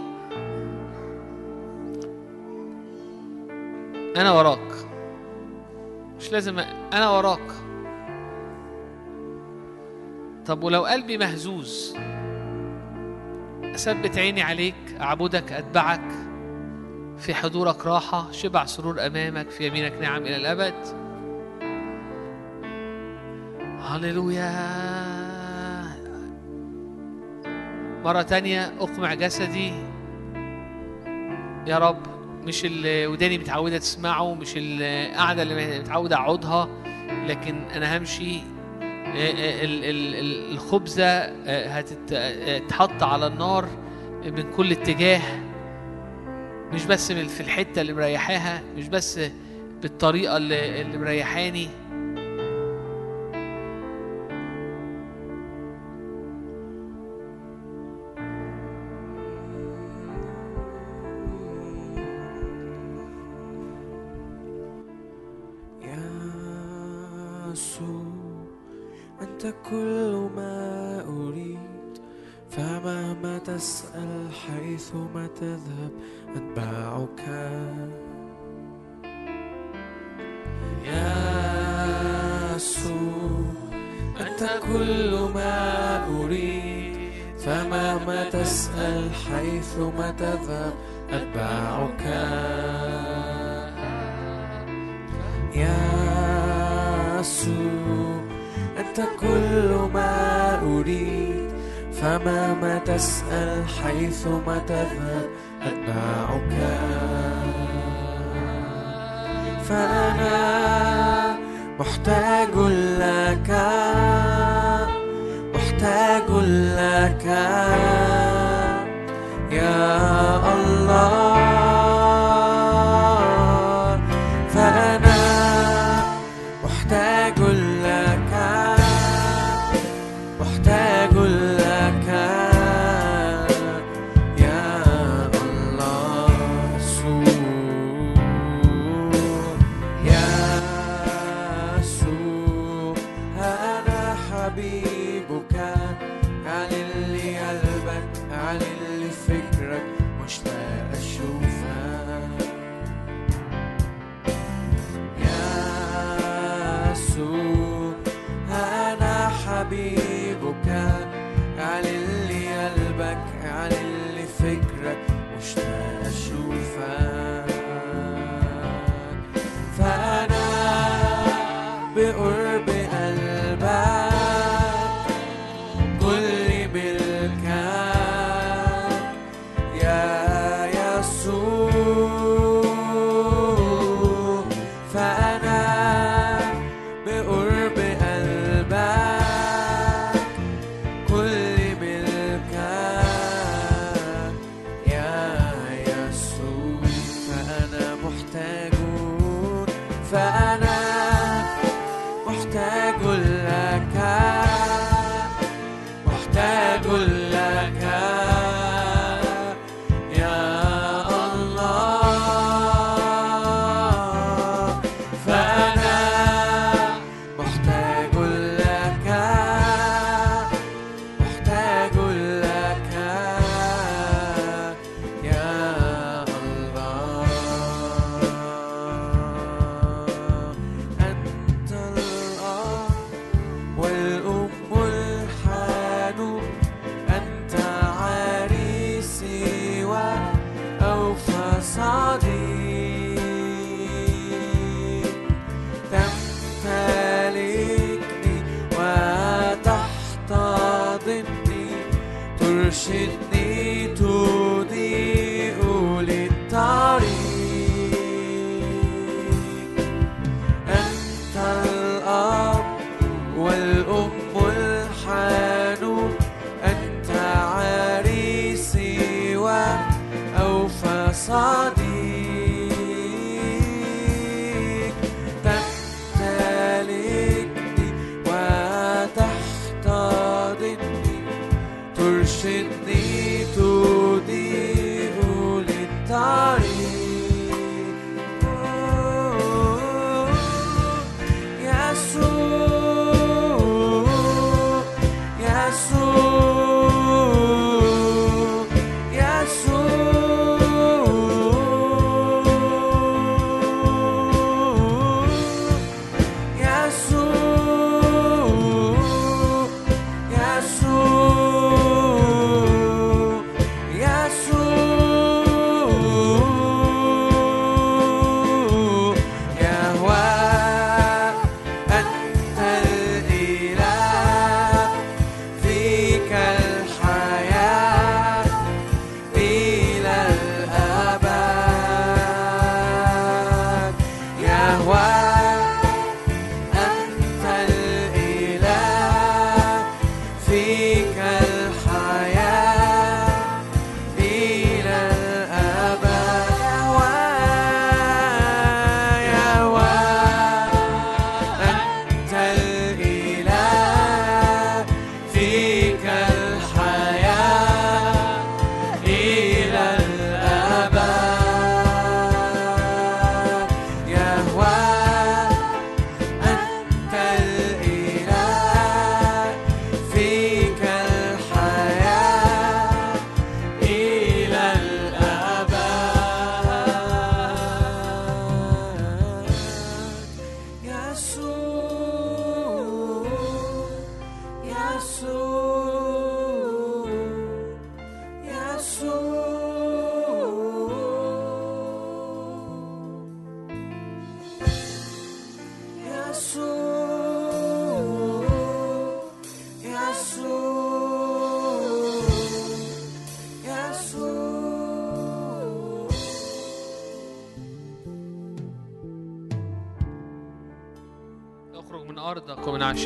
أنا وراك. مش لازم أنا وراك. طب ولو قلبي مهزوز؟ أثبت عيني عليك أعبدك أتبعك. في حضورك راحة شبع سرور أمامك في يمينك نعم إلى الأبد. هللويا. مرة تانية أقمع جسدي. يا رب مش اللي وداني متعودة تسمعه مش القعدة اللي متعودة أقعدها لكن أنا همشي. ال- ال- الخبزة هتتحط على النار من كل اتجاه. مش بس في الحتة اللي مريحاها مش بس بالطريقة اللي مريحاني. حيثما تذهب أتبعك. يا يسوع أنت كل ما أريد. فمهما تسأل حيثما تذهب أتبعك. يا يسوع أنت كل ما أريد. فما ما تسأل حيث ما تذهب أتبعك فأنا محتاج لك محتاج لك. يا الله.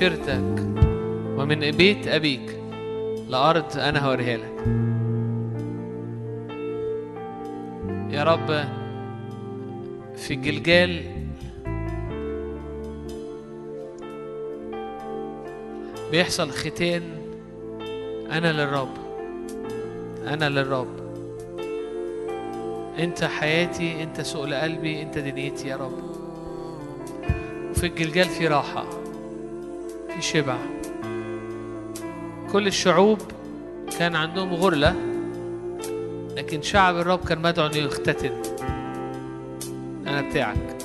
عشيرتك ومن بيت أبيك لأرض أنا هوريها لك. يا رب في جلجال بيحصل ختان أنا للرب أنا للرب. أنت حياتي أنت سؤل قلبي أنت دنيتي يا رب. وفي الجلجال في راحة. في شبع. كل الشعوب كان عندهم غرلة لكن شعب الرب كان مدعو إنه يختتن. أنا بتاعك.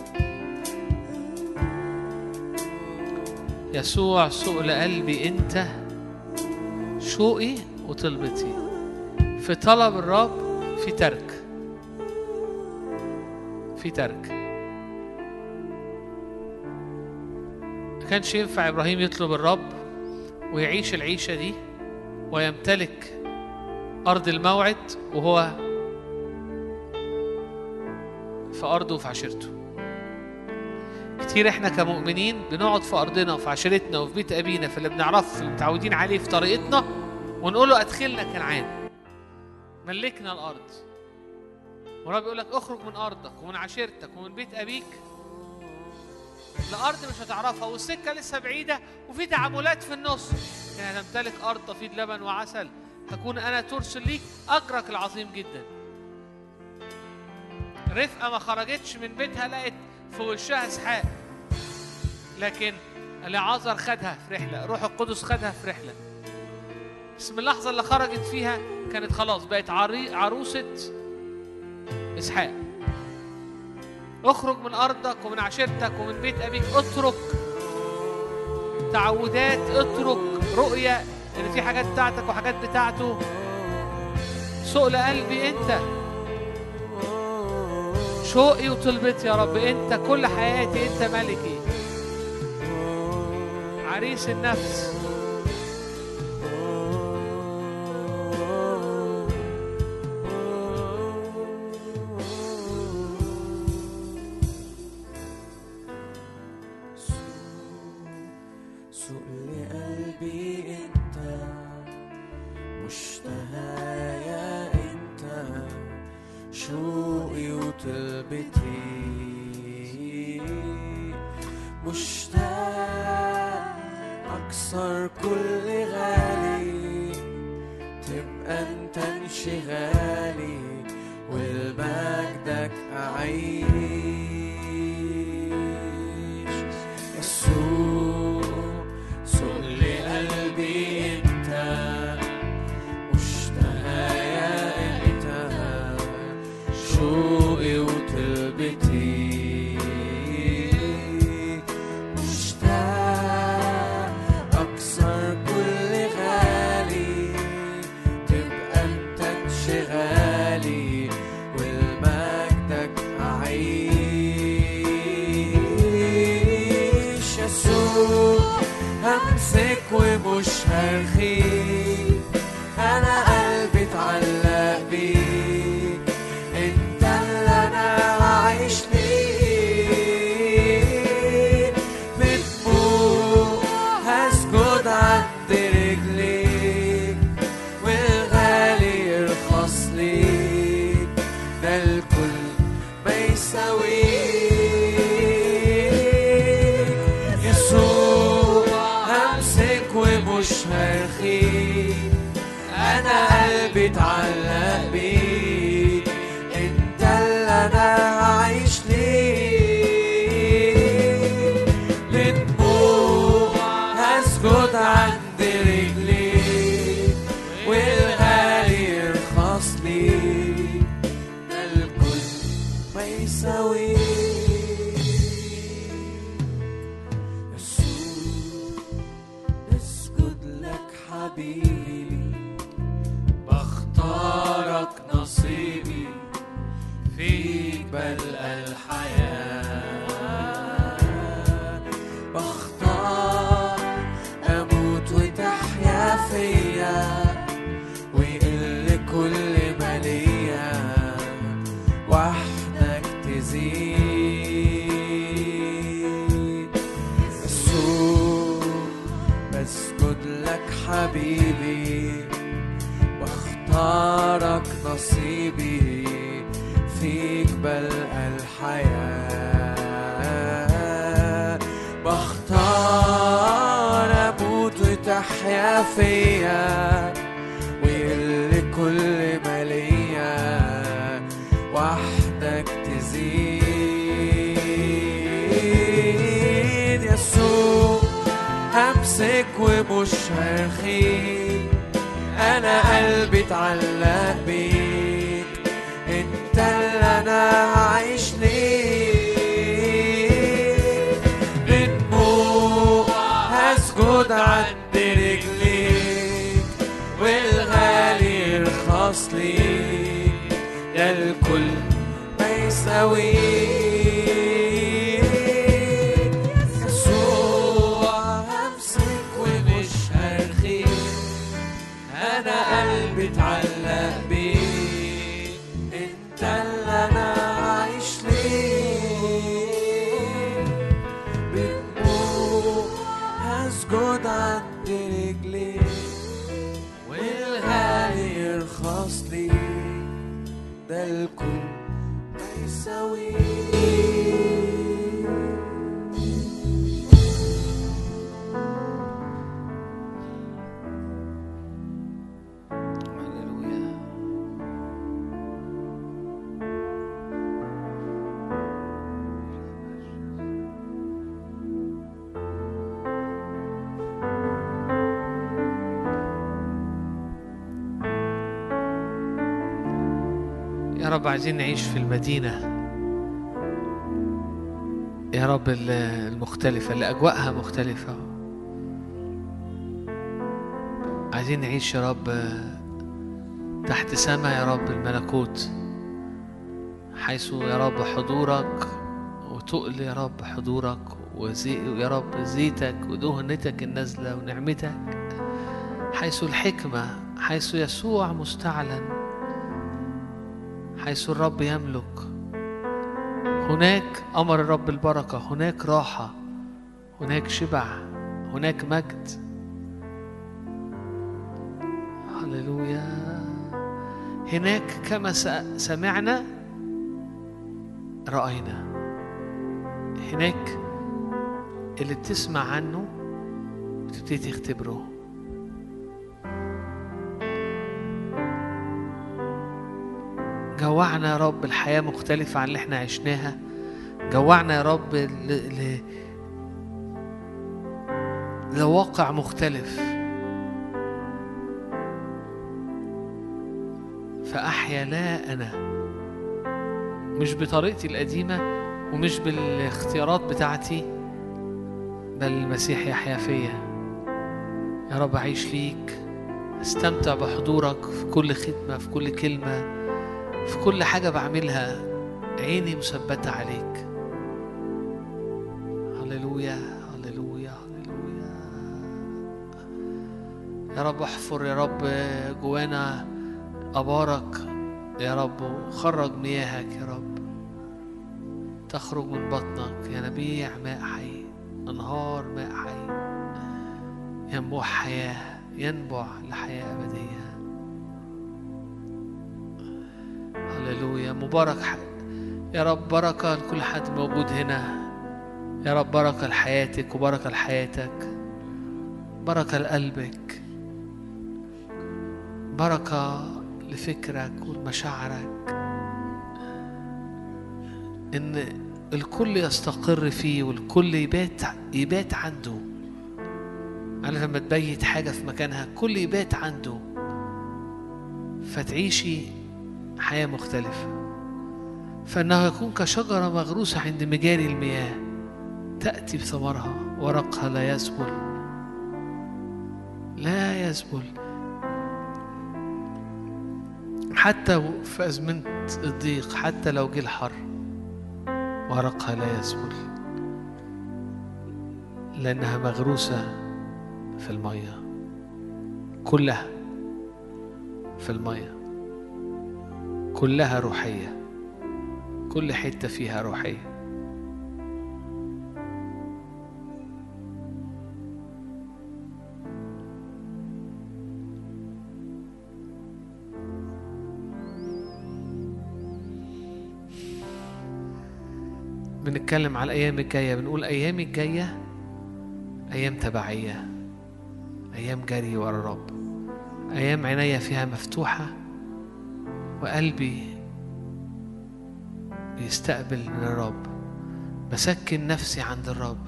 يسوع سؤل قلبي أنت شوقي وطلبتي. في طلب الرب في ترك. في ترك. ما كانش ينفع إبراهيم يطلب الرب ويعيش العيشة دي ويمتلك أرض الموعد وهو في أرضه وفي عشيرته. كتير إحنا كمؤمنين بنقعد في أرضنا وفي عشيرتنا وفي بيت أبينا في اللي بنعرفه في اللي متعودين عليه في طريقتنا ونقول له أدخلنا كنعان. ملكنا الأرض. ورب يقول لك اخرج من أرضك ومن عشيرتك ومن بيت أبيك لارض مش هتعرفها والسكة لسه بعيدة وفي تعاملات في النص. يعني هتمتلك أرض تفيض لبن وعسل هكون أنا ترسل ليك أجرك العظيم جدا. رفقة ما خرجتش من بيتها لقت في وشها اسحاق لكن العازر خدها في رحلة روح القدس خدها في رحلة. بس من اللحظة اللي خرجت فيها كانت خلاص بقت عروسة إسحاق. اخرج من ارضك ومن عشيرتك ومن بيت ابيك اترك تعودات اترك رؤية ان في حاجات بتاعتك وحاجات بتاعته. سؤل قلبي انت. شوقي وطلبتي يا رب انت كل حياتي انت ملكي. عريس النفس. يا رب عايزين نعيش في المدينة. يا رب ال- المختلفة اللي أجواءها مختلفة. عايزين نعيش يا رب تحت سما يا رب الملكوت حيث يا رب حضورك وتقل يا رب حضورك وزي يا رب زيتك ودهنتك النازلة ونعمتك حيث الحكمة حيث يسوع مستعلن. حيث الرب يملك. هناك أمر الرب البركة هناك راحة هناك شبع هناك مجد. هللويا. هناك كما سمعنا رأينا. هناك اللي بتسمع عنه وتبتدي تختبره. جوعنا يا رب الحياة مختلفة عن اللي إحنا عشناها. جوعنا يا رب ل... ل... لواقع مختلف. فأحيا لا أنا. مش بطريقتي القديمة ومش بالاختيارات بتاعتي بل المسيح يحيا فيا. يا رب أعيش ليك أستمتع بحضورك في كل خدمة في كل كلمة. في كل حاجة بعملها عيني مثبتة عليك. هللويا هللويا هللويا. يا رب احفر يا رب جوانا أبارك. يا رب وخرج مياهك يا رب. تخرج من بطنك ينابيع ماء حي أنهار ماء حي. ينبوع حياة ينبع لحياة أبدية. هللويا. مبارك يا رب بركة لكل حد موجود هنا. يا رب بركة لحياتك وبركة لحياتك بركة لقلبك بركة لفكرك ولمشاعرك. إن الكل يستقر فيه والكل يبات يبات عنده. عارف لما تبيت حاجة في مكانها الكل يبات عنده. فتعيشي حياة مختلفة. فإنه يكون كشجرة مغروسة عند مجاري المياه تأتي بثمرها ورقها لا يذبل لا يذبل حتى في أزمنة الضيق حتى لو جه الحر ورقها لا يذبل لأنها مغروسة في المية كلها في المية كلها روحية. كل حتة فيها روحية. بنتكلم على الأيام الجاية. بنقول أيام الجاية أيام تبعية. أيام جري ورا الرب أيام عينيا فيها مفتوحة. وقلبي بيستقبل من الرب. بسكن نفسي عند الرب.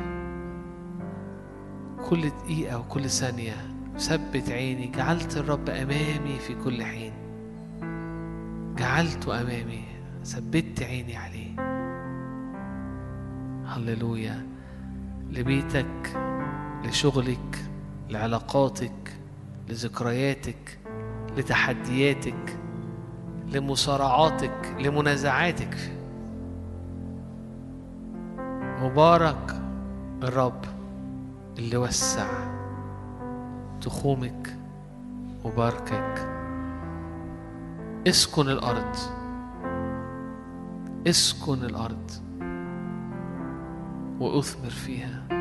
كل دقيقة وكل ثانية ثبت عيني. جعلت الرب أمامي في كل حين. جعلته أمامي. ثبت عيني عليه. هللويا. لبيتك لشغلك لعلاقاتك لذكرياتك لتحدياتك. لمصارعاتك لمنازعاتك. مبارك الرب اللي وسع تخومك وباركك. اسكن الأرض. اسكن الأرض. وأثمر فيها.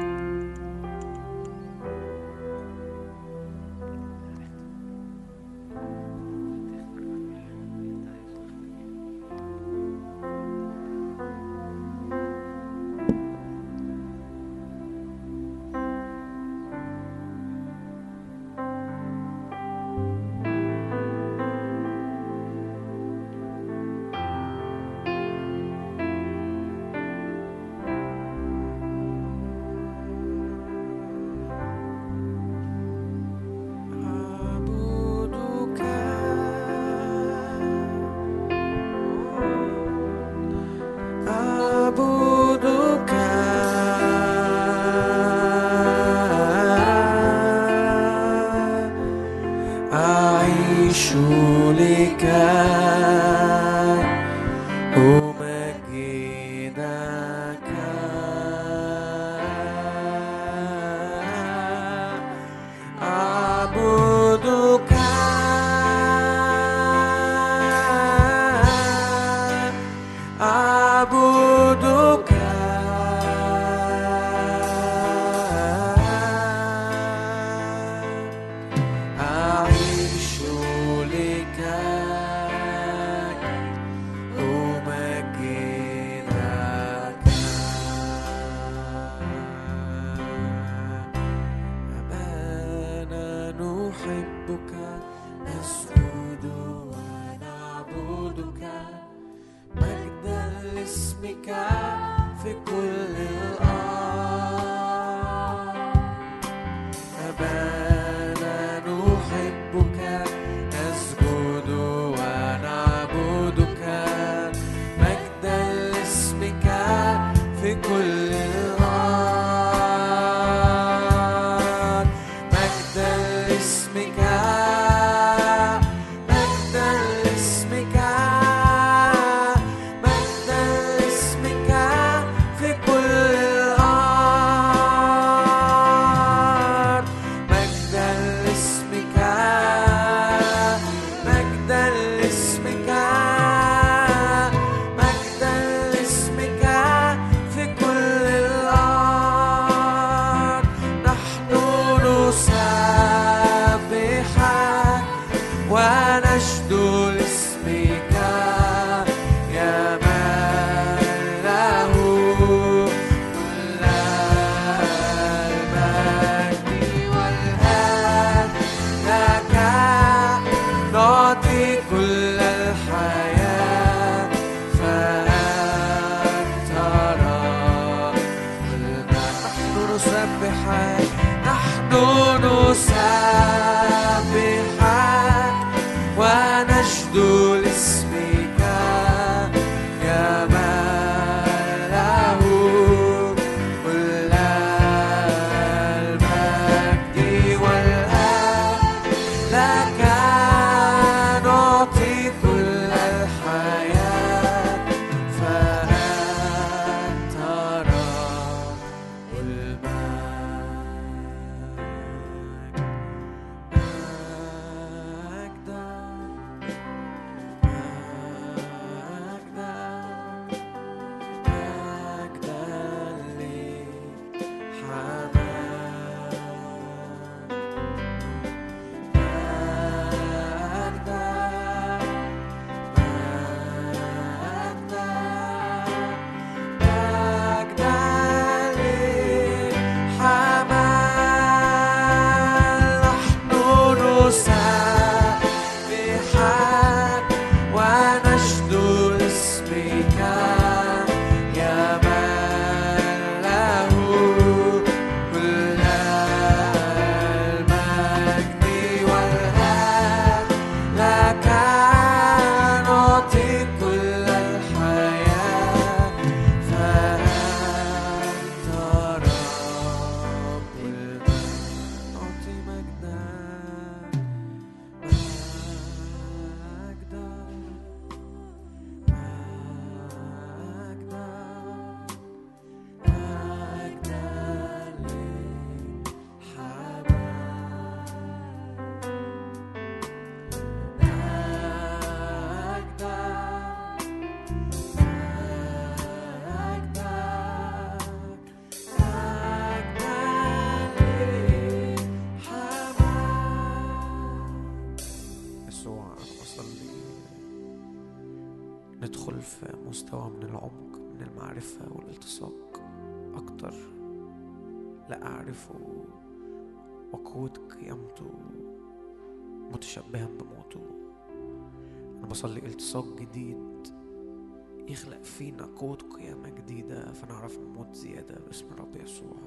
يخلق فينا قوة قيامة جديدة فنعرف نموت زيادة باسم الرب يسوع.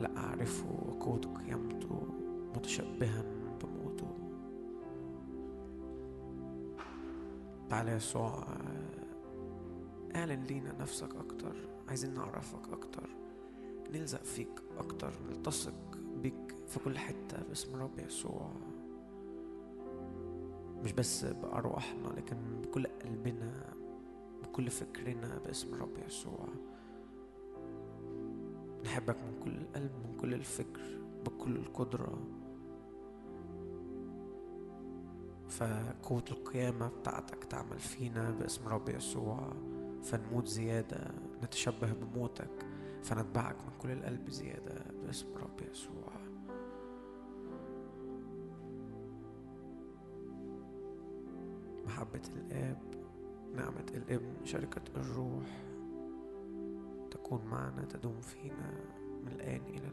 لا أعرفه وقوة قيامته متشبها بموته. تعالى يسوع اعلن لينا نفسك أكتر. عايزين نعرفك أكتر. نلزق فيك أكتر نلتصق بيك في كل حتة باسم الرب يسوع. مش بس بأرواحنا لكن بكل قلبنا بكل فكرنا باسم الرب يسوع. نحبك من كل القلب من كل الفكر بكل القدرة. فقوة القيامة بتاعتك تعمل فينا باسم رب يسوع. فنموت زيادة نتشبه بموتك. فنتبعك من كل القلب زيادة باسم رب يسوع. محبة الآب نعمة الابن شركة الروح تكون معنا تدوم فينا من الآن إلى